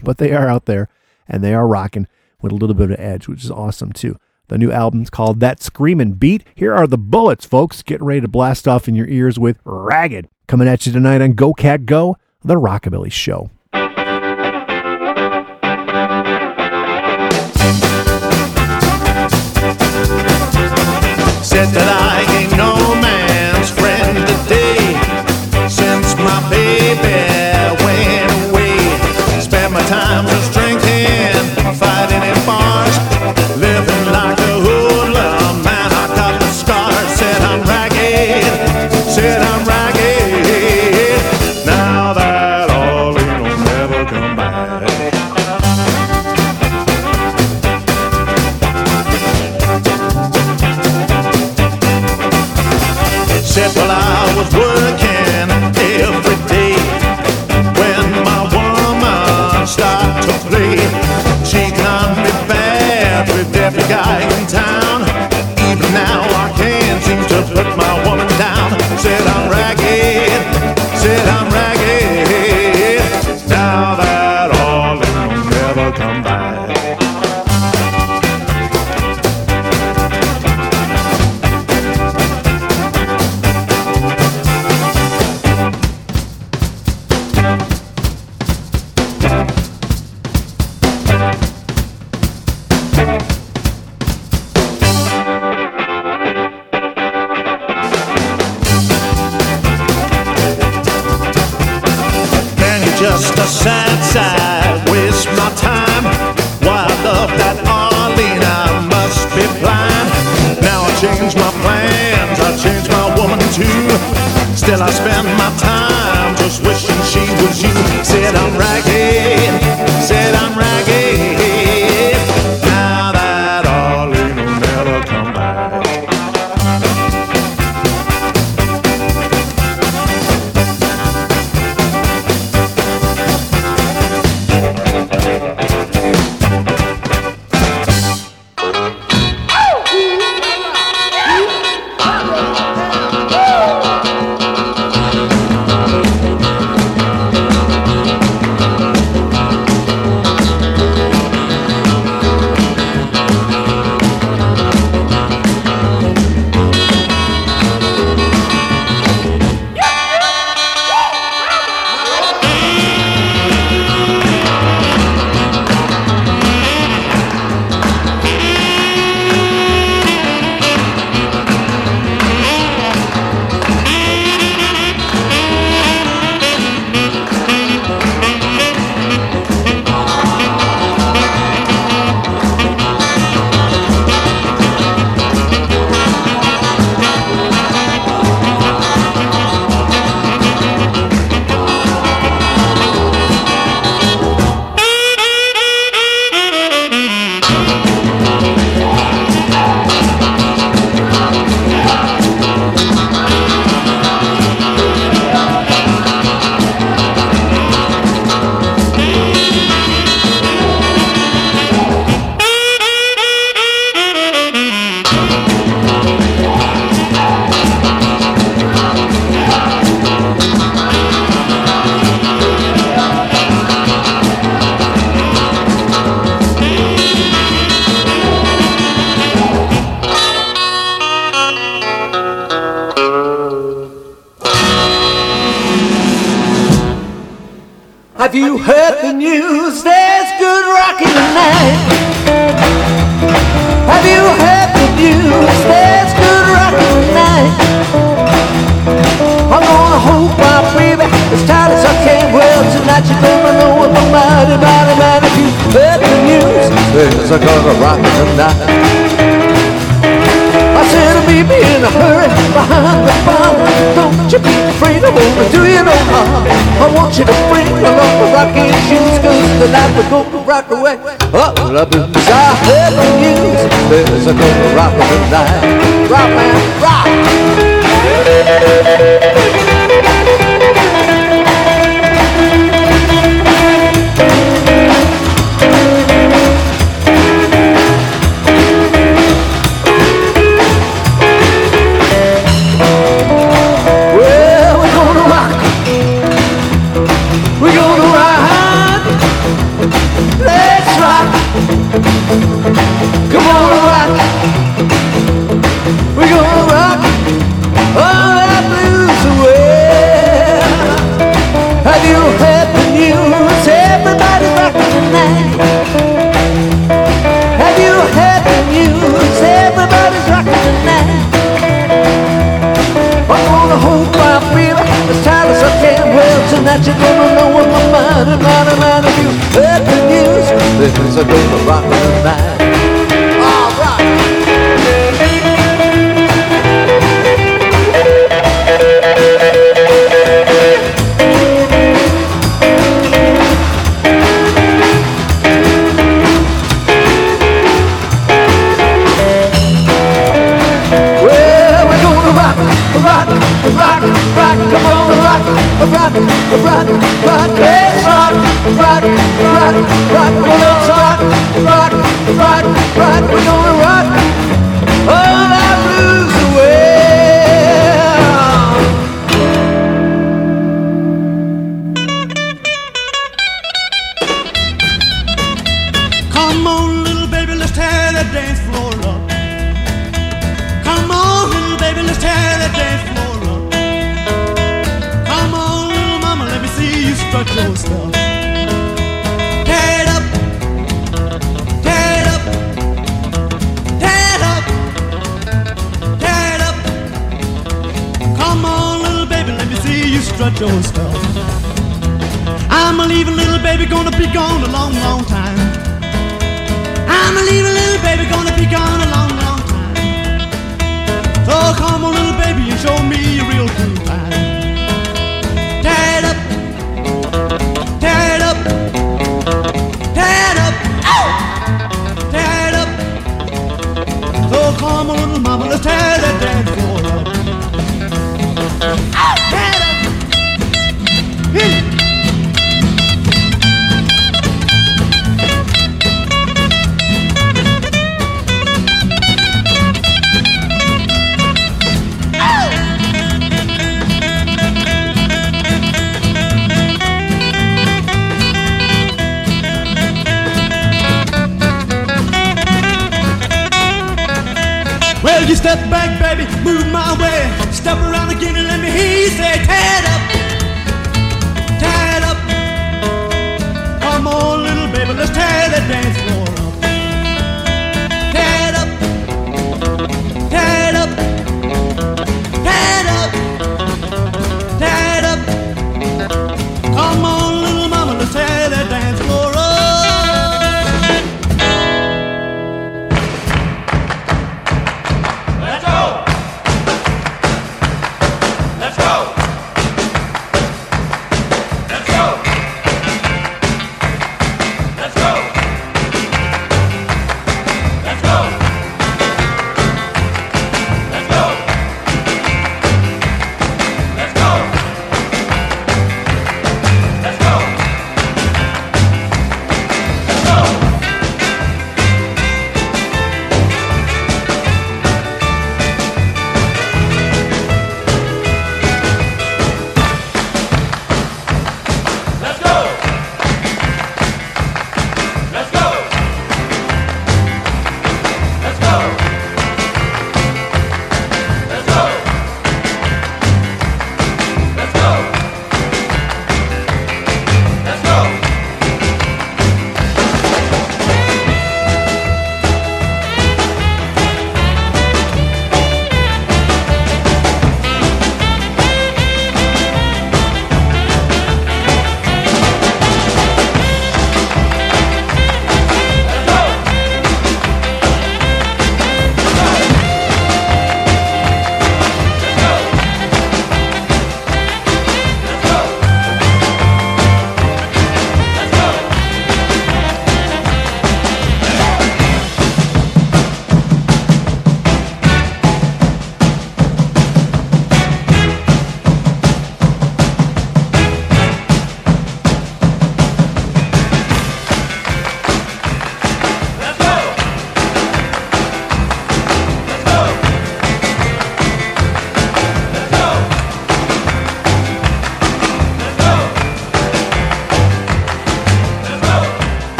(laughs) but they are out there and they are rocking with a little bit of edge, which is awesome too. The new album's called That Screamin' Beat. Here are the bullets, folks. Getting ready to blast off in your ears with Ragged. Coming at you tonight on Go Cat Go, the Rockabilly Show. that I ain't no man. till I spend my time.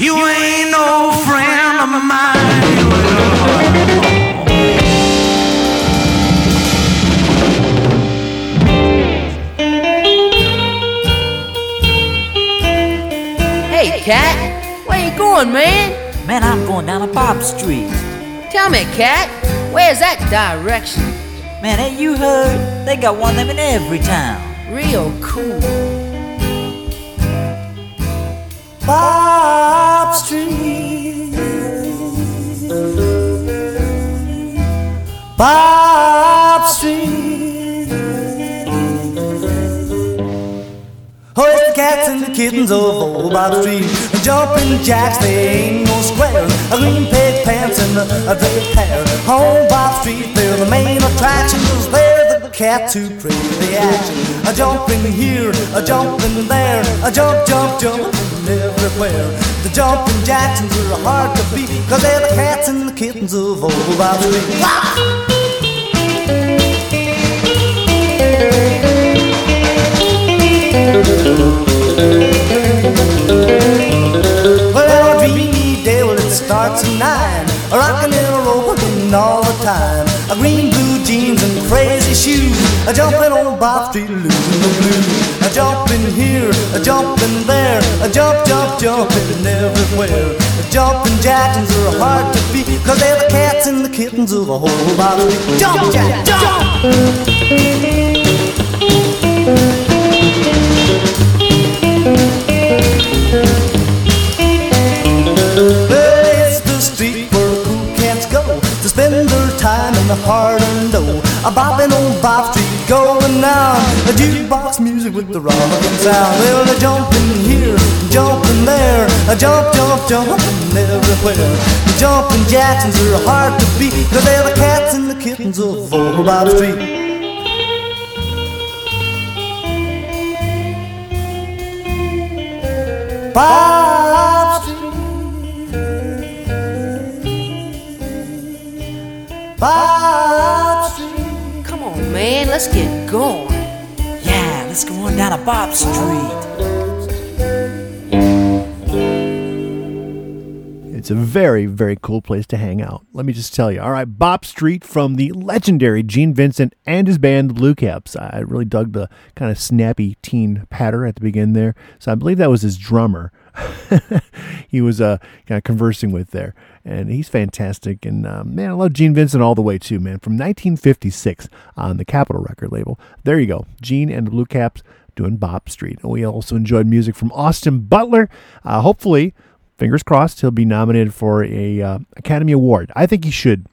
You ain't no friend of mine. Hey, Cat, where you going, man? Man, I'm going down to Bop Street. Tell me, Cat, where's that direction? Man, ain't you heard? They got one of them in every town. Real cool. Bop Street. Bop Street. Oh, it's the cats and the kittens of old Bop Street. Jumping jacks, they ain't no square. A green pig pants and a, red hair. On Bop Street, they're the main attractions. They're the cats who create the action. A jumping here, a jumping there. A jump, jump, jump everywhere. The jumping Jacksons are hard to beat. Cause they're the cats and the kittens of old Street. Well, a dreamy day, well, it starts at nine. Rockin' and a rollin' all the time. A green and crazy shoes. A jumping on Bop Street, losing the blues. A jumping here, a jumping there. A jump, jump, jumping everywhere. The jumping Jacksons are hard to beat. Cause they're the cats and the kittens of a whole Bop Street. Jump, Jack, jump! It's the street where cool cats go to spend their time in the hard and low. A bopping on Bop Street going down. A jukebox music with the rockin' sound. Well, a jumping here, jumping there. A jump, jump, jumping everywhere. The jumping Jacksons are hard to beat. Cause they're the cats and the kittens of old Bop Street. Bop Street. Bop man, let's get going. Yeah, let's go on down to Bop Street. It's a very, very cool place to hang out. Let me just tell you. All right, Bop Street from the legendary Gene Vincent and his band, the Blue Caps. I really dug the kind of snappy teen patter at the beginning there. So I believe that was his drummer. (laughs) he was uh, kind of conversing with there. And he's fantastic. And um, man, I love Gene Vincent all the way too, man. From 1956 on the Capitol record label. There you go. Gene and the Blue Caps doing Bop Street. And we also enjoyed music from Austin Butler. Uh, hopefully, fingers crossed, he'll be nominated for a uh, Academy Award. I think he should.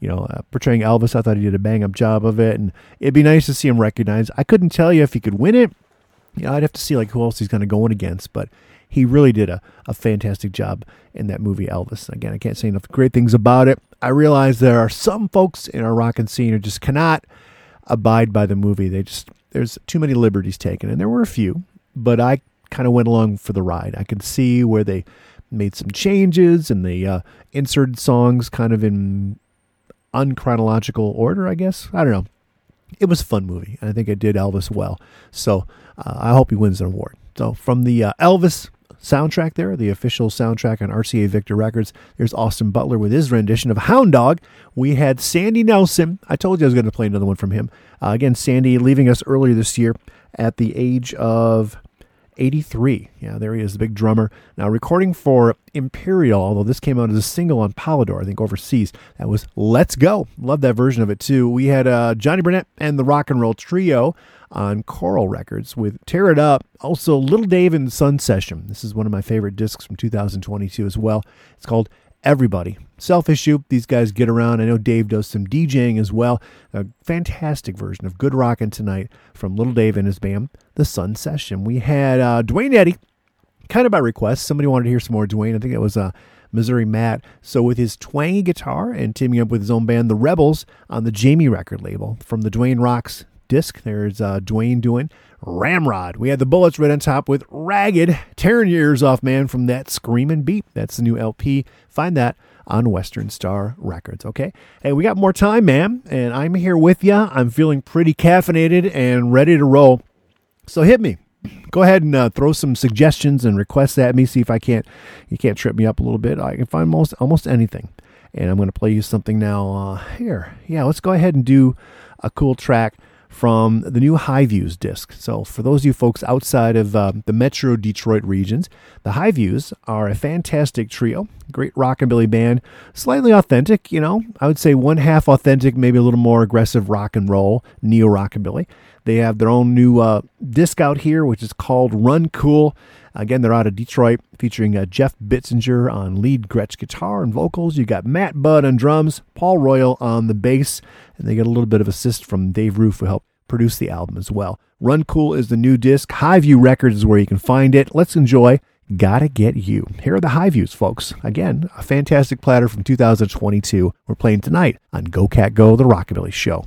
You know, uh, portraying Elvis, I thought he did a bang up job of it, and it'd be nice to see him recognized. I couldn't tell you if he could win it. You know, I'd have to see like who else he's going to go in against, but he really did a, a fantastic job in that movie Elvis. Again, I can't say enough great things about it. I realize there are some folks in our rock and scene who just cannot abide by the movie. They just there's too many liberties taken, and there were a few, but I kind of went along for the ride. I could see where they made some changes and they uh, inserted songs kind of in unchronological order, I guess. I don't know. It was a fun movie, and I think it did Elvis well. So uh, I hope he wins an award. So from the uh, Elvis soundtrack there, the official soundtrack on RCA Victor Records, there's Austin Butler with his rendition of Hound Dog. We had Sandy Nelson. I told you I was going to play another one from him. Uh, again, Sandy leaving us earlier this year at the age of 83. Yeah, there he is, the big drummer. Now, recording for Imperial, although this came out as a single on Polydor, I think overseas, that was Let's Go. Love that version of it too. We had uh, Johnny Burnette and the Rock and Roll Trio on Coral Records with Tear It Up. Also, Little Dave and Sun Session. This is one of my favorite discs from 2022 as well. It's called Everybody. Self issue, these guys get around. I know Dave does some DJing as well. A fantastic version of Good Rockin' Tonight from Little Dave and his band, The Sun Session. We had uh, Duane Eddy, kind of by request. Somebody wanted to hear some more Duane. I think it was uh, Missouri Matt. So with his twangy guitar and teaming up with his own band, The Rebels, on the Jamie record label from the Duane Rocks disc, there's uh, Duane doing Ramrod. We had the Bullets right on top with Ragged, tearing your ears off, man, from that screaming beat. That's the new LP. Find that on Western Star Records, okay? Hey, we got more time, man, and I'm here with you. I'm feeling pretty caffeinated and ready to roll. So hit me. Go ahead and uh, throw some suggestions and requests at me. See if I can't you can't trip me up a little bit. I can find most almost anything. And I'm going to play you something now. Uh, here, yeah, let's go ahead and do a cool track from the new High Views disc. So, for those of you folks outside of uh, the Metro Detroit regions, the High Views are a fantastic trio, great rock and rockabilly band, slightly authentic. You know, I would say one half authentic, maybe a little more aggressive rock and roll, neo rockabilly. They have their own new uh, disc out here, which is called Run Cool. Again, they're out of Detroit, featuring uh, Jeff Bitzinger on lead Gretsch guitar and vocals. You got Matt Budd on drums, Paul Royal on the bass, and they get a little bit of assist from Dave Roof, who helped produce the album as well. Run Cool is the new disc. Highview Records is where you can find it. Let's enjoy Gotta Get You. Here are the High Views, folks. Again, a fantastic platter from 2022. We're playing tonight on Go Cat Go, the Rockabilly Show.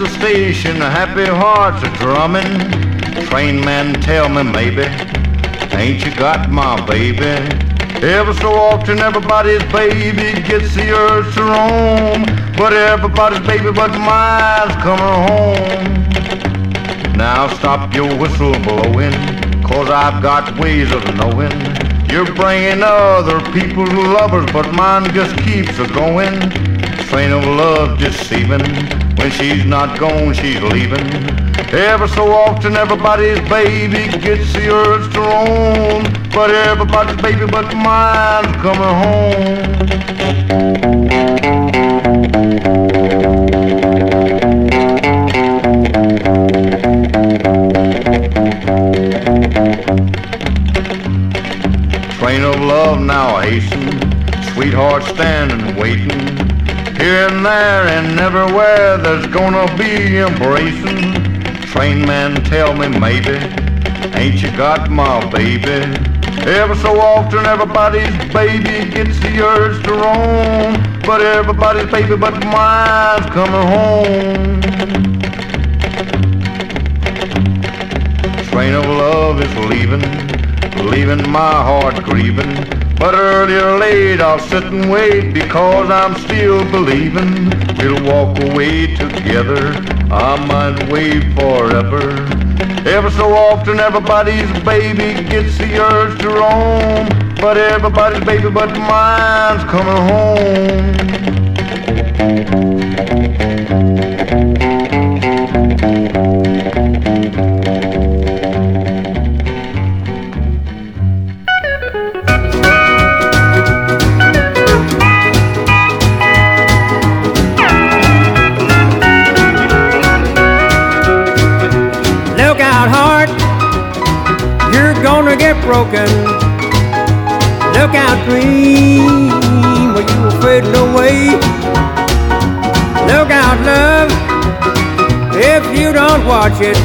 The station, the happy hearts are drumming. Train man, tell me maybe, ain't you got my baby? Ever so often everybody's baby gets the urge to roam, but everybody's baby but mine's coming home. Now stop your whistle blowing, cause I've got ways of knowing. You're bringing other people's lovers, but mine just keeps a going. Train of love deceiving, when she's not gone, she's leaving. Ever so often everybody's baby gets the urge to roam, but everybody's baby but mine's coming home. Train of love now hasten, sweetheart standing waiting. Here and there and everywhere there's gonna be embracing. Train man, tell me maybe, ain't you got my baby? Ever so often everybody's baby gets the urge to roam, but everybody's baby but mine's coming home. Train of love is leaving, leaving my heart grieving. But early or late I'll sit and wait because I'm still believing we'll walk away together. I might wait forever. Ever so often everybody's baby gets the urge to roam, but everybody's baby but mine's coming home. Gonna get broken. Look out, dream, or you will fade away. Look out, love, if you don't watch it,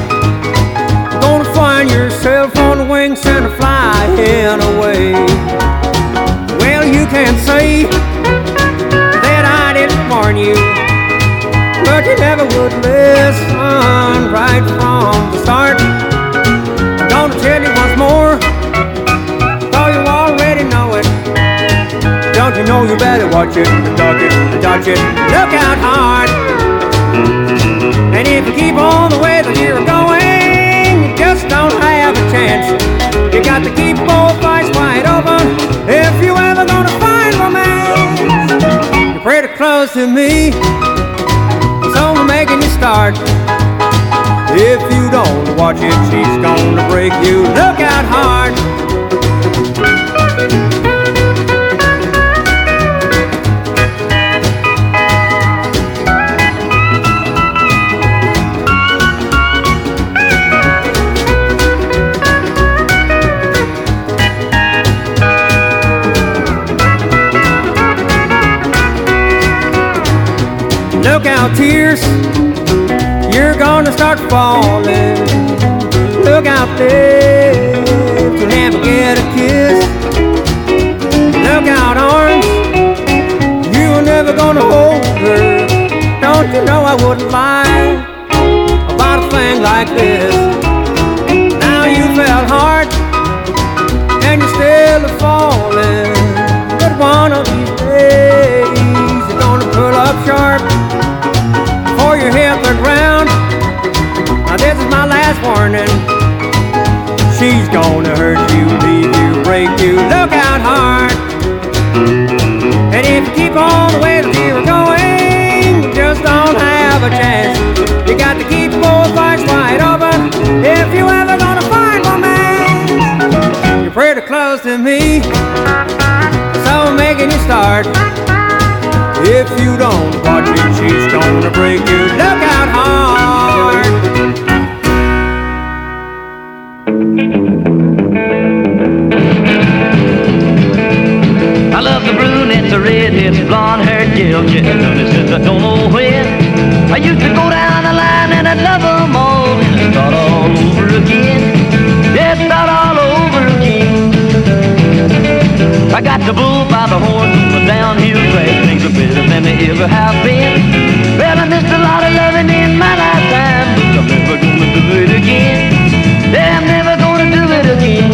gonna find yourself on the wings and flying away. Well, you can't say that I didn't warn you. But you never would listen right from the start. You know you better watch it, duck it, dodge it, look out hard. And if you keep on the way that you're going, you just don't have a chance. You got to keep both eyes wide open if you ever gonna find romance. You're pretty close to me. It's only making you start. If you don't watch it, she's gonna break you. If you don't watch it, she's gonna break you. Look out hard. I love the brunettes, the redheads, blonde-haired done it since I don't know when. I used to go down the line and I'd love them all, and start all over again. Yeah, start all over again. I got the bull by the horns on ever have been. Well, I missed a lot of loving in my lifetime, but I'm never gonna do it again. Yeah, I'm never gonna do it again.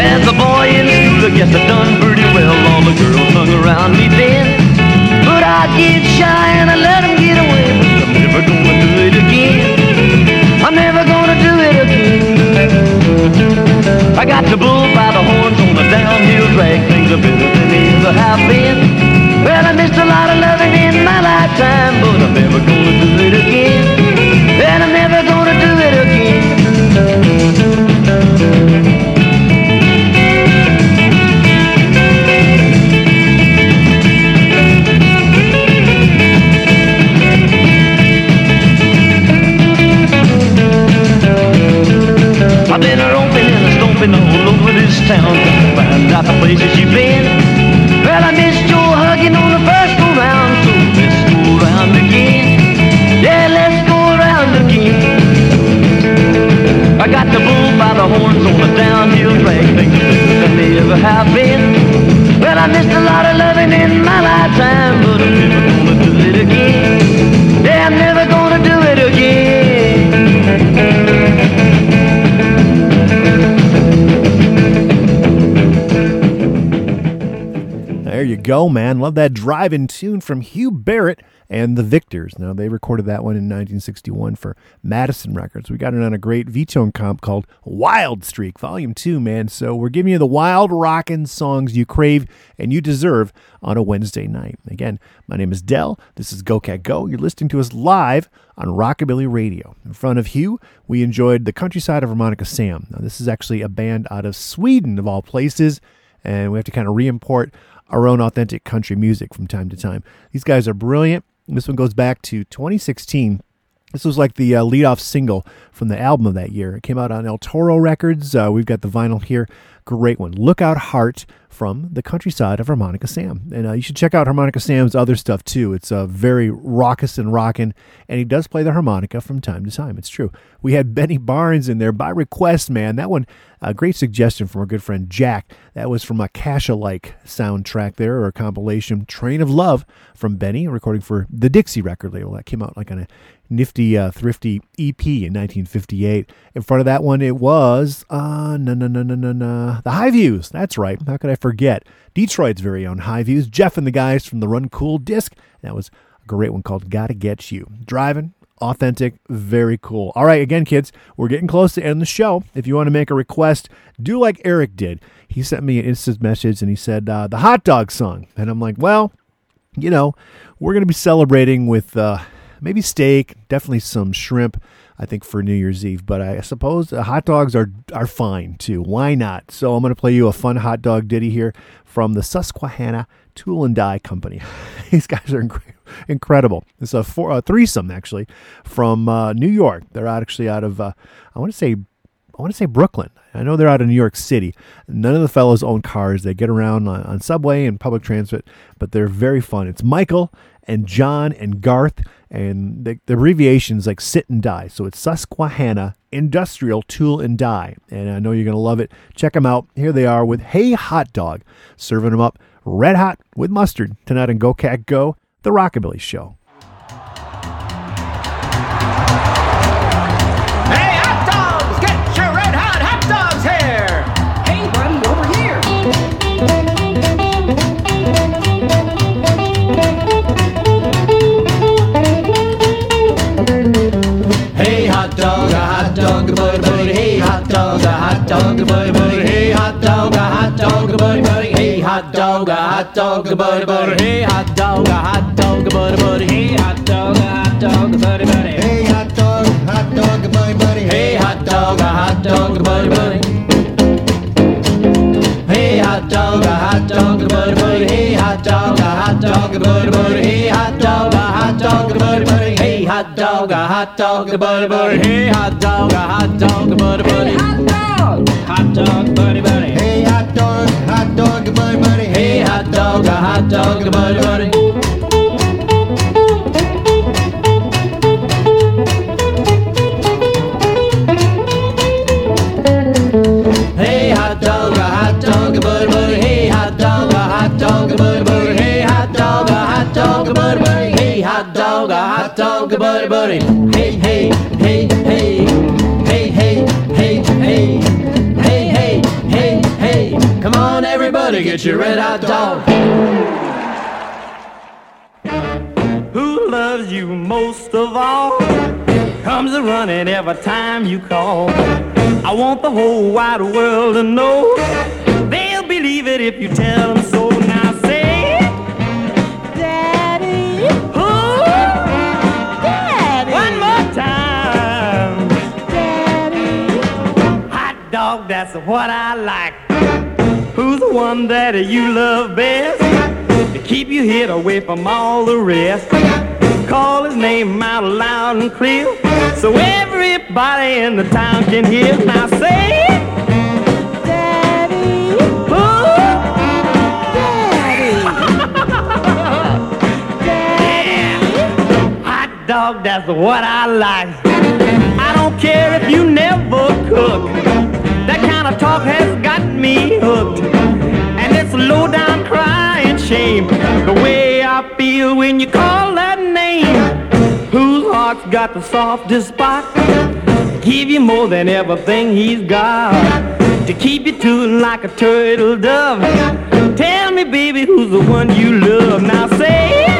As a boy in school, I guess I done pretty well. All the girls hung around me places you've been. Well, I missed your hugging on the first go round, so let's go around again. Yeah, let's go around again. I got the bull by the horns on the downhill track, things are better than they ever have been. Well, I missed a lot of go, man. Love that drive-in tune from Hugh Barrett and the Victors. Now they recorded that one in 1961 for Madison Records. We got it on a great V-tone comp called Wild Streak, Volume 2, man. So we're giving you the wild rockin' songs you crave and you deserve on a Wednesday night. Again, my name is Del. This is Go Cat Go. You're listening to us live on Rockabilly Radio. In front of Hugh, we enjoyed the countryside of Harmonica Sam. Now this is actually a band out of Sweden of all places, and we have to kind of re-import our own authentic country music from time to time. These guys are brilliant. This one goes back to 2016. This was like the uh, lead-off single from the album of that year. It came out on El Toro Records. Uh, we've got the vinyl here. Great one. Lookout Heart from the countryside of Harmonica Sam. And uh, you should check out Harmonica Sam's other stuff too. It's uh, very raucous and rockin', and he does play the harmonica from time to time. It's true. We had Benny Barnes in there by request, man. That one, a great suggestion from our good friend Jack. That was from a Kasha-like soundtrack there, or a compilation, Train of Love from Benny, recording for the Dixie record label. That came out like on a nifty, uh, thrifty EP in 1958. In front of that one, it was, uh, no, no, no, no, no, the High Views. That's right. How could I forget? Detroit's very own High Views. Jeff and the guys from the Run Cool disc. That was a great one called Gotta Get You. Driving, authentic, very cool. All right, again, kids, we're getting close to end the show. If you want to make a request, do like Eric did. He sent me an instant message and he said, uh, the hot dog song. And I'm like, well, you know, we're going to be celebrating with uh, maybe steak, definitely some shrimp. I think for New Year's Eve, but I suppose hot dogs are are fine too. Why not? So I'm going to play you a fun hot dog ditty here from the Susquehanna Tool and Die Company. (laughs) These guys are incre- incredible. It's a, four, a threesome actually from uh, New York. They're actually out of uh, I want to say I want to say Brooklyn. I know they're out of New York City. None of the fellows own cars. They get around on, on subway and public transit, but they're very fun. It's Michael and John and Garth, and the, the abbreviation is like sit and die. So it's Susquehanna Industrial Tool and Die. And I know you're going to love it. Check them out. Here they are with Hey Hot Dog, serving them up red hot with mustard tonight on Go Cat Go, the Rockabilly Show. Dog, a buddy, buddy. Hey, hot dog, a hot dog, a buddy, buddy. Hey, hot dog, a hot dog, a buddy, buddy. Hey, hot dog, a hot dog, a buddy, buddy. Hey, hot dog, a hot dog, a buddy, buddy. Hey, hot dog, hot dog, a buddy, buddy. Hey, hot dog, a hot dog, a buddy, buddy. Hey, hot dog, a hot dog, a buddy, buddy. Hey, hot dog, a hot dog, a buddy, buddy. Hey, hot dog, a hot dog, a buddy, buddy. Hey, hot dog, a hot dog, a buddy, buddy. Hey, hot dog, a hot dog, a buddy, buddy. Hot dog, buddy, buddy. Hey, hot dog, hot dog, buddy, buddy. Hey, hot dog, a hot dog, buddy, buddy. Everybody, get your red hot dog. Who loves you most of all? Comes a running every time you call. I want the whole wide world to know. They'll believe it if you tell them so. Now say, Daddy. Who? Daddy. One more time. Daddy. Hot dog, that's what I like. Who's the one that you love best? To keep you hid away from all the rest. Call his name out loud and clear. So everybody in the town can hear. Now say it. (laughs) Dog, that's what I like. I don't care if you never cook. That of talk has got me hooked. And it's low down crying shame. The way I feel when you call that name. Whose heart's got the softest spot? Give you more than everything he's got. To keep you tooting like a turtle dove. Tell me, baby, who's the one you love? Now say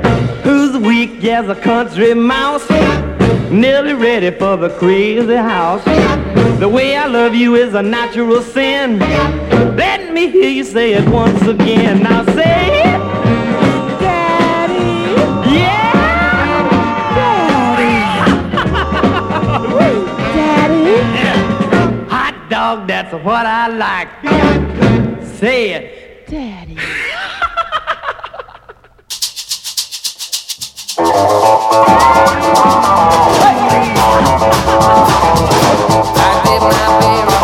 Who's weak as a country mouse? Nearly ready for the crazy house. The way I love you is a natural sin. Let me hear you say it once again. Now say it. Daddy. Yeah. Daddy. Hot dog, that's what I like. Say it. Daddy. Hey! I did my favorite.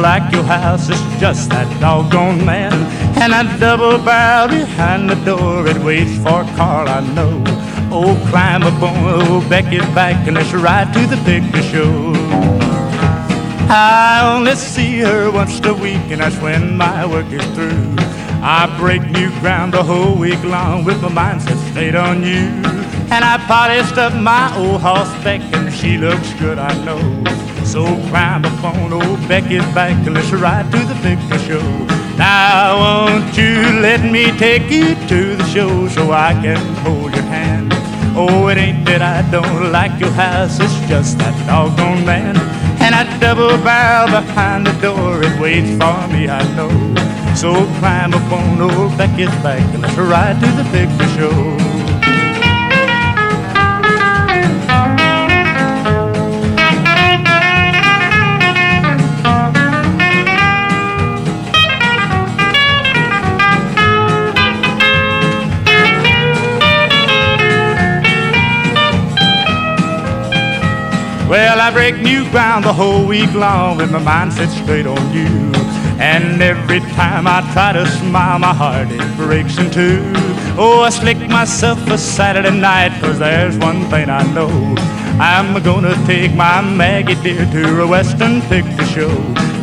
Like your house, it's just that doggone man. And I double barrel behind the door, it waits for Carl, I know. Oh, climb up on old Becky's back and let's ride to the picture show. I only see her once a week, and that's when my work is through. I break new ground the whole week long with my mindset straight on you. And I polished up my old horseback, and she looks good, I know. So climb up on old Becky's back and let's ride to the picture show. Now won't you let me take you to the show so I can hold your hand? Oh, it ain't that I don't like your house, it's just that doggone man. And I double barrel behind the door, it waits for me, I know. So climb up on old Becky's back and let's ride to the picture show. Well, I break new ground the whole week long with my mind set straight on you. And every time I try to smile, my heart it breaks in two. Oh, I slick myself a Saturday night, cause there's one thing I know. I'm gonna take my Maggie dear to a Western picture show.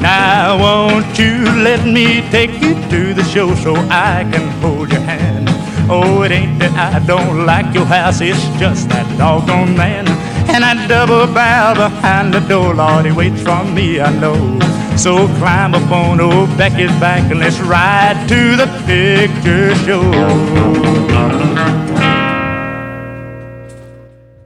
Now, won't you let me take you to the show so I can hold your hand? Oh, it ain't that I don't like your house, it's just that doggone man. And I double bow behind the door, Lord, he waits for me, I know. So climb up on old Becky's back and let's ride to the picture show.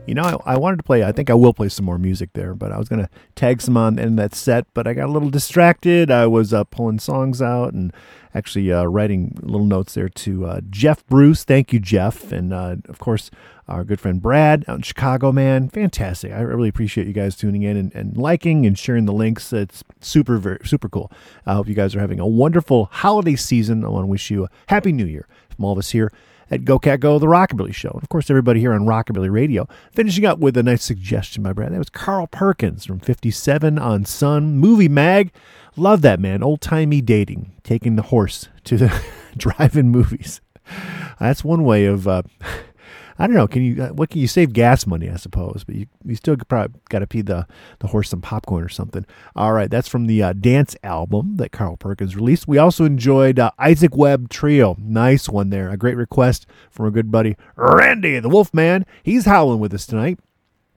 You know, I, I wanted to play. I think I will play some more music there, but I was gonna tag some on in that set, but I got a little distracted. I was uh, pulling songs out and actually uh, writing little notes there to uh, Jeff Bruce. Thank you, Jeff, and uh, of course our good friend Brad out in Chicago. Man, fantastic! I really appreciate you guys tuning in and, and liking and sharing the links. It's super, very, super cool. I hope you guys are having a wonderful holiday season. I want to wish you a happy New Year from all of us here at Go Cat Go, the Rockabilly Show. And of course, everybody here on Rockabilly Radio. Finishing up with a nice suggestion, my Brad. That was Carl Perkins from 57 on Sun Movie Magg. Love that, man. Old timey dating, taking the horse to the (laughs) drive in movies. That's one way of. Uh, (laughs) I don't know. Can you? Uh, what can you save gas money? I suppose, but you you still probably got to feed the the horse some popcorn or something. All right, that's from the uh, dance album that Carl Perkins released. We also enjoyed uh, Isaac Webb Trio. Nice one there. A great request from a good buddy Randy the Wolf Man. He's howling with us tonight.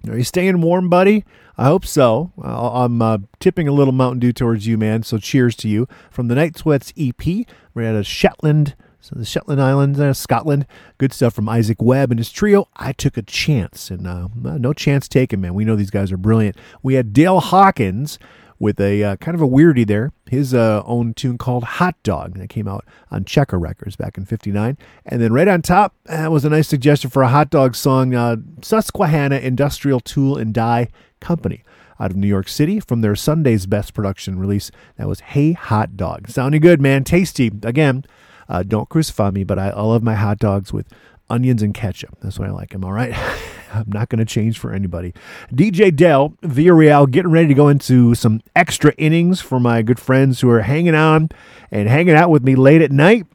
Are you staying warm, buddy? I hope so. I'm uh, tipping a little Mountain Dew towards you, man. So cheers to you from the Night Sweats EP. We're at a Shetland. So the Shetland Islands, uh, Scotland, good stuff from Isaac Webb and his trio. I took a chance, and uh, no chance taken, man. We know these guys are brilliant. We had Dale Hawkins with a uh, kind of a weirdie there, his uh, own tune called Hot Dog that came out on Checker Records back in '59. And then right on top uh, was a nice suggestion for a hot dog song, uh, Susquehanna Industrial Tool and Die Company out of New York City from their Sunday's Best Production release. That was Hey Hot Dog. Sounding good, man. Tasty. Again, uh, don't crucify me, but I, I love my hot dogs with onions and ketchup. That's what I like them. All right. (laughs) I'm not going to change for anybody. DJ Del, Villarreal, getting ready to go into some extra innings for my good friends who are hanging on and hanging out with me late at night.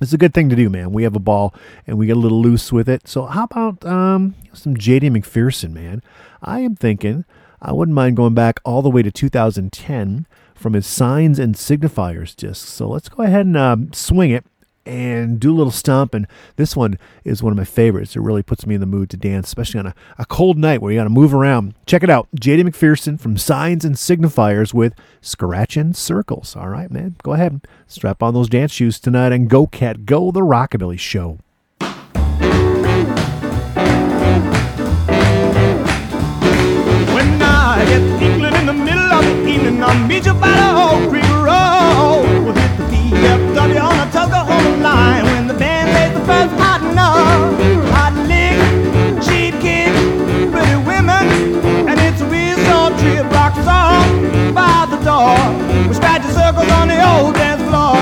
It's a good thing to do, man. We have a ball and we get a little loose with it. So how about um, some JD McPherson, man? I am thinking I wouldn't mind going back all the way to 2010 from his Signs and Signifiers disc. So let's go ahead and um, swing it and do a little stomp. And this one is one of my favorites. It really puts me in the mood to dance, especially on a, a cold night where you got to move around. Check it out. JD McPherson from Signs and Signifiers with Scratching Circles. All right, man. Go ahead. Strap on those dance shoes tonight and go, cat, go, the Rockabilly Show. When I get England in the middle of the evening, I'll meet you by the Oak the first hot note. Hot lick, cheap kick, pretty women, and it's a whistle tree rock song by the door. We scratch circles on the old dance floor.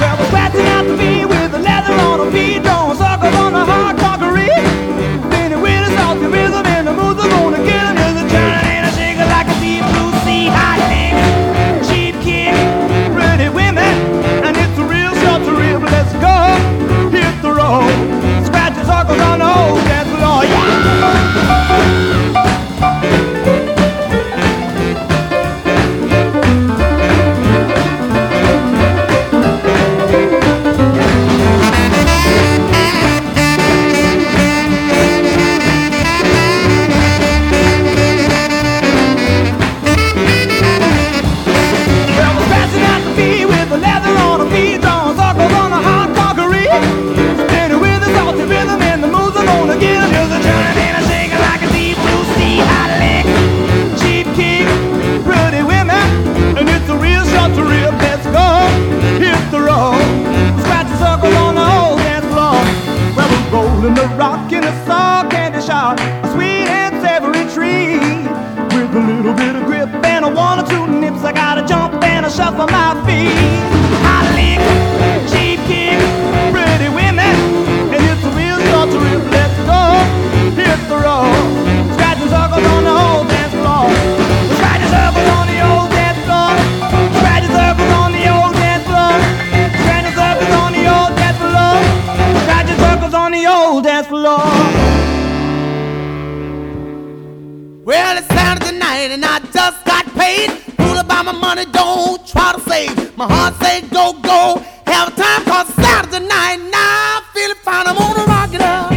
Well, we're scratching out the with the leather on the beat, drawing circles on the hard bit of grip and a one or two nips. I gotta jump and I shuffle my feet. I lick, cheap kick, pretty women, and it's a real start to rip. Let's go, hit the road. Scratching circles on the old dance floor. Scratching circles on the old dance floor. Scratching circles on the old dance floor. Scratching circles on the old dance floor. Scratching circles on the old dance floor. Well just got paid. Fool about my money, don't try to save. My heart say go, go. Have a time cause Saturday night. Now I feel it fine, I'm gonna rock it up.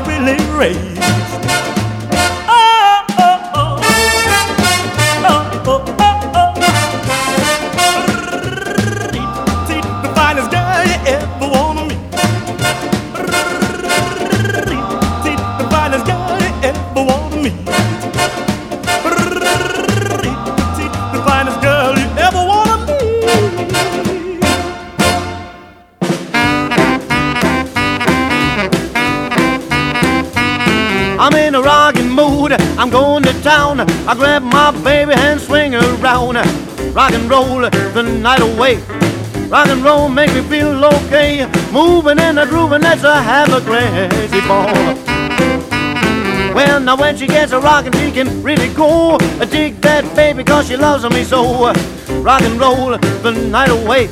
Really raves. Town. I grab my baby and swing around. Rock and roll the night away. Rock and roll make me feel okay. Moving in groove and let's uh, have a crazy ball. Well, now when she gets a rockin', she can really go. I dig that baby cause she loves me so. Rock and roll the night away.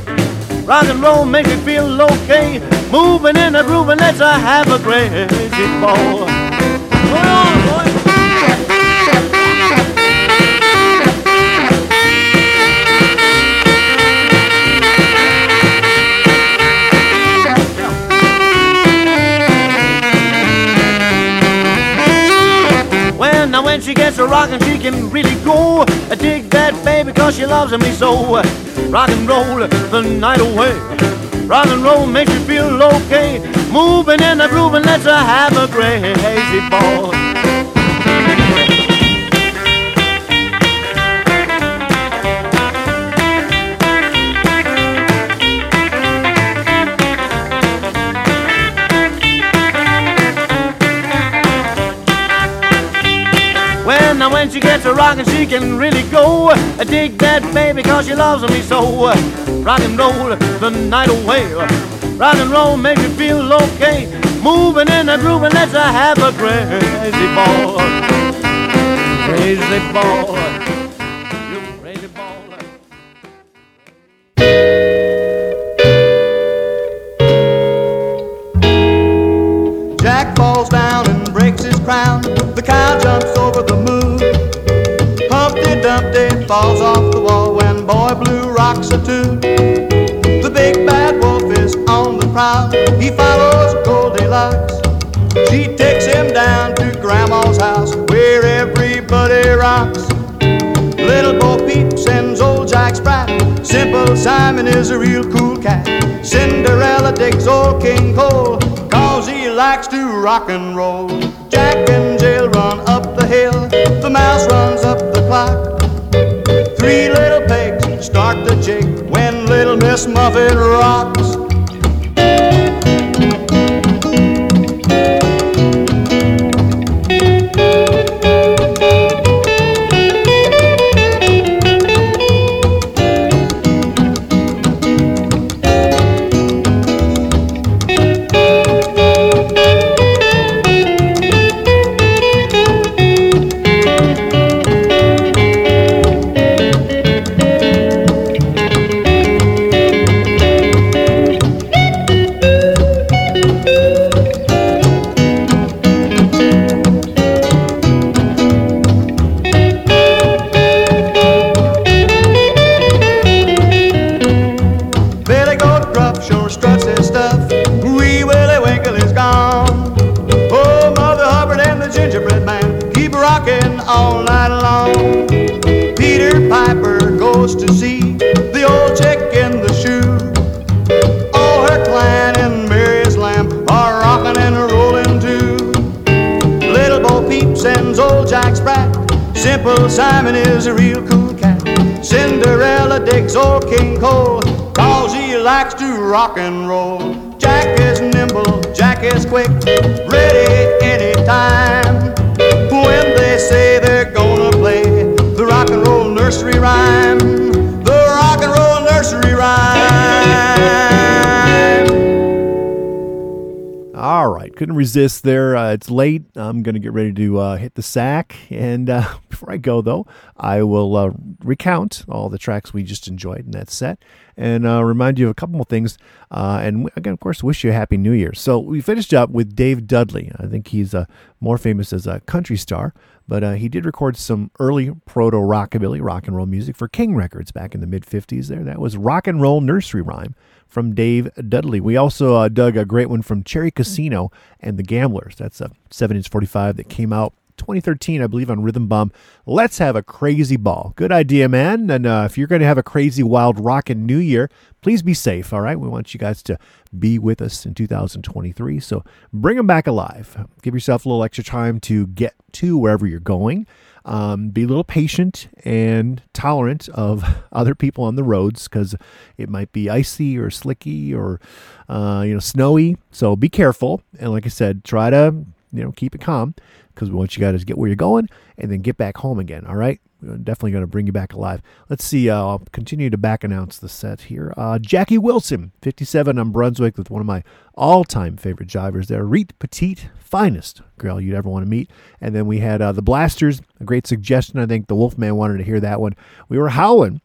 Rock and roll make me feel okay. Moving in groove and let's uh, have a crazy ball. She gets a rockin', she can really go. I dig that baby cause she loves me so. Rock and roll the night away. Rock and roll makes you feel okay. Moving in the groove and let's uh, have a crazy ball. Now when she gets a rockin', she can really go. I dig that baby cause she loves me so. Rock and roll the night away. Rock and roll makes me feel okay. Moving in the groove and let's have a crazy ball. Crazy ball. Simon is a real cool cat. Cinderella digs old King Cole, cause he likes to rock and roll. Jack and Jill run up the hill, the mouse runs up the clock. Three little pigs start to jig when little Miss Muffet rocks. Likes to rock and roll. Jack is nimble, Jack is quick, couldn't resist there. Uh, it's late. I'm going to get ready to uh, hit the sack. And uh, (laughs) before I go, though, I will uh, recount all the tracks we just enjoyed in that set and uh, remind you of a couple more things. Uh, and again, of course, wish you a happy new year. So we finished up with Dave Dudley. I think he's more famous as a country star, but he did record some early proto rockabilly rock and roll music for King Records back in the mid 50s there. That was Rock and Roll Nursery Rhyme from Dave Dudley. We also uh, dug a great one from Cherry Casino and the Gamblers. That's a 7 inch 45 that came out 2013, I believe, on Rhythm Bomb. Let's have a crazy ball. Good idea, man. And uh, if you're going to have a crazy, wild, rockin' new year, please be safe, all right? We want you guys to be with us in 2023. So bring them back alive. Give yourself a little extra time to get to wherever you're going. Um, be a little patient and tolerant of (laughs) other people on the roads because it might be icy or slicky or uh, you know snowy. So be careful. And like I said, try to you know keep it calm because what you got is get where you're going and then get back home again. All right. We're definitely going to bring you back alive. Let's see. Uh, I'll continue to back announce the set here. Uh, Jackie Wilson, 57 on Brunswick, with one of my all time favorite jivers there. Reet Petite, finest girl you'd ever want to meet. And then we had uh, the Blasters, a great suggestion. I think the Wolfman wanted to hear that one. We were howling.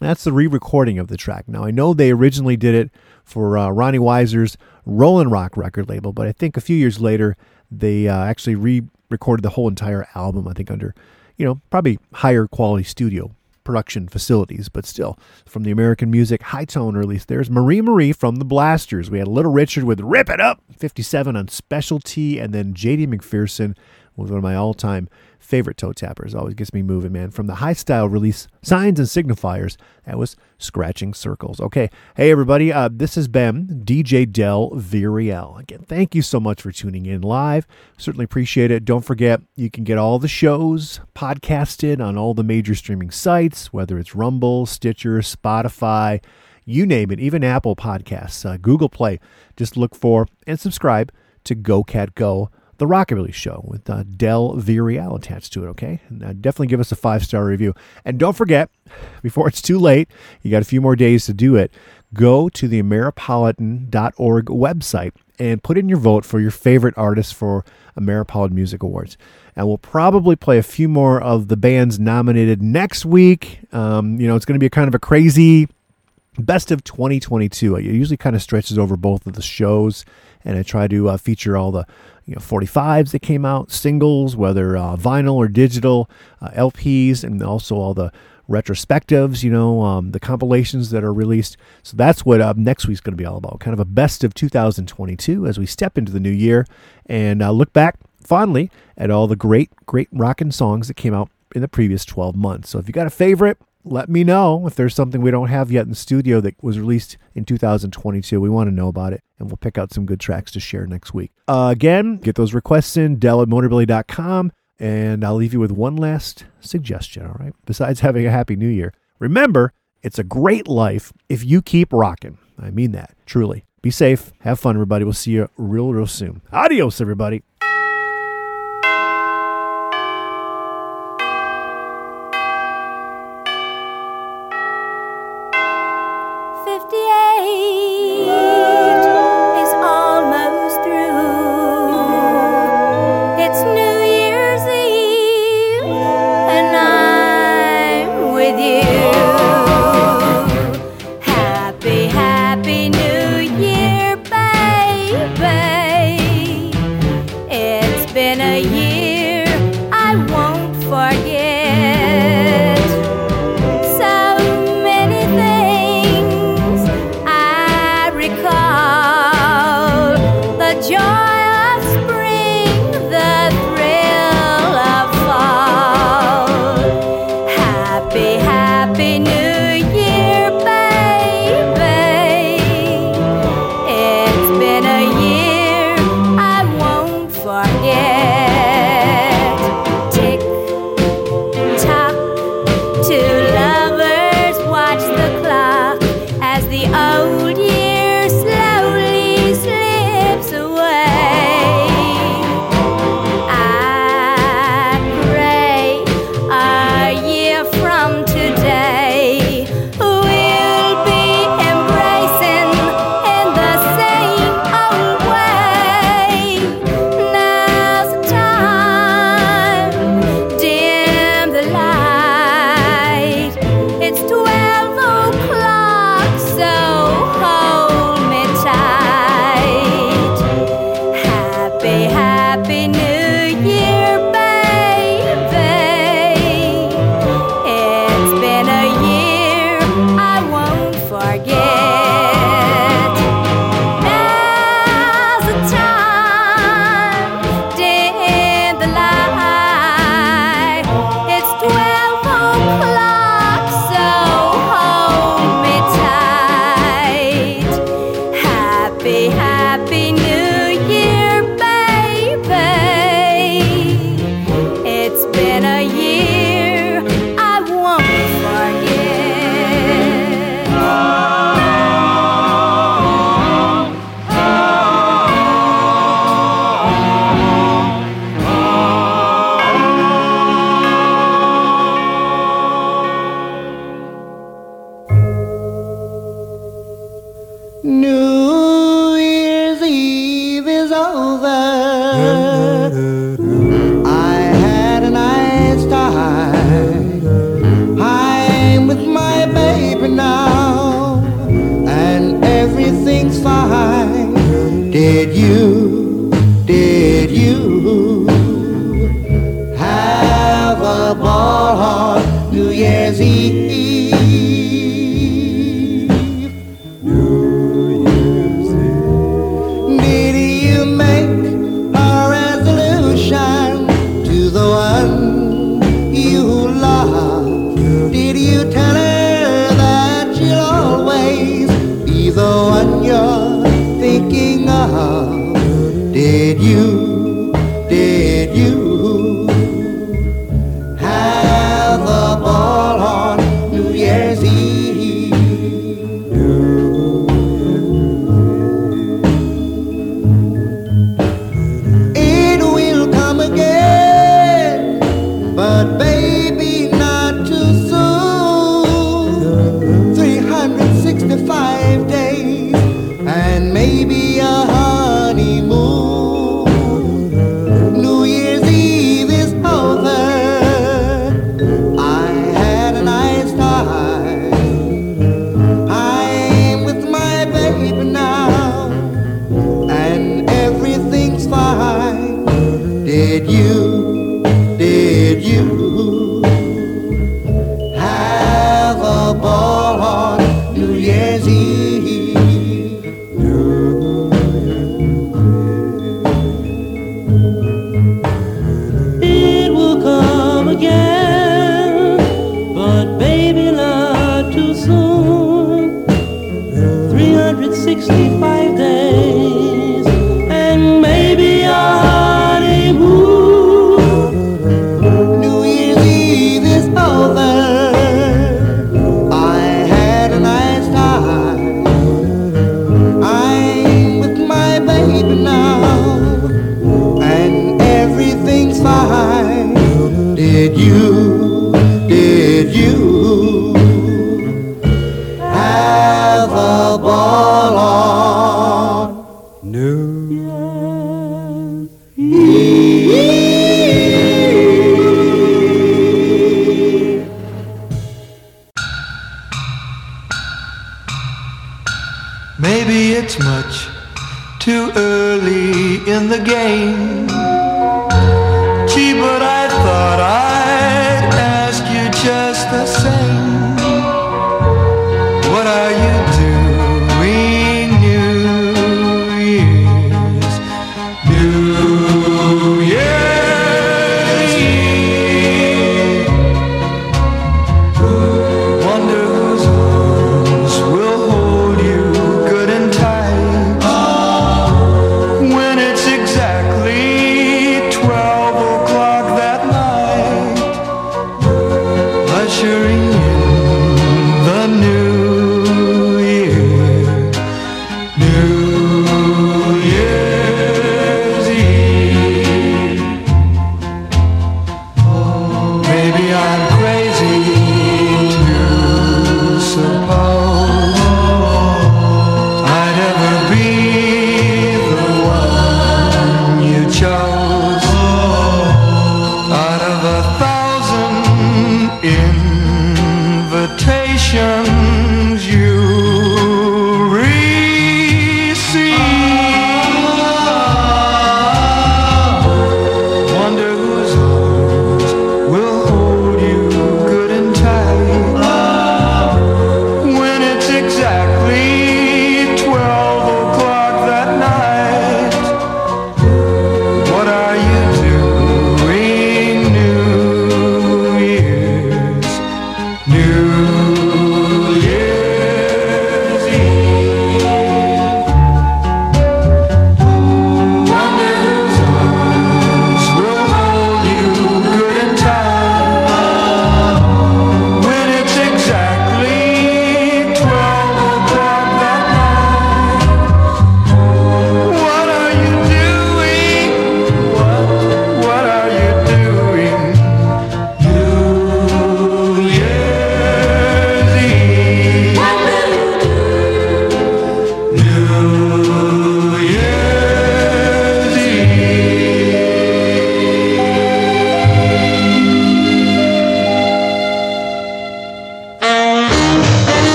That's the re recording of the track. Now, I know they originally did it for uh, Ronnie Weiser's Rollin' Rock record label, but I think a few years later, they uh, actually re recorded the whole entire album, I think, under you know, probably higher quality studio production facilities, but still from the American music HighTone release. There's Marie Marie from the Blasters. We had Little Richard with Rip It Up, 57 on Specialty, and then JD McPherson was one of my all time favorite toe tappers. Always gets me moving, man. From the Hi-Style release Signs and Signifiers, that was Scratching Circles. Okay, hey everybody, uh, this has been DJ Del Villarreal. Again, thank you so much for tuning in live. Certainly appreciate it. Don't forget, you can get all the shows podcasted on all the major streaming sites, whether it's Rumble, Stitcher, Spotify, you name it, even Apple Podcasts, uh, Google Play. Just look for and subscribe to Go Cat Go the Rockabilly Show with uh, Del Villarreal attached to it, okay? Uh, definitely give us a five star review. And don't forget, (laughs) before it's too late, you got a few more days to do it. Go to the Ameripolitan.org website and put in your vote for your favorite artist for Ameripolitan Music Awards. And we'll probably play a few more of the bands nominated next week. Um, you know, it's going to be a kind of a crazy best of 2022. It usually kind of stretches over both of the shows, and I try to uh, feature all the you know 45s that came out, singles, whether uh, vinyl or digital, uh, LPs, and also all the retrospectives, you know, um, the compilations that are released. So that's what uh, next week's going to be all about. Kind of a best of 2022 as we step into the new year and uh, look back fondly at all the great, great rockin' songs that came out in the previous 12 months. So if you got a favorite, let me know if there's something we don't have yet in studio that was released in 2022. We want to know about it, and we'll pick out some good tracks to share next week. Uh, again, get those requests in, Del at motorbilly.com, and I'll leave you with one last suggestion, all right? Besides (laughs) having a happy new year, remember, it's a great life if you keep rocking. I mean that, truly. Be safe. Have fun, everybody. We'll see you real, real soon. Adios, everybody.